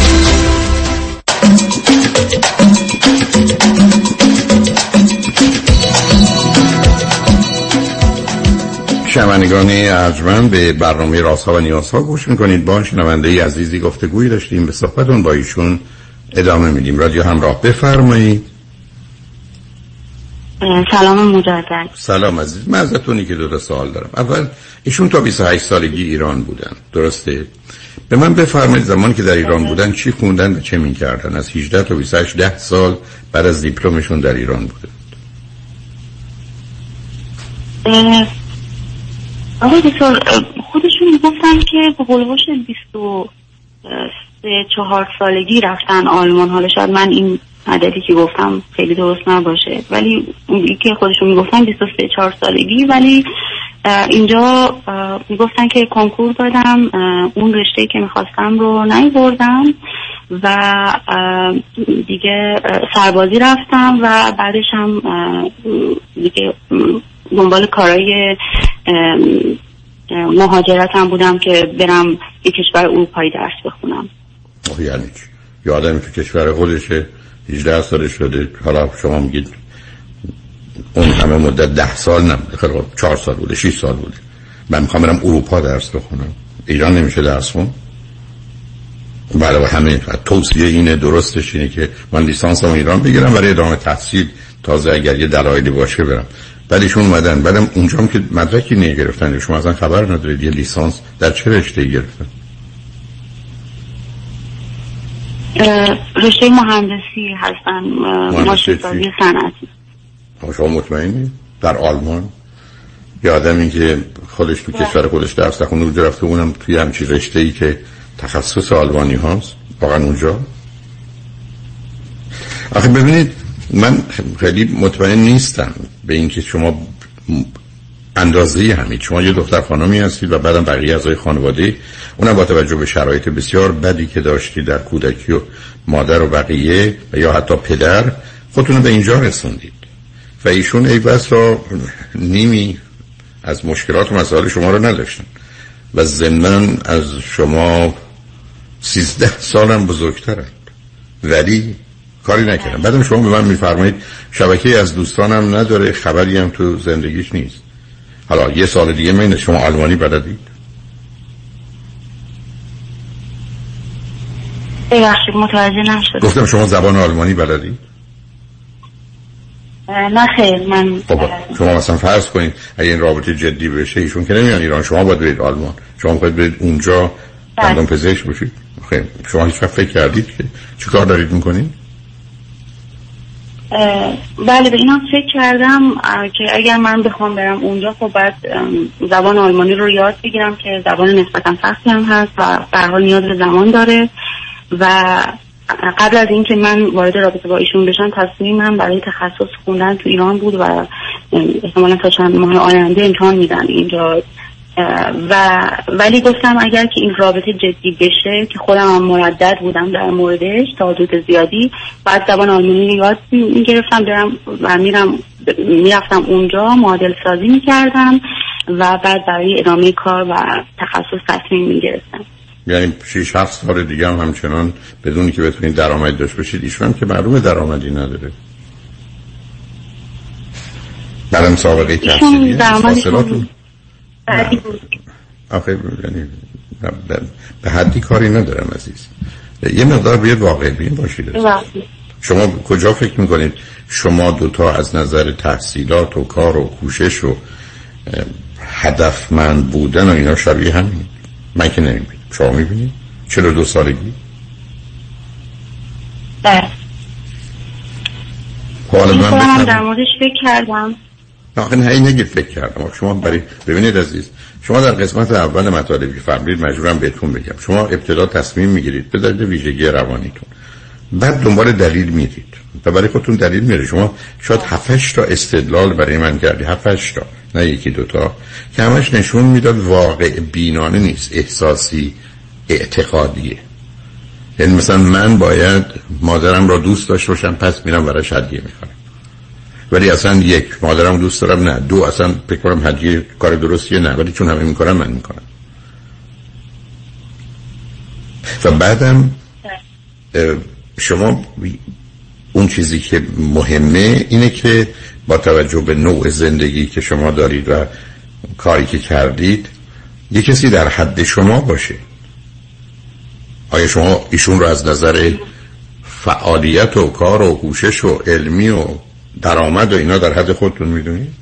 شنوندگان ارجمند به برنامه رازها و نیازها گوش می‌کنید. با شنونده عزیزی گفتگویی داشتیم. به صحبتون با ایشون ادامه میدیم. رادیو همراه بفرمایید. سلام مجدد. سلام عزیز. من ازتونی که دو تا سوال دارم. اول ایشون تا 28 سالگی ایران بودن. درسته؟ به من بفرمایید زمانی که در ایران بودن چی خوندن و چه می‌کردن؟ از 18 تا 28 ده سال بعد از دیپلمشون در ایران بودن. آقای دکتر خودشون می‌گفتن که به قلوش 23 چهار سالگی رفتن آلمان. حالا شاید من این عددی که گفتم خیلی درست نباشه. ولی که خودشون می‌گفتن 23 چهار سالگی. ولی اینجا می‌گفتن که کنکور دادم. اون رشته که می‌خواستم رو نیوردم و دیگه سربازی رفتم و بعدش هم دیگه دنبال کارهای مهاجرت هم بودم که برم یک کشور اروپایی درس بخونم. یعنی چی؟ یه آدمی تو کشور خودشه 18 سال شده حالا شما میگید اون همه مدت ده سال نه خیلی چهار سال بوده 6 سال بوده. من می‌خوام برم اروپا درس بخونم. ایران نمیشه درس خون؟ بله همه توصیه اینه درستش اینه که من لیسانس هم ایران بگیرم برای ادامه تحصیل. تازه اگر یه دلایلی باشه برم. بعدشون اومدن. بعدم اونجا که مدرکی نگرفتن شما اصلا خبر ندارید. یه لیسانس در چه رشته گرفتن؟ رشته مهندسی هستن. ماشینسازی صنعتی شما مطمئنی؟ در آلمان؟ یه آدمی که خودش تو کشور خودش درس نخونه اونجا رفته اونم توی همچی رشته ای که تخصص آلمانی هاست. واقعا اونجا؟ آخه ببینید من خیلی مطمئن نیستم. به اینکه شما اندازه همین. شما یه دختر خانمی هستید و بعدم بقیه اعضای خانواده. اونم با توجه به شرایط بسیار بدی که داشتی در کودکی و مادر و بقیه و یا حتی پدر خودتون به اینجا رسوندید. و ایشون ای بس را نیمی از مشکلات و مسائل شما رو نداشتن. و ضمن از شما سیزده سالم بزرگترند ولی کاری نکردم. بعدم شما به من میفرمایید شبکه از دوستانم نداره خبری هم تو زندگیش نیست. حالا یه سال دیگه من شما آلمانی بلدید؟ ببخشید متوجه نشد گفتم شما زبان آلمانی بلدید؟ نه خیر من خب شما مثلا فرض کنید اگه این رابطه جدی بشه ایشون که نمیان ایران. شما باید برید آلمان. شما باید برید اونجا دندان پزشک باشید؟ خیلی شما هیچ فکر کردید که چیکار دارید می‌کنید؟ بله به اینا فکر کردم که اگر من بخوام برم اونجا خب باید زبان آلمانی رو یاد بگیرم که زبان نسبتا سختی هم هست و به نیاز به زمان داره. و قبل از اینکه من وارد رابطه با ایشون بشم تصمیمم برای تخصص خوندن تو ایران بود و احتمالا تا چند ماه آینده امتحان میدن اینجا. و ولی گفتم اگر که این رابطه جدی بشه که خودم هم مردد بودم در موردش تا حدود زیادی بعد زبان آلمانی یاد می‌گرفتم برم و میرم می‌رفتم اونجا معادل سازی می‌کردم و بعد برای ادامه کار و تخصص تصمیم می‌گرفتم. یعنی 6 7 سال دیگه هم همچنان بدون که بتونید درآمد داشته باشید ایشون که معلومه درآمدی نداره. برم سابقه فاصلاتون بعدی بود. آخه یعنی به حدی کاری ندارم عزیز. یه مقدار بیاد واقع بین باشید شما کجا فکر می‌کنید شما دوتا از نظر تحصیلات و کار و کوشش و هدفمند بودن و اینا شبیه همین؟ من که نمی‌بینم. شما می‌بینید؟ چرا دو سالگی؟ بله. حالا من در موردش فکر کردم. آخه نه نگید فکر کردم. شما برای ببینید عزیز شما در قسمت اول مطالبی فرمودید مجبورم بهتون بگم. شما ابتدا تصمیم می‌گیرید. به دلیل ویژگی روانیتون. بعد دنبال دلیل میرید. و برای خودتون دلیل میره. شما شاید هفتش تا استدلال برای من کردی. هفتش تا نه یکی دوتا که همش نشون می‌داد واقع بینانه نیست. احساسی اعتقادیه. یعنی مثلا من باید مادرم را دوست داشته باشم پس میرم برای هدیه می‌خوام. ولی اصلا یک مادرم دوست دارم نه. دو اصلا فکر کنم هدیه کار درستیه نه. ولی چون همه می‌کنم من می‌کنم. و بعدم شما اون چیزی که مهمه اینه که با توجه به نوع زندگی که شما دارید و کاری که کردید یه کسی در حد شما باشه. آیا شما ایشون رو از نظر فعالیت و کار و کوشش و علمی و درآمد و اینا در حد خودتون می‌دونید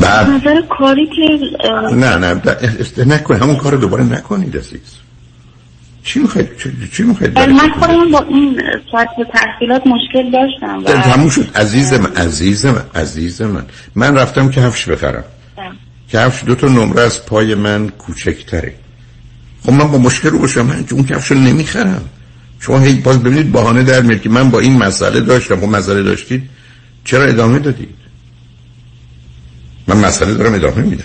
بعد نظر کاری که نه نه نکن همون کار دوباره نکنید عزیز. چی می‌خواید چی می‌خواید من خودم با این سطح تحصیلات مشکل داشتم و تموم شد. عزیزم عزیزم عزیزم من. من رفتم کفش بخرم. کفش دو تا نمره از پای من کوچکتره. خب من با مشکل رو باشم من اون کفش رو نمی‌خرم. شما هی باز ببینید بهانه در میاد که من با این مسئله داشتم. خب مسئله داشتید؟ چرا ادامه دادید؟ من مسئله دارم ادامه میدم.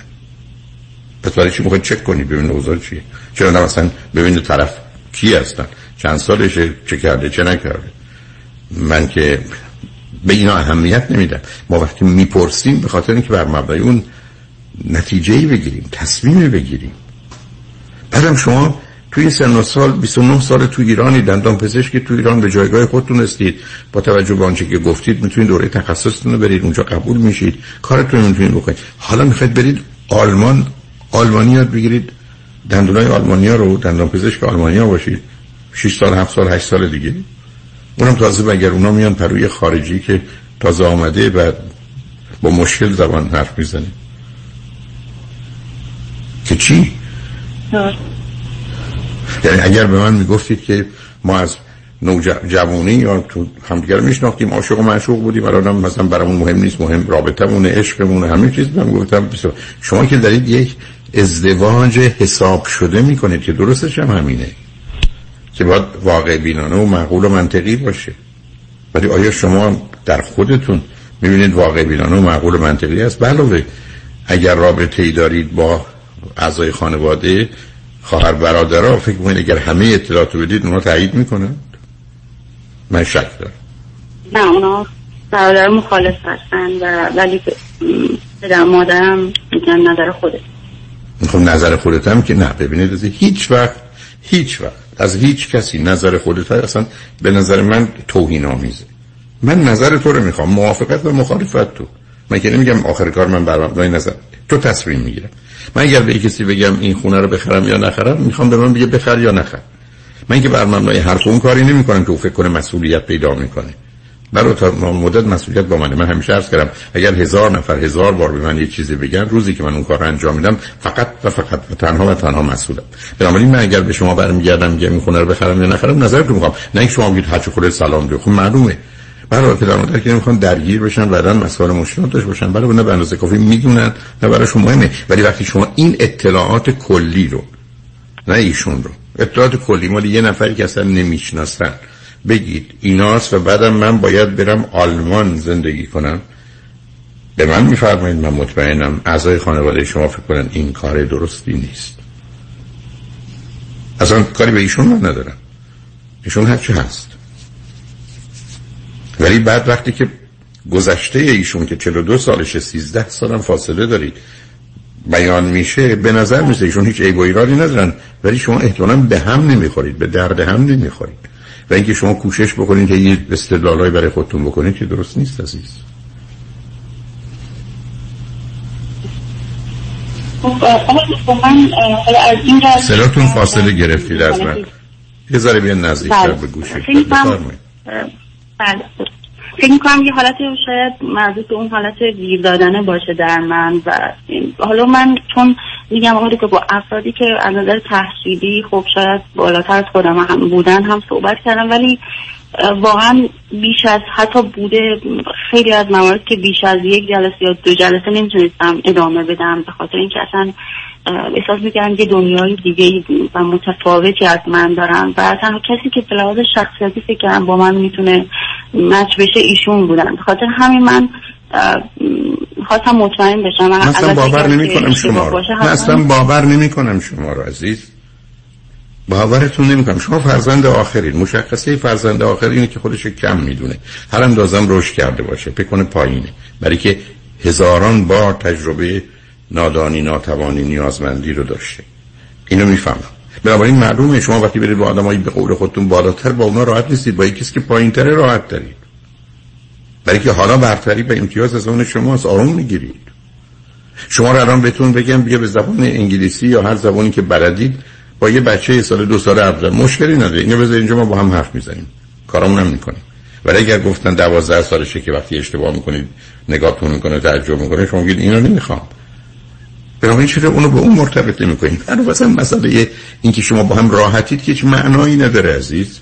پس برای چی می‌خواید چک کنید ببینید اوضاع چیه؟ چرا نه مثلا ببینید طرف کی هستن؟ چند سالشه؟ چه کرده؟ چه نکرده؟ من که به اینا اهمیت نمیدم. ما وقتی می‌پرسیم به خاطر اینکه بر مبنای اون نتیجه ای بگیریم تصمیمی بگیریم بعدم شما توی سن و سال 29 سال تو ایرانی دندان پزشکی تو ایران به جایگاه خودتون هستید با توجه به آنچه که گفتید می‌تونید دوره تخصصتون رو برید اونجا قبول میشید. کارتون می‌تونید بکنید. حالا می‌خواید برید آلمان آلمانی یاد بگیرید. دندونای آلمانیا رو دندان پزشک آلمانیا باشید. 6 سال 7 سال 8 سال دیگه. اونم تازه اگر اونا میان پروی خارجی که تازه آمده و با مشکل زبان حرف می‌زنه. که چی؟ یعنی اگر به من می‌گفتید که ما از نوجوانی یا تو همدیگر میشناختیم عاشق و معشوق بودیم الان مثلا برامون مهم نیست مهم رابطمون عشقمون همه چیز من گفتم شما که دارید یک ازدواج حساب شده می‌کنید که درستش هم همینه که باید واقع بینانه و معقول و منطقی باشه. ولی آیا شما در خودتون می‌بینید واقع بینانه و معقول و منطقی است؟ علاوه اگر رابطه ای دارید با اعضای خانواده خواهر برادرها فکر می‌کنید اگر همه اطلاعات رو بدید اونا تایید می‌کنن؟ من شک دارم. نه اونا برادر مخالف هستن و ولی پدر مادرم میگن نظر خودت. خب نظر خودت هم که نه. ببینید از هیچ وقت هیچ وقت از هیچ کسی نظر خودت اصلا به نظر من توهین آمیزه من نظر تو رو می‌خوام موافقت و مخالفت تو. من که نمیگم آخر کار من بر مبنای نظر تو تصمیم می‌گیرم من اگر به کسی بگم این خونه رو بخرم یا نخرم می‌خوام به من بگه بخر یا نخر. من که بر مبنای حرف اون کاری نمی‌کنم که او فکر کنه مسئولیت پیدا می‌کنه. برای تا مدت مسئولیت با منه. من همیشه عرض کردم اگر هزار نفر هزار بار به من یه چیزی بگن روزی که من اون کار انجام میدم فقط و فقط و تنها و تنها مسئولم. بنابراین من اگر به شما برمیگردم میگم این خونه رو بخرم یا نخرم نظرتون می‌خوام. نه شما میگید هرچه خود سلام دو خب معلومه. برای پدر مادر که نمی‌خوان درگیر بشن بعدا مسائل مشکلات داشته باشن. برای نه به اندازه کافی می‌دونن نه براشون مهمه. ولی وقتی شما این اطلاعات کلی رو نه ایشون رو اطلاعات کلی مال یه نفری که اصلا نمی‌شناسن بگید ایناست و بعدم من باید برم آلمان زندگی کنم. به من میفرمایید من مطمئنم اعضای خانواده شما فکر کنن این کار درستی نیست. اصلا کاری به ایشون من ندارم. ایشون هرچی هست. ولی بعد وقتی که گذشته ایشون که 42 سالشه 13 سالم فاصله دارید بیان میشه به نظر میسه ایشون هیچ عیب و ایرادی ندارن ولی شما احتمالا به هم نمی‌خورید به درد هم نمی‌خورید. و اینکه شما کوشش بکنید که یه استدلالایی برای خودتون بکنید که درست نیست عزیز. صداتون فاصله گرفتید از من. یه ذره بیان نزدیکتر به گوشی بله. فکر می‌کنم یه حالت شاید مربوط به اون حالت گیر دادنه باشه در من و حالا من چون میگم آقای که با افرادی که از نظر تحصیلی خب شاید بالاتر از خودم هم بودن هم صحبت کردم ولی واقعا بیش از حتی بوده خیلی از موارد که بیش از یک جلسه یا دو جلسه نمی‌تونستم ادامه بدم به خاطر اینکه اصلا احساس می‌کردم یه دنیای دیگه و متفاوتی از من دارم و تنها کسی که به شخصیتی فکر کردم با من می‌تونه مچ بشه ایشون بودن. به خاطر همین من خواستم مطمئن بشم. من اصلا باور نمی کنم شما رو. من اصلا باور نمی کنم شما رو عزیز. باورتون نمی کنم شما فرزند آخرین. مشخصه فرزند آخر اینه که خودش کم می‌دونه. هر اندازم رشد کرده باشه. فکر پایینه. برای که هزاران بار تجربه نادانی ناتوانی نیازمندی رو داشته. اینو می‌فهمم. بنابراین معلومه شما وقتی برید با آدمایی به قول خودتون بالاتر با اونا راحت نیستید. با کسی که پایینتره راحت دارید برای که حالا برتری به امتیاز از اون شماست آروم می‌گیرید. شما رو الان بهتون بگم بیا به زبان انگلیسی یا هر زبانی که بلدید. با یه بچه یه سال دو ساله ابزار مشکلی نداره. اینو بذار اینجا ما با هم حرف می‌زنیم. کارامون هم می‌کنیم. ولی اگر گفتن دوازده سالشه که وقتی اشتباه می‌کنید نگاهتون می‌کنه تعجب می‌کنه شما میگید اینو نمی‌خوام. بنابراین چرا اونو به اون مرتبط نمی کنید مثلا مسئله اینکه شما با هم راحتید که معنایی نداره عزیز.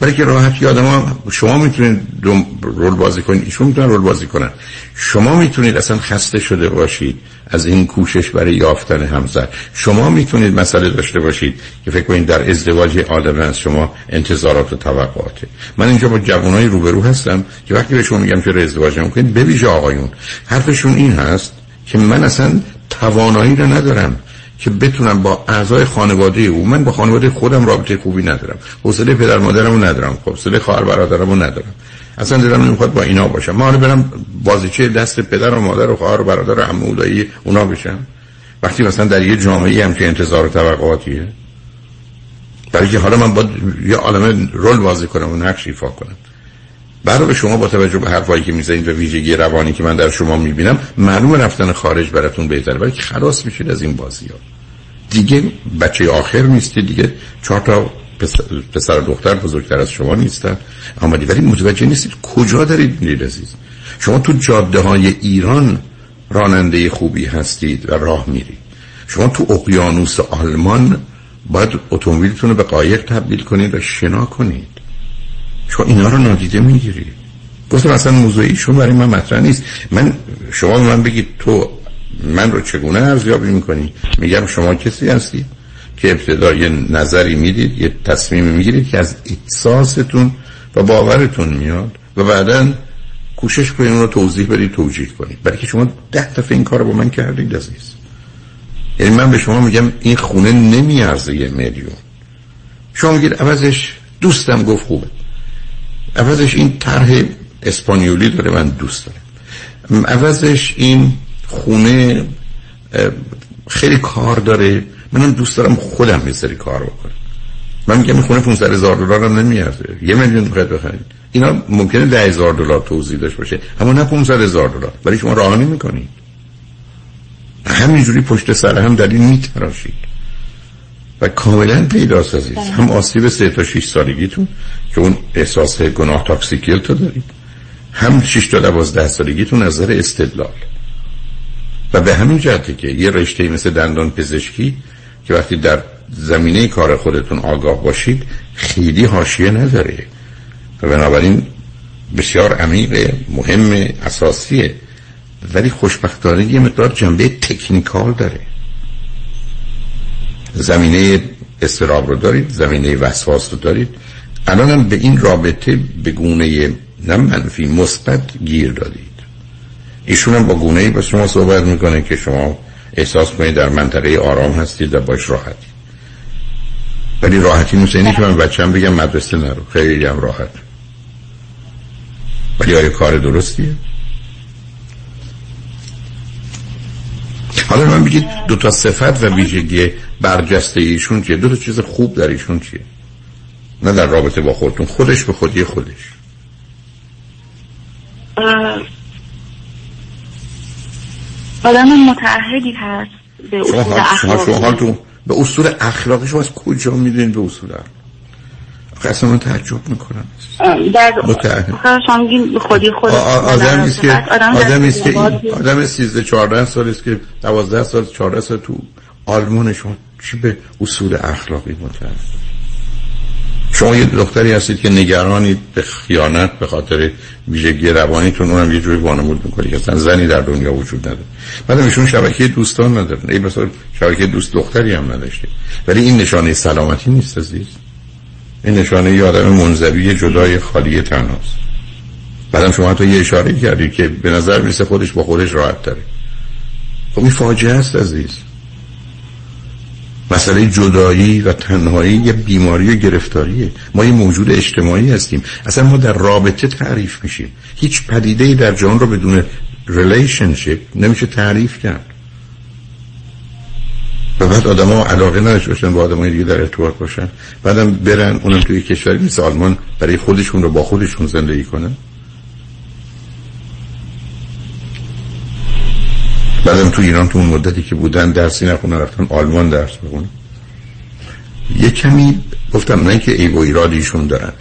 برای که راحتی آدم ها شما می‌تونید رول بازی کنید. ایشون می‌تونن رول بازی کنن. شما می‌تونید اصلا خسته شده باشید از این کوشش برای یافتن همسر. شما می‌تونید مسئله داشته باشید که فکر کنید در ازدواج آدم از شما انتظارات و توقعاته. من اینجا با جوانای روبرو هستم که وقتی شما میگم که ازدواج نمی‌کنید ببیشه آقایون. حرفشون این هست که من اصلا توانایی رو ندارم. که بتونم با اعضای خانواده او من با خانواده خودم رابطه خوبی ندارم. حوصله پدر مادرمو ندارم. حوصله خواهر برادرمو ندارم. اصلا دلم نمی‌خواد با اینا باشم. ما برم بازیچه دست پدر و مادر و خواهر و برادر و عمو اونا بشم. وقتی مثلا در یه جامعه هم که انتظار و توقعاتیه. برای که حالا من باید یه عالمه رول بازی کنم و نقش ایفا کنم. برای شما با توجه به حرفایی که می‌زنید و ویژگی روانی که من در شما می‌بینم معلوم رفتن خارج براتون بهتره. ولی خلاص میشید از این بازی ها دیگه بچه آخر نیستی دیگه چهار تا پسر و دختر بزرگتر از شما نیستن. آمدی ولی متوجه نیستید کجا دارید میرید عزیز. شما تو جاده های ایران راننده خوبی هستید و راه میرید. شما تو اقیانوس آلمان باید اتومبیلتون رو به قایق تبدیل کنید و شنا کنید. شما اینا رو نادیده می‌گیرید. گفتم اصلا موضوعیشون برای من مطرح نیست. من شما من بگید تو من رو چگونه ارزیابی می‌کنی؟ میگم شما کسی هستی که ابتدا یه نظری می‌دید یه تصمیم می‌گیرید که از احساستون و باورتون میاد و بعدا کوشش کنید اون رو توضیح بدید توجیه کنید. برای که شما ده دفعه این کار با من کردید عزیز. یعنی من به شما میگم این خونه نمیارزه یه میلیون. شما میگید عوضش دوستم گفت خوبه. عوضش این طرح اسپانیولی داره من دوست دارم. عوضش این خونه خیلی کار داره. منم دوست دارم خودم یه سری کار بکنم. من میگم این خونه 500 هزار دلار هم نمیارزه. یه میلیون می‌خواید بخرید. اینا ممکنه ده هزار دلار توضیح داشته باشه اما نه 500 هزار دلار. ولی شما راه نمی‌کنید همینجوری پشت سر هم دلیل میتراشید. و کاملا پیداست عزیز بله. هم آسیب سه تا 6 سالگیتون که اون احساس گناه تاکسیکیل تو دارید. هم 6 تا 12 سالگیتون از نظر استدلال. و به همین جهته که یه رشته مثل دندان پزشکی که وقتی در زمینه کار خودتون آگاه باشید خیلی حاشیه نداره. و بنابراین بسیار عمیق مهم اساسیه. ولی خوشبختانه یه مقدار جنبه تکنیکال داره. زمینه استراب رو دارید زمینه وسواس رو دارید. الان هم به این رابطه به گونه نه منفی مثبت گیر دادید. ایشون با گونه ای با شما صحبت می‌کنه که شما احساس کنید در منطقه آرام هستید و باش راحتی. ولی راحتی نیست اینی که من بچم بگم مدرسه نرو خیلی هم راحت. ولی آیا کار درستیه؟ حالا من بگید دو تا صفت و ویژگی برجسته ایشون چیه؟ دو تا چیز خوب در ایشون چیه؟ نه در رابطه با خودتون خودش به خودی خودش. آدم متعهدی هست به اصول اخلاقی. به اصول اخلاقی شما از کجا می‌دونید به اصول اخلاقی؟ اصلا من تعجب می‌کنم. در خودی خود آدم است که آدم است که آدم 13 14 سال است که 12 سال 14 سال تو آلمان شما چی به اصول اخلاقی متعهد؟ شما یه دختری هستید که نگرانید به خیانت به خاطر ویژگی روانیتون اونم یه جوری وانمود می‌کنید. اصلا زنی در دنیا وجود نداره. بعدم ایشون شبکه دوستان نداره. ای مثلا شبکه دوست دختری هم نداشته. ولی این نشانه سلامتی نیست عزیز. این نشانه یه آدم منزوی جدای خالی تنهاست. بعدم شما تو یه اشاره کردید که به نظر میرسه خودش با خودش راحت داره خب این فاجعه است عزیز. مسئله جدایی و تنهایی یه بیماری و گرفتاریه. ما یه موجود اجتماعی هستیم. اصلا ما در رابطه تعریف میشیم. هیچ پدیده در جهان رو بدون relationship نمیشه تعریف کرد. و بعد آدم ها علاقه نداشته باشن با آدم دیگه در ارتباط باشن. بعدم برن اونم توی کشوری مثل آلمان برای خودشون رو با خودشون زندگی کنن. بعدم تو ایران تو اون مدتی که بودن درسی نخونن رفتن آلمان درس بخونن. یه کمی گفتم نه که ایگو ایرادیشون دارن.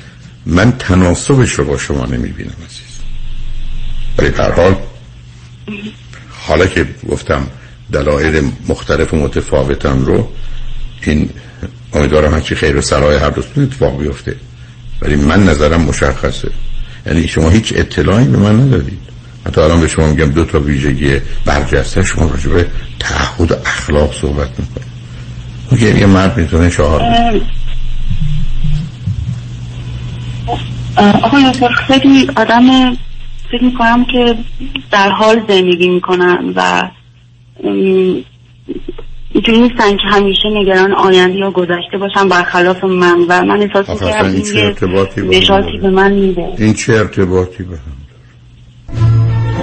من تناسبش رو با شما نمی‌بینم عزیز. ولی حال حالا که گفتم دلایل مختلف و متفاوتم رو این امیدوارم هرچی خیر و سرای هر دوستون اتفاق بیفته. ولی من نظرم مشخصه. یعنی شما هیچ اطلاعی به من ندادید. حتی الان به شما میگم دو تا ویژگی برجسته شما راجع به تعهد و اخلاق صحبت می‌کنید. اون یه مرد می‌تونه چهار آقای خیلی آدم فکر می‌کنم که در حال زندگی می‌کنن و اینجوری نیستن که همیشه نگران آینده یا گذشته باشن برخلاف من. و من احساس می‌کنم این چه ارتباطی به من میده. این چه ارتباطی به هم؟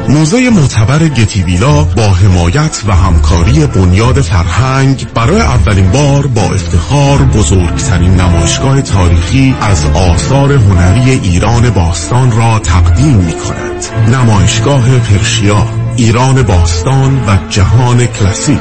موزه معتبر گتیویلا با حمایت و همکاری بنیاد فرهنگ برای اولین بار با افتخار بزرگترین نمایشگاه تاریخی از آثار هنری ایران باستان را تقدیم می کند. نمایشگاه پرشیا ایران باستان و جهان کلاسیک.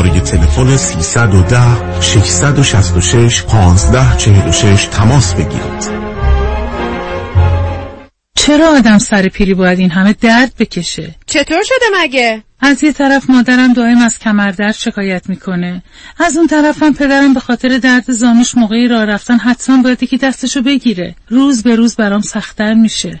شماره تلفن 310 666 1546 تماس بگیرید. چرا آدم سر پیری باید این همه درد بکشه؟ چطور شده مگه؟ از یه طرف مادرم دائم از کمردرد شکایت می‌کنه از اون طرف هم پدرم به خاطر درد زانوش موقعی راه رفتن حتما باید که دستشو بگیره روز به روز برام سختتر میشه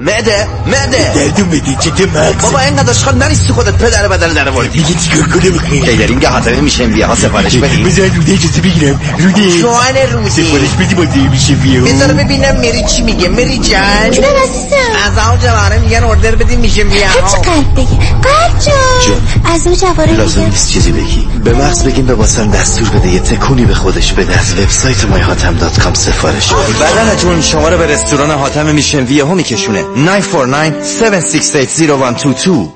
مده مده. دردو مده چه مغز بابا اینقدر اشغال نریستی خودت پدر بدن در وردی دیگه چیکار کنم بخیر کیدرینگ حاتمی میشه بیا ها سفارش بدی بذار روده اجازه بگیرم. روده جوان رودی سفارش بدی بازه میشه بیا. بذار ببینم میری چی میگه. میری جان. جونم عزیزم. از اون جواره میگن اردر بدیم میشه بیا. هرچی قلب بگی قلب جان. از اون جواره لازم نیست چیزی بگی. به مغز بگیم به واسم دستور بده. یه تکونی به خودش بده. از وبسایت myhatam.com سفارش بده. بدنتون شما رو به رستوران حاتم میشن ویه ها میکشونه. 949 7680122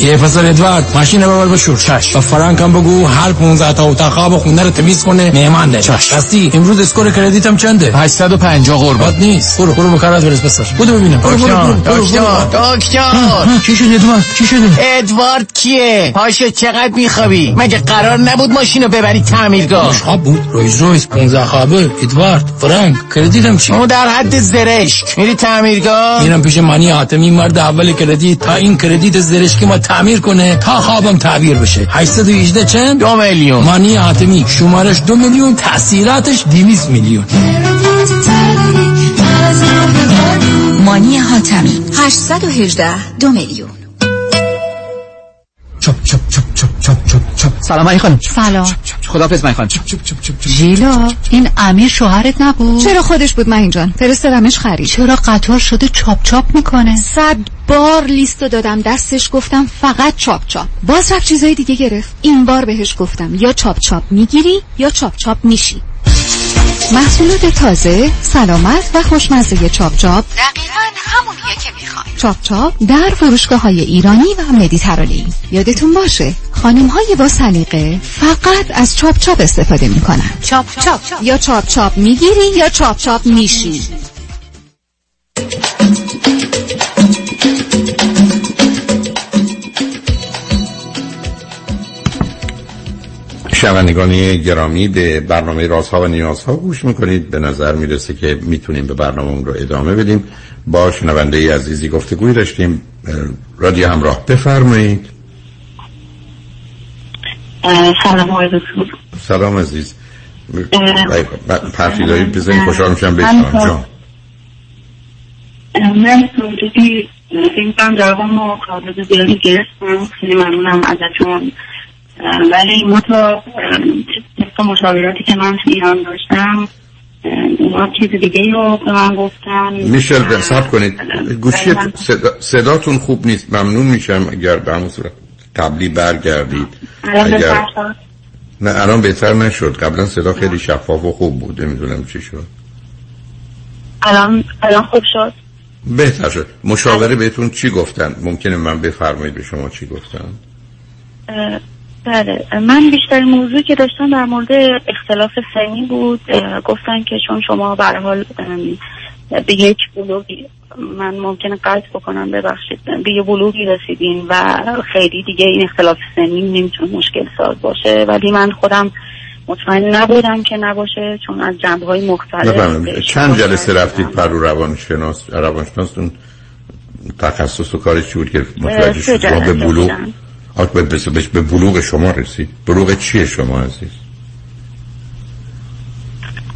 یه پسر ادوارد ماشین ببر بشور چش و فرانک هم بگو هر 15 تا اتاق خواب خونه رو تمیز کنه. مهمان ده چش راستی امروز اسکور کردیتم چنده؟ 850 قربان. نیست. برو برو مکرات برس پسر بودو ببینم. برو برو دکتر دکتر. چی شده ادوارد؟ چی شده؟ ادوارد کیه؟ پاشو چقدر میخوابی؟ مگه قرار نبود ماشینو ببری تعمیرگاه؟ خواب بود. رویز رویز. 15 خوابه. ادوارد فرانک کردیتم چی؟ اون در حد زرشک. میری تعمیرگاه؟ میرم پیش مانی حاتمی مرد اول کردیت. تا این کردیت زرشکی ما تعمیر کنه تا خوابم تعبیر بشه. 818 چند؟ دو میلیون. مانی حاتمی. شمارش دو میلیون تاثیراتش 200 میلیون. مانی حاتمی. 818 دو میلیون. چپ چپ چپ چپ چپ چپ چپ. سلام علی خانم. سلام. خدافظ من خانم. ژیلا این امیر شوهرت نبود؟ چرا خودش بود من اینجان فرستادمش خرید. چرا قطار شده چاپ چاپ می‌کنه؟ صد بار لیستو دادم دستش گفتم فقط چاپ چاپ. باز رفت چیزای دیگه گرفت. این بار بهش گفتم یا چاپ چاپ می‌گیری یا چاپ چاپ میشی. محصولات تازه سلامت و خوشمزه چاپ چاپ. دقیقا همونیه که می‌خوای. چاپ چاپ در فروشگاه های ایرانی و مدیترانه‌ای یادتون باشه خانم های با سلیقه فقط از چاپ چاپ استفاده می‌کنن. چاپ چاپ. یا چاپ چاپ می‌گیری یا چاپ چاپ میشی. شنوندگان گرامی به برنامه رازها و نیازها گوش می‌کنید. به نظر می‌رسه که می‌تونیم به برنامه رو ادامه بدیم. با شنونده ای عزیزی گفتگوی داشتیم. رادیو همراه بفرمایید. سلام آقای دکتر سلام عزیز. پرفی دارید بزنید خوشحال میشم بشنم جان. من سوجودی این کم در ما کارد زیادی گرفتم. خیلی ممنونم ازتون. ولی ما تا طبق مشاوراتی که من تو ایران داشتم اونا چیز دیگه رو به من گفتن. میشل سب کنید. گوشی صدا، صداتون خوب نیست. ممنون میشم اگر به همون صورت قبلی برگردید. الان اگر؟ نه الان بهتر نشد. قبلا صدا خیلی شفاف و خوب بود. نمی‌دونم چی شد. الان الان خوب شد. بهتر شد. مشاوره بهتون چی گفتن؟ ممکنه من بفرمایید به شما چی گفتن؟ بله. من بیشتر موضوعی که داشتم در مورد اختلاف سنی بود. گفتن که چون شما به حال به یک بلوغی من ممکنه قطع بکنم ببخشید به یه بلوغی رسیدین و خیلی دیگه این اختلاف سنی نمی‌تونه مشکل ساز باشه. ولی من خودم مطمئن نبودم که نباشه چون از جنبه های مختلف چند جلسه رفتید پرو روانشناس روانشناستون تخصص و کارش چی بود که متوجه شد؟ به بلوغ؟ به, به, بلوغ شما رسید. بلوغ چیه شما عزیز؟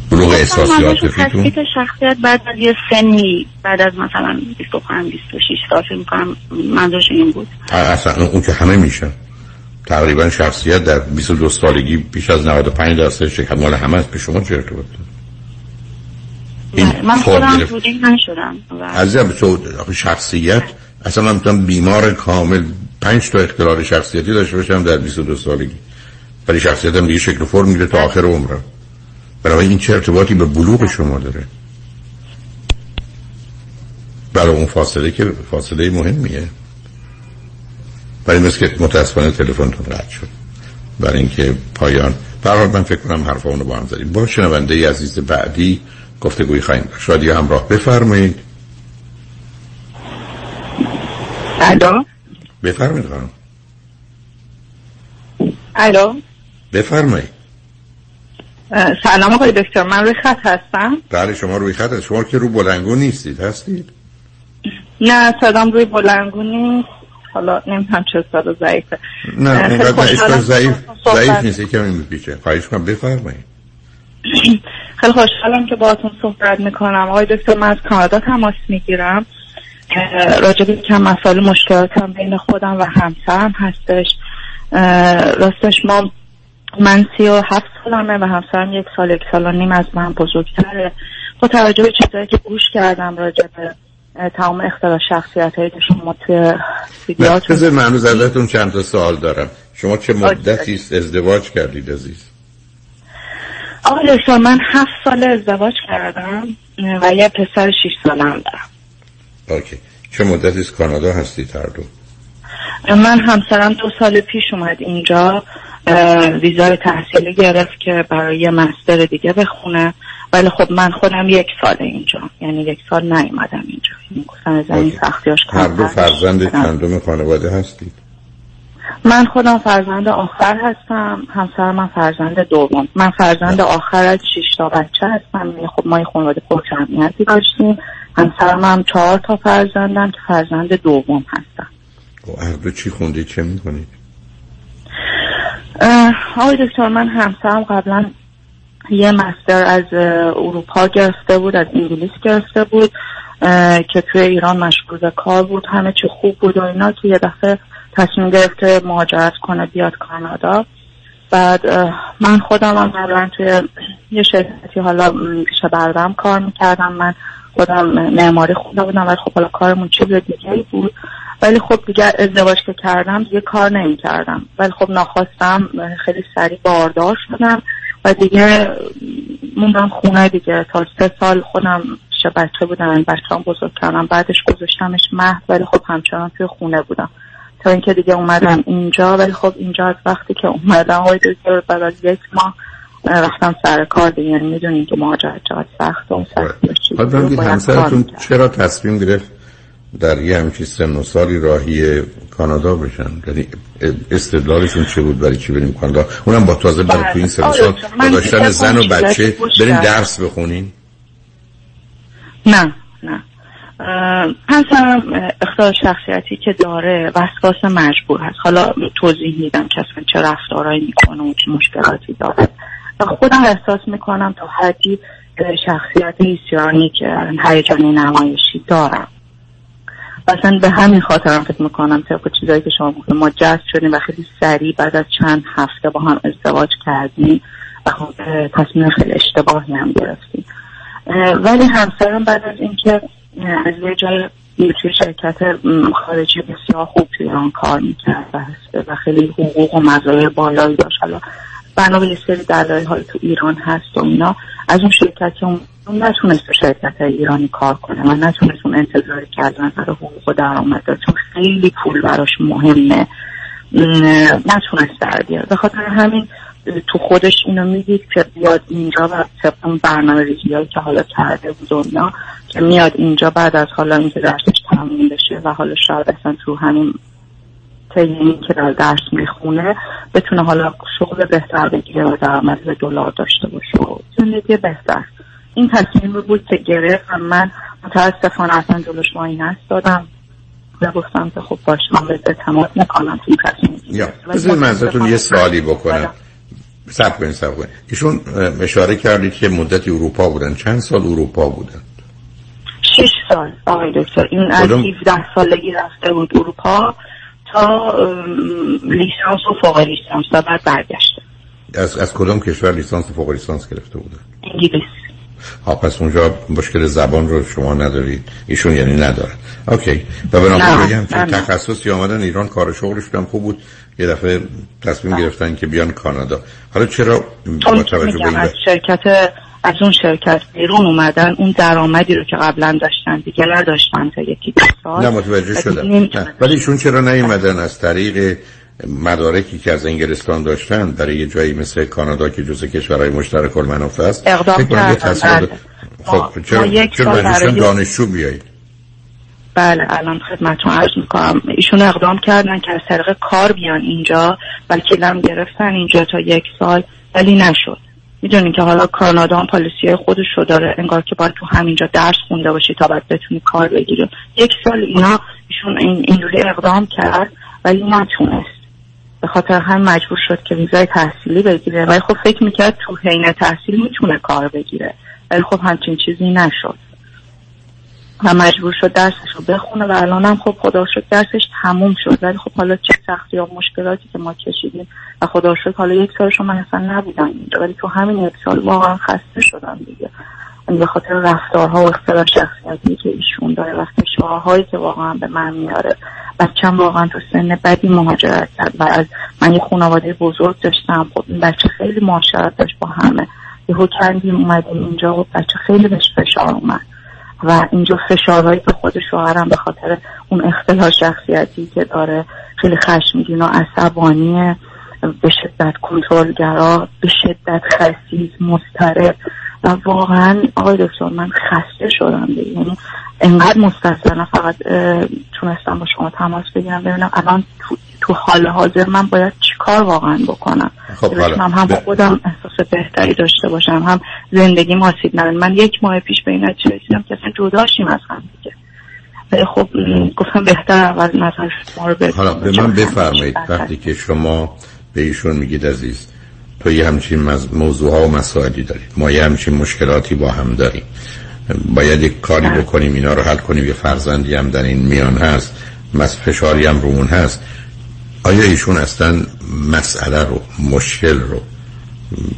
بلوغ احساسی منظورم عاطفیتون تثبیت شخصیت بعد از یه سنی بعد از مثلا 25 26 سال فکر می‌کنم منظورش این بود. اصلا اون که همه میشن. تقریبا شخصیت در 22 سالگی بیش از 95 درصد شکل مال همه است. به شما چه ارتباط داره؟ این من خودم. توجیه نشدم عزیزم تو شخصیت اصلا من می‌تونم بیمار کامل پنج تا اختلال شخصیتی داشته باشم در 22 سالگی. ولی شخصیتم دیگه شکل فرم میره تا آخر عمرم. برای این چه ارتباطی به بلوغ شما داره؟ برای اون فاصله که فاصله مهمیه. ولی مثل که متاسفانه تلفنتون رد شد. برای اینکه پایان برحال من فکر کنم حرف اونو با هم زدیم. با شنونده ای عزیز بعدی گفتگوی خواهیم داشت. شادی همراه بفرمایید. الو؟ بفرمایید خانم. الو؟ بفرمایید. سلام آقای دکتر من روی خط هستم. بله شما روی خط هست. شما که رو بلنگو نیستید هستید؟ نه صدام روی بلنگو نیست. حالا نمی‌دونم چه صدا ضعیفه. نه اینقدر اشکال ضعیف ضعیف نیست کمی میپیچه خواهش کنم بفرمایید. خیلی خوشحالم که باهاتون صحبت می‌کنم. آقای دکتر من از کانادا تماس می‌گیرم. راجع به چند مسائل مشکلاتم بین خودم و همسرم هستش. راستش ما من سی و هفت سالمه و همسرم یک سال یک سال و نیم از من بزرگتره. با توجه به چیزایی که گوش کردم راجع به تمام اختلاف شخصیت هایی که شما توی ویدیوهاتون بذار من هنوز ازتون چند تا سوال دارم. شما چه مدتی ازدواج کردید عزیز؟ آقای من هفت سال ازدواج کردم و یه پسر شیش سالم دارم. اوکی. چه مدتی است کانادا هستید هر دو من همسرم دو سال پیش اومد اینجا اه، ویزای تحصیلی گرفت که برای یه مستر دیگه بخونه. ولی خب من خودم یک سال اینجا یعنی یک سال نیومدم اینجا. از این سختیاش هر دو فرزند. چندم خانواده هستید؟ من خودم فرزند آخر هستم همسر من فرزند دوم. من فرزند آخر از شش تا بچه هستم. یعنی خب ما یه خانواده پر جمعیتی داشتیم. همسرم هم چهار تا فرزندم که فرزند دوم هستم. خب، هر دو چی خوندید چه می‌کنید آقای دکتر من همسرم قبلا یه مستر از اروپا گرفته بود از انگلیس گرفته بود که توی ایران مشغول به کار بود همه چی خوب بود و اینا که یه دفعه تصمیم گرفته مهاجرت کنه بیاد کانادا. بعد من خودم هم قبلا توی یه شرکتی حالا پیش بردم کار می‌کردم. من خودم معماری خونده بودم ولی خب حالا کارمون چیز دیگه ای بود. ولی خب دیگه ازدواج که کردم دیگه کار نمی کردم ولی خب ناخواستم خیلی سریع باردار شدم و دیگه موندم خونه دیگه. تا سه سال خودم پیش بچه بودم این بچه هم بزرگ کردم بعدش گذاشتمش مهد ولی خب همچنان توی خونه بودم. تا اینکه دیگه اومدم اینجا ولی خب اینجا از وقتی که اومدم آقای دکتر بعد از یک ماه اه، رفتم سر کار دیگه یعنی می‌دونین که مهاجرت چقدر سخت و سخت همسرتون چرا تصمیم گرفت در یه همچین سن و سالی راهی کانادا بشن؟ یعنی استدلالشون چه بود برای چی بریم کانادا؟ اونم با تازه برای تو این سن و سال من با داشتن فکر زن و بچه کردم. درس بخونین نه نه. همسرم اختلال شخصیتی که داره وسواس مجبور هست. حالا توضیح میدم که اصلا چه رفتارهایی می‌کنه و چه مشکلاتی داره. خودم احساس می‌کنم تا حدی شخصیت ایسیانی که هیجانی نمایشی دارم. اصلا به همین خاطرم فکر می‌کنم طبق چیزایی که شما گفتید ما جذب شدیم و خیلی سریع بعد از چند هفته با هم ازدواج کردیم و خب تصمیم خیلی اشتباهی هم گرفتیم. ولی همسرم بعد از اینکه از یه جای توی شرکت خارجی بسیار خوب توی ایران کار می‌کرد و خیلی حقوق و مزایای بالایی داشت. بنا به یه سری دلایل های تو ایران هست و اینا. از اون شرکت اون نتونست تو شرکت ایرانی کار کنه. و نتونست اون انتظاری که نظر حقوق و درآمد چون خیلی پول براش مهمه. نتونست در بیاره. به خاطر همین تو خودش اینو می‌دید که بیاد اینجا و طبق اون برنامه ریزی که حالا کرده بود اینا که میاد اینجا بعد از حالا اینکه درسش تموم بشه و حالا شاید اصلا تو همین طی این که در درس می‌خونه بتونه حالا شغل بهتر بگیره و درآمد به دلار داشته باشه. و زندگی بهتر. این تصمیم رو بود که گرفت و من متاسفانه اصلا جلوش مایی نستادم و گفتم که خب باش من به اعتماد می‌کنم این تصمیم. یا بذارید من ازتون یه سوالی بکنم. سب کنید سب کنید ایشون اشاره کردید که مدتی اروپا بودن. چند سال اروپا بودن؟ شش سال. آقای دکتر این از کدوم؟ 17 سالگی رفته بود اروپا. تا لیسانس و فوق لیسانس و بعد برگشته. از, از کدام کشور لیسانس و فوق لیسانس گرفته بودن انگلیس. ها پس اونجا مشکل زبان رو شما ندارید. ایشون یعنی ندارن اوکی. و بنابراین بگم که تخصصی آمدن ایران کار شغلشون خوب بود. یه دفعه تصمیم گرفتن که بیان کانادا. حالا چرا با توجه به شرکت از اون شرکت بیرون اومدن اون درآمدی رو که قبلا داشتن دیگه نداشتن تا یکی دو سال. نه متوجه شدم. ولی ایشون چرا نیومدن؟ از طریق مدارکی که از انگلستان داشتن برای یه جایی مثل کانادا که جزء کشورهای مشترک المنافع است. اقدام کردن. بله. خب چرا چرا دانشجو بیایید؟ بله الان خدمتون عرض می‌کنم. ایشون اقدام کردن که از طریق کار بیان اینجا و کلم گرفتن اینجا تا یک سال ولی نشد. می‌دونین که حالا کانادا هم پالیسی خودش رو داره انگار که باید تو همینجا درس خونده باشی تا بعد بتونی کار بگیری یک سال اینا ایشون این اینجوری اقدام کرد ولی نتونست. به خاطر هم مجبور شد که ویزای تحصیلی بگیره. ولی خب فکر می‌کرد تو حین تحصیل می‌تونه کار بگیره. ولی خب همچین چیزی نشد. و مجبور شد درسش رو بخونه و الان هم خب خدا شد درسش تموم شد. ولی خب حالا چه سختی یا مشکلاتی که ما کشیدیم و خدا شد حالا یک سالش من اصلا نبودم اینجا. ولی تو همین یک سال واقعا خسته شدم دیگه. یعنی به خاطر رفتارها و اختلاف شخصیتی که ایشون داره و فشارهایی که واقعا به من میاره. بچم واقعا تو سن بدی مهاجرت کرد و از من یه خانواده بزرگ داشتم. خب این بچه خیلی معاشرت داشت با همه. یهو کردیم اومدیم اینجا و بچه خیلی بهش فشار اومد. و اینجا فشارهایی که خود شوهرم به خاطر اون اختلاف شخصیتی که داره خیلی خشمگین و عصبانی به شدت کنترلگرا به شدت خسیز مضطرب. و واقعا آقای دکتر من خسته شدم دیگه. یعنی انقدر مستثنا فقط تونستم با شما تماس بگیرم ببینم الان تو, تو حال حاضر من باید چیکار واقعا بکنم؟ خب هم هم خودم احساس بهتری داشته باشم هم زندگی آسیب نداره. من یک ماه پیش به این نتیجه رسیدم که اصلا جداشیم از هم دیگه. خب گفتم بهتر اول نظر شما رو حالا به من بفرمایید وقتی که شما به ایشون میگید عزیز تو یه همچین موضوع ها و مسائلی دارید ما یه همچین مشکلاتی با هم داریم. باید یک کاری بکنیم اینا رو حل کنیم. یه فرزندی هم در این میان هست مس فشاری هم رو هست. آیا ایشون اصلا مسئله رو مشکل رو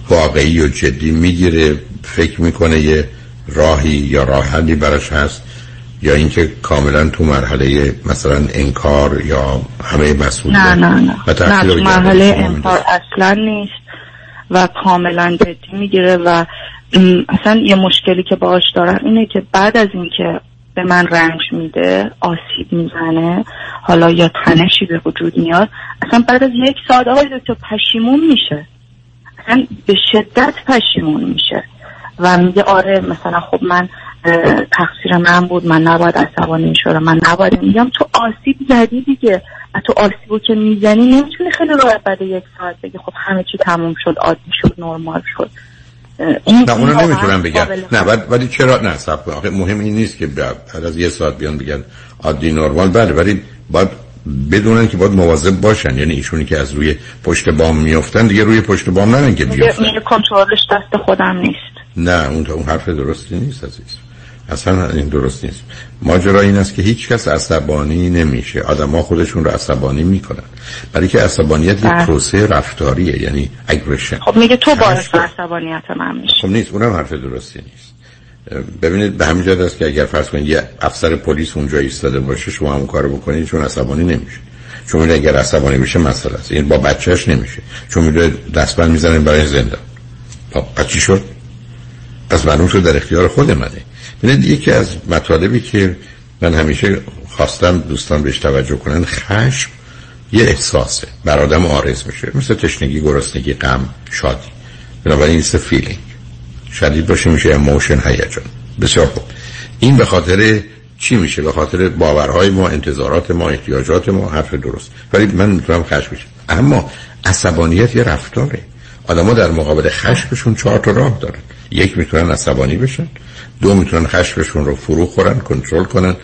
واقعی و جدی می‌گیره فکر می‌کنه یه راهی یا راه حلی براش هست؟ یا اینکه کاملا تو مرحله مثلا انکار یا همه مسئولیت نه نه نه, نه تو مرحله انکار اصلا نیست. و کاملا جدی می‌گیره و اصلا یه مشکلی که باش دارم اینه که بعد از اینکه به من رنج میده آسیب می‌زنه حالا یا تنشی به وجود میاد اصلا بعد از یک ساعت آقای دکتر پشیمون میشه. اصلا به شدت پشیمون میشه و میگه آره مثلا خب من تقصیر من بود من نباید عصبانی میشورم من نباید میگم تو آسیب زدی دیگه. تو آسیبو که می‌زنی نمی‌تونی خیلی راحت بعد یک ساعت بگی خب همه چی تموم شد عادی شد نرمال شد. نه اونو نمی‌تونم بگم. نه ولی چرا نه سب آخه مهم این نیست که بعد از یه ساعت بیان بگن عادی نرمال. بله ولی باید بدونن که باید مواظب باشن. یعنی ایشونی که از روی پشت بام میافتن دیگه روی پشت بام نرن که بیافتن. کنترلش دست خودم نیست. نه اون اون حرف درستی نیست عزیز. اصلا این درست نیست. ماجرا این است که هیچ کس عصبانی نمیشه. آدما خودشون رو عصبانی می‌کنن. برای که عصبانیت یک بله. پروسه رفتاریه یعنی اگریشن خب میگه تو باعث عصبانیت من میشه خب نیست اونم حرف درستی نیست. ببینید به همین جهت است که اگر فرض کنید یه افسر پلیس اونجا ایستاده باشه شما هم کارو بکنید چون عصبانی نمیشه. چون اگر عصبانی میشه مسئله است. این با بچهش نمیشه. چون میره دستبند می‌زنه برای زنده خب بچی شد؟ پس معلوم شد در اختیار خود منه ببینید یکی از مطالبی که من همیشه خواستم دوستان بهش توجه کنن خشم یه احساسه. بر آدم آرز میشه. مثل تشنگی گرسنگی غم شادی. بنابراین این feeling شدید باشه میشه emotion هیجان. بسیار خوب. این به خاطر چی میشه؟ به خاطر باورهای ما انتظارات ما احتیاجات ما حرف درست. ولی من می‌تونم خشم بشم. اما عصبانیت یه رفتاره. آدما در مقابل خشمشون چهار تا راه دارن. یک می‌تونن عصبانی بشن. دو می‌تونن خشمشون رو فرو خورن کنترل کنن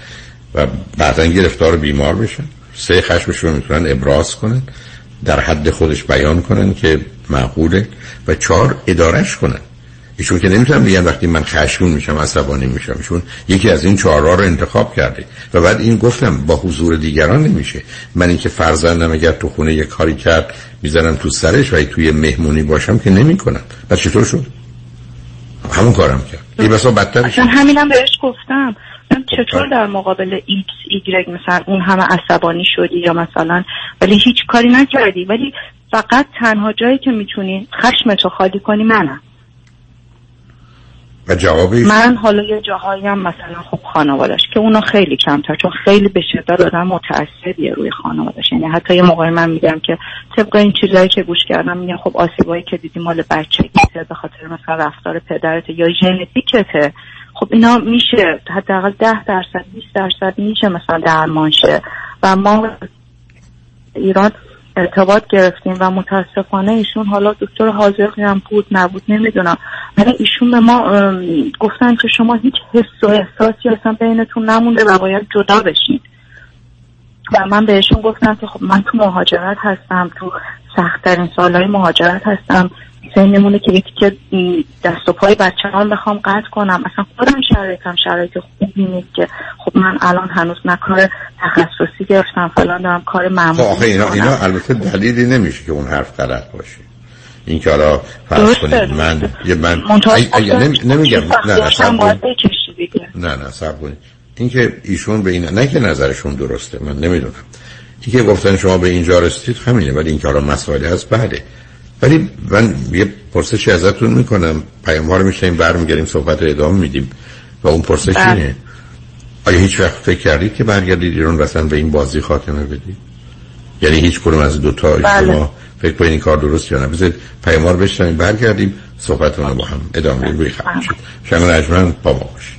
و بعدا گرفتار بیمار بشن. سه خشمشون می‌تونن ابراز کنن در حد خودش بیان کنن که معقوله و چهار ادارش کنن. ایشون که نمی‌تونم بگن وقتی من خشمون میشم عصبانی میشم. ایشون یکی از این چهارها رو انتخاب کرده. و بعد این گفتم با حضور دیگران نمیشه. من اینکه فرزندم اگر تو خونه یک کاری کرد می‌زنم تو سرش و توی مهمونی باشم که نمی‌کنم. پس چطور شد؟ همون کارم کرد. این بسا بدتر اصلا همینم بهش گفتم. چطور در مقابل ایکس ایگرگ مثلا اون همه عصبانی شدی یا مثلا ولی هیچ کاری نکردی. ولی فقط تنها جایی که می‌تونی خشمتو خالی کنی منم. و جوابی؟ من حالا یه جاهایی هم مثلا خب خانوادش که اونا خیلی کمتر چون خیلی به شدت آدم متعصبیه روی خانوادش یعنی حتی یه موقعی من میگم که طبق این چیزایی که گوش کردم میگم خب آسیبایی که دیدی مال بچگیته به خاطر مثلا رفتار پدرت یا ژنتیکته. خب اینا میشه حداقل ده درصد 20 درصد میشه مثلا درمان شه و ما ایران ارتباط گرفتیم و متاسفانه ایشون حالا دکتر حاضقی هم بود نبود نمی‌دونم. ولی ایشون به ما گفتن که شما هیچ حس و احساسی اصلا بینتون نمونده و باید جدا بشین. و من بهشون گفتم که خب من تو مهاجرت هستم تو سختترین سالهای مهاجرت هستم. نمونه که یکی که دست و پای بچه هم بخوام قطع کنم. اصلا خودم شرایطم شرایط خوبی نیست که خب من الان هنوز نه کار تخصصی گرفتم فلان دارم کار معمولی خب آخه اینا, اینا البته دلیلی نمیشه که اون حرف غلط باشه. این که حالا فرض کنید من یه من نمیگم نه نه سب نه نه سب کنید. این که ایشون به این نه که نظرشون درسته من نمی‌دونم. این که گفتن شما به اینجا رسیدید همینه ولی این که حالا مسائلی هست بله. ولی من یه پرسشی ازتون می‌کنم. پیام ها رو میشنیم برمیگردیم صحبت رو ادامه میدیم. و اون پرسش بله. اینه آیا هیچ وقت فکر کردید که برگردید ایران مثلا به این بازی خاتمه بدید؟ یعنی هیچ کنم از دوتا بله. شما فکر کنید این کار درست یا نه؟ بذارید پیام ها رو بشنیم برگردیم صحبت رو با هم ادامه روی خواهیم شد شما انجمن با ما باشید.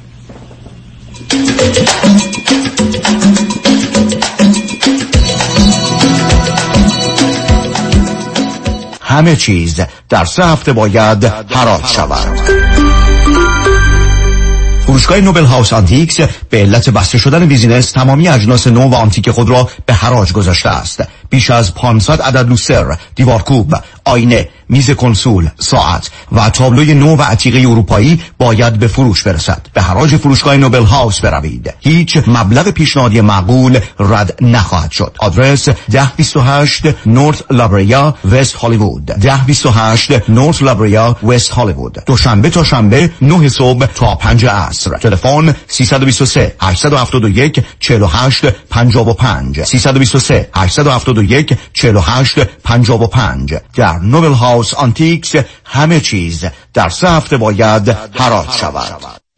همه چیز در سه هفته باید حراج شود. فروشگاه Noble House Antiques به علت بسته شدن business تمامی اجناس نو و آنتیک خود را به حراج گذاشته است. بیش از 500 عدد لوستر دیوارکوب آینه میز کنسول ساعت و تابلوی نو و عتیقه اروپایی باید به فروش برسد. به حراج فروشگاه نوبل هاوس بروید. هیچ مبلغ پیشنهادی معقول رد نخواهد شد. آدرس 1028 نورث لابریا وست هالیوود. 1028 نورث لابریا وست هالیوود. دوشنبه تا شنبه 9 صبح تا 5 عصر. تلفن 323 871 48 55 323 871 48 55 در نوبل هاوس آنتیکس همه چیز در سه هفته باید حراج شود.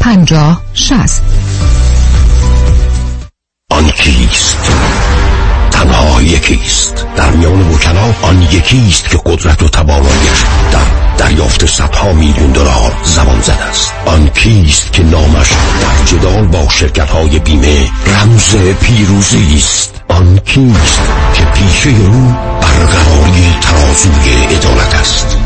50 60 آن کیست؟ تنها یکیست. در میان وکلا آن یکیست که قدرت و توانایش در دریافت صدها میلیون دلار زمان زده است. آن کیست که نامش در جدال با شرکت های بیمه رمز پیروزی است. آن کیست که پیشه او برقراری ترازوی عدالت است.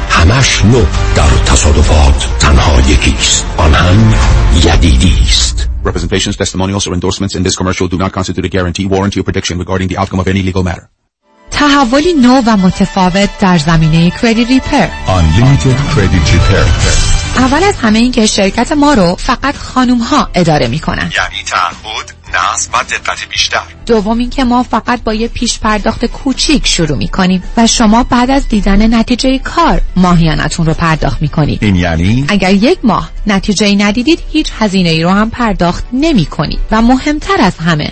همش نو در تصادفات تنها یکیست آن هم یدیدی است Representations, testimonials, or endorsements in this commercial do not constitute a guarantee, warranty, or prediction regarding the outcome of any legal matter. تحولی نو و متفاوت در زمینه کردیت ریپر Unlimited Credit Repair اول از همه این که شرکت ما رو فقط خانوم ها اداره می‌کنن یعنی تعهد نصب و دقت بیشتر. دوم اینکه ما فقط با یه پیش پرداخت کوچیک شروع می‌کنیم و شما بعد از دیدن نتیجه کار ماهیانتون رو پرداخت می‌کنید. این یعنی؟ اگر یک ماه نتیجه ندیدید هیچ هزینه ای رو هم پرداخت نمی کنید و مهمتر از همه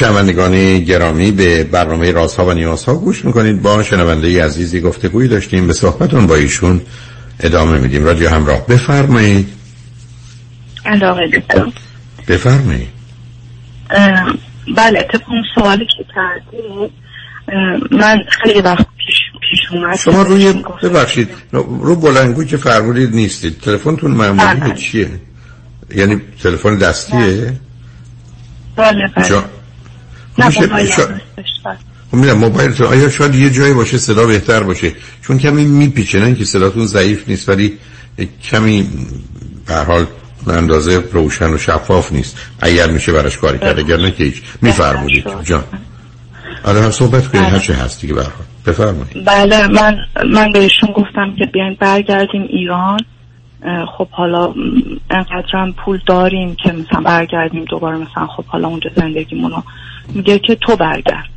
شنوندگان گرامی به برنامه رازها و نیازها گوش می‌کنید. با شنونده عزیزی گفتگویی داشتیم. به صحبتون با ایشون ادامه میدیم. رادیو همراه. بفرمایید. علاقه دکتر بفرمایید. بله طبق اون سوالی که کردی من خیلی وقت پیش, پیش اومد. شما روی ببخشید. رو بلنگوی که فرمودید نیستید. تلفنتون معمولی بله. چیه؟ یعنی تلفن دستیه؟ بله بله. جا- نه میشه- موبایل بله. خب می‌دونم موبایلتون آیا شاید یه جایی باشه صدا بهتر باشه؟ چون کمی میپیچه نه که صداتون ضعیف نیست ولی کمی به حال اندازه روشن و شفاف نیست. اگر میشه براش کاری کرد اگر نه که هیچ. میفرمودید. جان. آره هم صحبت کنید هر چه هست دیگه به هر حال. بفرمایید. بله من من بهشون گفتم که بیاین برگردیم ایران. خب حالا انقدرم پول داریم که مثلا برگردیم دوباره مثلا خب حالا اونجا زندگیمونو میگه که تو برگرد.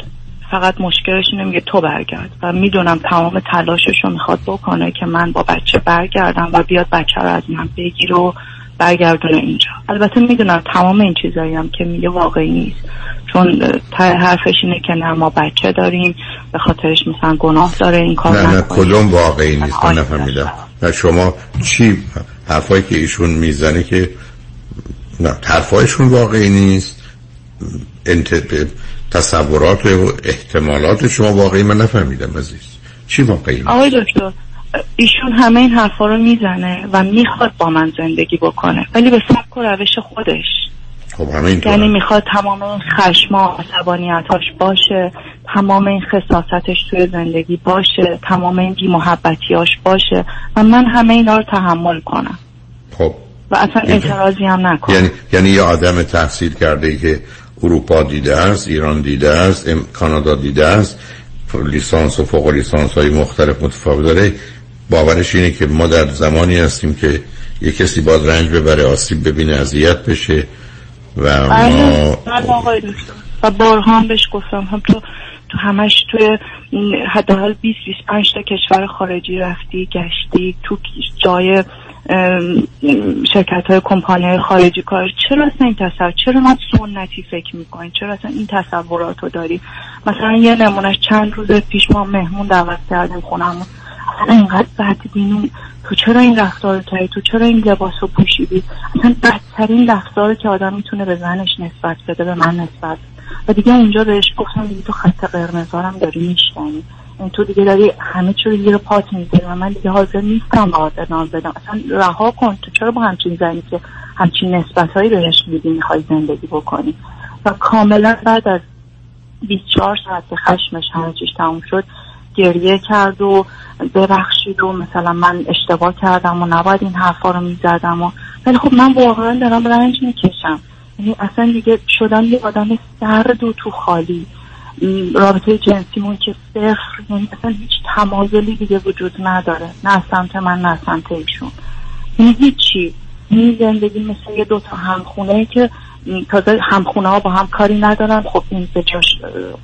فقط مشکلش اینه میگه تو برگرد. و می‌دونم تمام تلاشش رو می‌خواد بکنه که من با بچه برگردم و بیاد بچه رو از من بگیر و برگردونه اینجا. البته می‌دونم تمام این چیزایی هم که میگه واقعی نیست. چون حرفش اینه که نه ما بچه داریم به خاطرش مثلا گناه داره این کار نه نه. کدوم واقعی نیست؟ من نفهمیدم. نه شما چی حرفایی که ایشون می‌زنه که نه حرفایشون واقعی نیست. تصورات و احتمالات شما واقعی من نفهمیدم عزیز. چی واقعی آقای دکتر ایشون همه این حرفا رو می‌زنه و می‌خواد با من زندگی بکنه ولی به سبک و روش خودش. خب همه این یعنی می‌خواد تمام این خشما عصبانیتاش باشه تمام این خصاصتش توی زندگی باشه تمام این بیمحبتیاش باشه و من همه اینا رو تحمل کنم. خب. و اصلا اعتراضی هم نکنم. یعنی یعنی یه آدم تحصیل کرده ای که اروپا دیده است ایران دیده است کانادا دیده است. لیسانس و فوق لیسانس های مختلف متفاوت داره. باورش اینه که ما در زمانی هستیم که یه کسی باید رنج ببره آسیب ببینه اذیت بشه و ما بله بله و بارها بهش گفتم. هم تو تو همش توی حداقل 20 25 تا کشور خارجی رفتی گشتی تو جای شرکت های کمپانی های خارجی کار چرا اصلا این تصور چرا ما سنتی فکر می‌کنیم؟ چرا اصلا این تصورات رو داری مثلا یه نمونهش چند روز پیش ما مهمون دعوت کردیم خونمون. اصلا اینقدر بدبینون تو چرا این رفتار کردی تو چرا این لباس رو پوشیدی؟ اصلا بدترین رفتار که آدم می‌تونه به زنش نسبت بده به من نسبت. و دیگه اونجا بهش گفتم دیگه تو خط قرمزارم داری میشکنی. تو دیگه داری همه چی رو پات می‌ذاری و من دیگه حاضر نیستم با ادامه بدم. اصلا رها کن تو چرا با همچین زنی که همچین نسبت هایی بهش میدی می‌خوای زندگی بکنی؟ و کاملا بعد از 24 ساعت که خشمش همه چیش تموم شد گریه کرد و ببخشید و مثلا من اشتباه کردم و نباید این حرفا رو می‌زدم و ولی خب من واقعا دارم رنج می‌کشم. یعنی اصلا دیگه شدم یه آدم سرد و تو خالی. رابطه جنسیمون که صفر یعنی اصلا هیچ تمایلی دیگه وجود نداره. نه از سمت من نه از سمت ایشون. یعنی هیچی. این زندگی مثل یه دوتا همخونه که تازه همخونه ها با هم کاری ندارن. خب این به جاش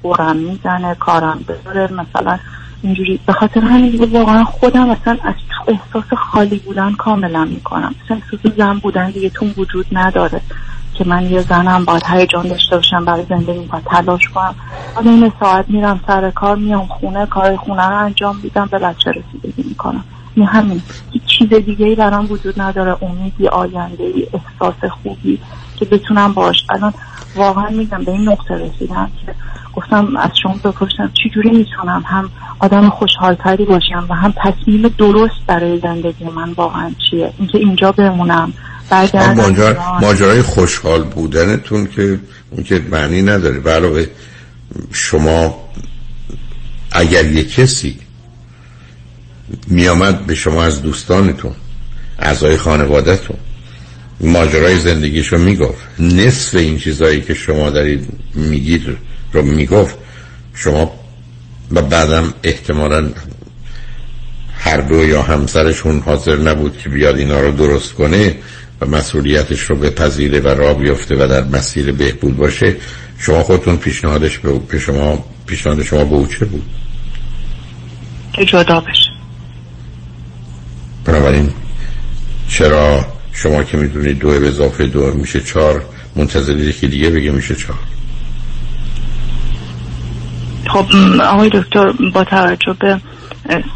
قرم می‌زنه کارم داره مثلا اینجوری به خاطر همین دیگه واقعا خودم اصلا از احساس خالی بودن کاملا می‌کنم. اصلا احساس زن بودن دیگه تو وجود نداره. که من یه زنم باید هیجان داشته باشم برای زندگی باید تلاش کنم. حالا این ساعت میرم سر کار میام خونه کار خونه رو انجام میدم به بچه رسیدگی می‌کنم. این همین. هیچ چیز دیگه ای برام وجود نداره. امیدی آینده ای احساس خوبی که بتونم باش الان واقعا میگم به این نقطه رسیدم که گفتم از شما بپرسم چجوری می‌تونم هم آدم خوشحالتری باشم و هم تصمیم درست برای زندگی من واقعا چیه؟ اینکه اینجا بمونم. ماجر... ماجرای خوشحال بودنتون که اون که معنی نداره. علاوه شما اگر یه کسی میامد به شما از دوستانتون اعضای خانوادهتون ماجرای زندگیشو می‌گفت. نصف این چیزهایی که شما دارید میگید رو می‌گفت. شما و بعدم احتمالا هر دو یا همسرشون حاضر نبود که بیاد اینا رو درست کنه. و مسئولیتش رو بپذیره و را بیفته و در مسیر بهبود باشه شما خودتون پیشنهادش به شما پیشنهاد شما به او چه بود؟ که جدا بشه. بنابراین چرا شما که می‌دونید دو به اضافه دو میشه چهار منتظرید که دیگه بگه میشه چهار؟ خب آقای دکتر با توجه به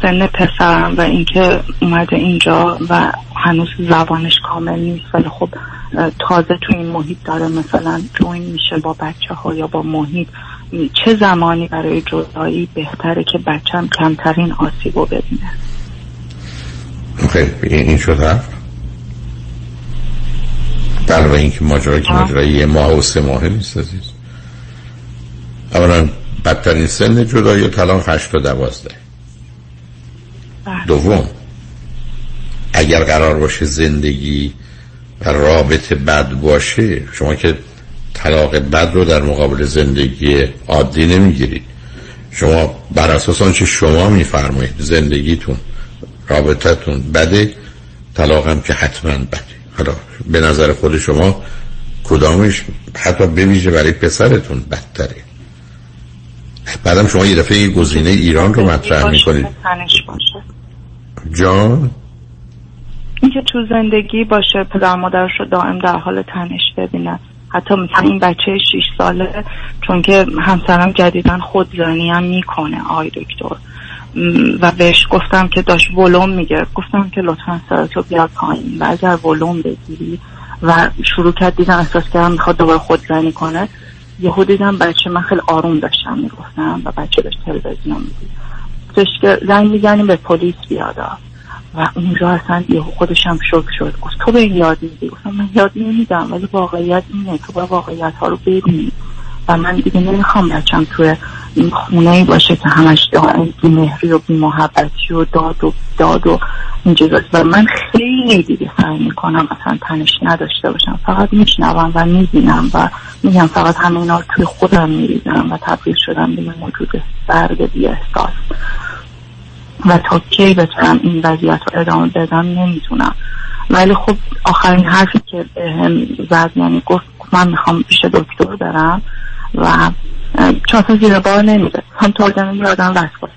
سن پسرم و اینکه اومده اینجا و هنوز زبانش کامل نیست. ولی خب تازه تو این محیط داره مثلا جوین میشه با بچه ها یا با محیط. چه زمانی برای جدایی بهتره که بچم کمترین آسیب رو ببینه؟ خیلی. این شد در اینکه ماجرا که ماجرای یه ماه و سه ماه نیست عزیز. اولا بدترین سن جدایی و طلاق هشت و دوازده. بله. دوم. اگر قرار باشه زندگی و رابطه بد باشه شما که طلاق بد رو در مقابل زندگی عادی نمی‌گیرید شما بر اساس آنچه شما میفرمایید زندگیتون رابطتون بده طلاق هم که حتما بده. حالا به نظر خود شما کدامش حتی بویژه برای پسرتون بدتره؟ بعدم شما یه دفعه گزینه ایران رو مطرح می‌کنید. جان؟ اینکه تو زندگی باشه پدر مادرش رو دائم در حال تنش ببینه حتی مثلا این بچه 6 ساله چون که همسرم جدیدا خودزنی هم می‌کنه. آی دکتر. و بهش گفتم که داشت ولوم میگه. گفتم که لطفا سرتو بیار پایین. و اگر ولوم بگیری و شروع کرد دیدم احساس کردم می‌خواد دوباره خودزنی کنه. یهو دیدم بچه من خیلی آروم داشتم می‌گفتم. و بچه داشت تلویزیون می‌دید. که زنگ می‌زنیم به پلیس بیادا. و اونجا اصلا یه خودش هم شک شد. گفت تو به یاد میدی؟ گفتم من یاد نمیدم ولی واقعیت اینه تو با واقعیت ها رو ببینی. و من دیگه نمی‌خوام بچم توی این خونه ای باشه که همش بی مهری و بی محبتی و داد و داد و اینجا و من خیلی دیگه سعی می‌کنم اصلا تنش نداشته باشم. فقط میشنوم و می‌بینم و میگم فقط همه اینا توی خودم میریزم و تبدیل شدم به موجود سرد بی احساس و تا کی بتونم این وضعیت رو ادامه بدم نمی‌تونم. ولی خب آخرین حرفی که هم زد یعنی گفت من می‌خوام پیش دکتر برم و چون زیر بار نمیده هم تا آدم آدم وسواس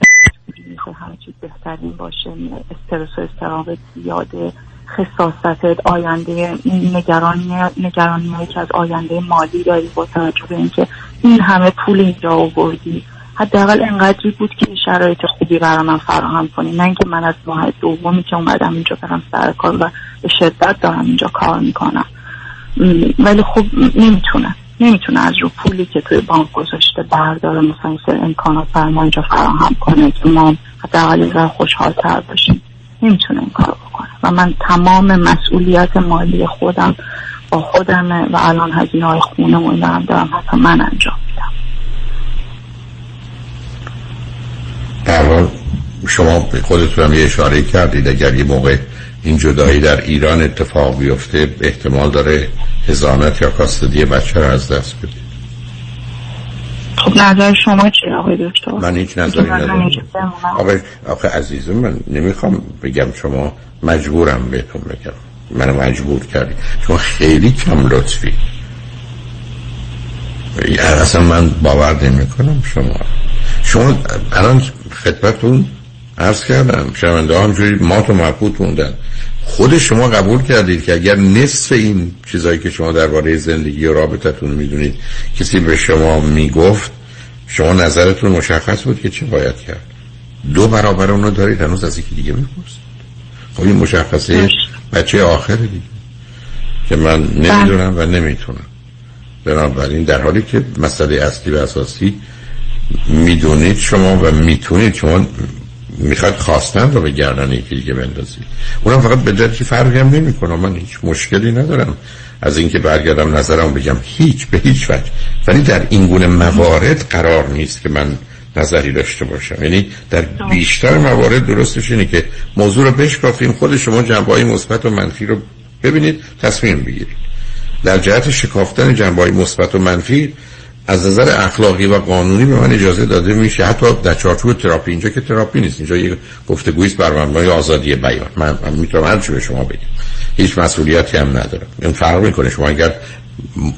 می‌خواد همه چیز بهترین باشه استرس و استراب زیاده خصاصتت آینده نگرانی نگرانی که از آینده مالی داری با توجه به اینکه این همه پول اینجا آوردی. حداقل انقدری بود که شرایط خوبی برای من فراهم کنی. نه اینکه من از ماه دومی که اومدم اینجا برم سر کار و به شدت دارم اینجا کار می‌کنم. ولی خب نمی‌تونه. نمی‌تونه از رو پولی که توی بانک گذاشته برداره. مثلا سر امکانات بر ما اینجا فراهم کنه که ما حداقل خوشحال تر باشیم نمی‌تونه این کار بکنه. و من تمام مسئولیت مالی خودم با خودمه و الان هزینه های خونه و دارم دارم حتی من انجام میدم. در شما خودتون هم یه اشاره کردید اگر یه موقع این جدایی در ایران اتفاق بیفته احتمال داره هزانت یا کاستدی بچه رو از دست بدید. خب نظر شما چی آقای دکتر؟ من هیچ نظری ندارم. آقای آقای عزیزم من نمی‌خوام بگم شما مجبورم بهتون بگم. منو مجبور کردی. شما خیلی کم لطفی. اصلا من باور نمی کنم شما. شما الان خدمتون عرض کردم شنونده همجوری ما تو مبهوت موندن. خود شما قبول کردید که اگر نصف این چیزایی که شما درباره زندگی و رابطتون می‌دونید کسی به شما می‌گفت شما نظرتون مشخص بود که چه باید کرد. دو برابر اونو دارید هنوز از یکی دیگه می‌پرسید. خب این مشخصه بچه آخر دیگه که من نمی‌دونم و نمی‌تونم. بنابراین در حالی که مسئله اصلی و اساسی می‌دونید شما و می‌تونید شما می‌خواد خواستن رو به گردن یکی دیگه بندازید. اونم فقط به جد که فرقی هم نمی من هیچ مشکلی ندارم. از اینکه برگردم نظرم بگم هیچ به هیچ وجه. ولی در این گونه موارد قرار نیست که من نظری داشته باشم. یعنی در بیشتر موارد درستش اینه که موضوع رو بشکافیم خود شما جنبه های مثبت و منفی رو ببینید تصمیم بگیرید. در جهت شکافتن جنبه های مثبت و منفی از نظر اخلاقی و قانونی به من اجازه داده میشه حتی در چارچوب تراپی. اینجا که تراپی نیست اینجا یه گفتگویی بر مبنای آزادی بیان. من, من می‌تونم هر به شما بگم. هیچ مسئولیتی هم ندارم. این فرق می‌کنه. شما اگر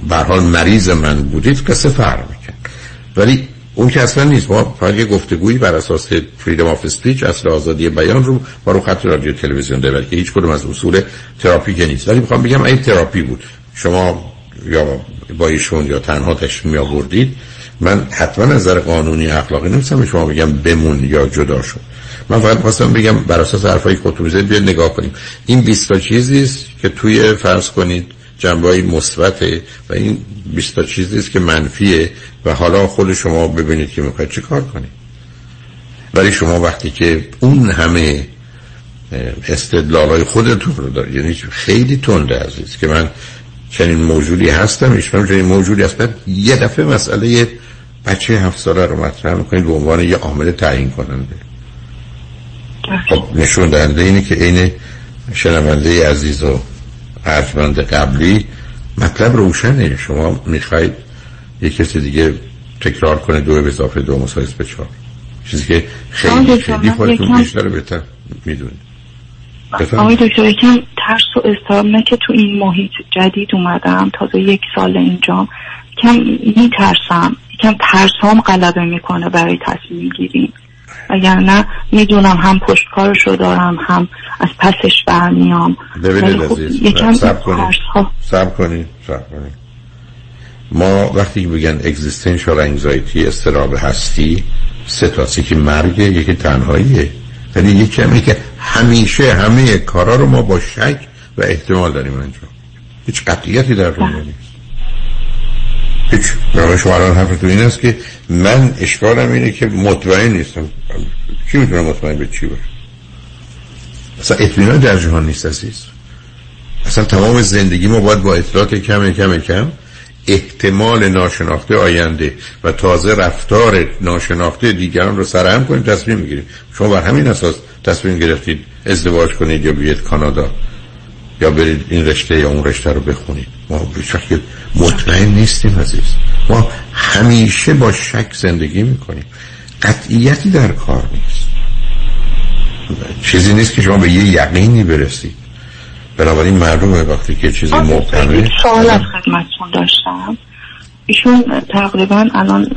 به حال مریض من بودید قصه فرق میکن ولی اون که اصلا نیست. ما فقط یه گفتگویی بر اساس freedom of speech اصل آزادی بیان رو با رو خط رادیو تلویزیون داره که هیچ کدوم از اصول تراپی که نیست. ولی می‌خوام بگم این تراپی بود. شما یا با ایشون یا تنها تشریف می آوردید من حتما از نظر قانونی اخلاقی نمیستم شما بگم بمون یا جدا شد. من فقط خواستم بگم بر اساس حرفای خودتون بیاد نگاه کنیم. این 20 تا چیزی است که توی فرض کنید جنبه مثبت و این 20 تا چیزی است که منفیه و حالا خود شما ببینید که می‌خواید چه کار کنید. ولی شما وقتی که اون همه استدلال های خودتون رو دارید یعنی خیلی تنده عزیز که من چنین موجودی هستم ایشون چنین موجودی هستم یه دفعه مسئله بچه هفت ساله رو مطرح می‌کنید به عنوان یه عامل تعیین کننده. خب نشون دهنده اینه که عین شنونده عزیز و ارجمند قبلی مطلب روشنه. شما می‌خواید یه کسی دیگه تکرار کنه دو به اضافه دو مسایز به چهار. چیزی که خیلی خیلی خودتون بیشتر بهتر می‌دونید. آقای دکتر یکم ترس و استرام که تو این محیط جدید اومدم تازه یک سال اینجا. کم میترسم یکم ترسام غلبه می‌کنه برای تصمیم گیری نه می‌دونم هم پشتکارش رو دارم هم از پسش برمیام. ببینید خب یکم سب کنید. سب کنید سب کنید. ما وقتی بگن اگزیستنشال انگزایتی استراب هستی سه که مرگه یکی تنهاییه. ولی یه کمی که همیشه همه کارا رو ما با شک و احتمال داریم انجام. هیچ قطعیتی در دنیا نیست. هیچ. برای شما الان حرف تو این است که من اشکالم اینه که مطمئن نیستم. کی می‌تونه مطمئن به چی باشه؟ اصلا اطمینان در جهان نیست عزیز. اصلا تمام زندگی ما باید با اطلاعات کم کم کم احتمال ناشناخته آینده و تازه رفتار ناشناخته دیگران رو سرهم کنیم تصمیم می‌گیریم. شما بر همین اساس تصمیم گرفتید ازدواج کنید یا بیاید کانادا یا برید این رشته یا اون رشته رو بخونید. ما که مطمئن نیستیم عزیز. ما همیشه با شک زندگی می‌کنیم. قطعیتی در کار نیست. چیزی نیست که شما به یه یقینی برسید. بنابراین معلومه وقتی که چیزی محکمه سوال از خدمتتون داشتم. ایشون تقریبا الان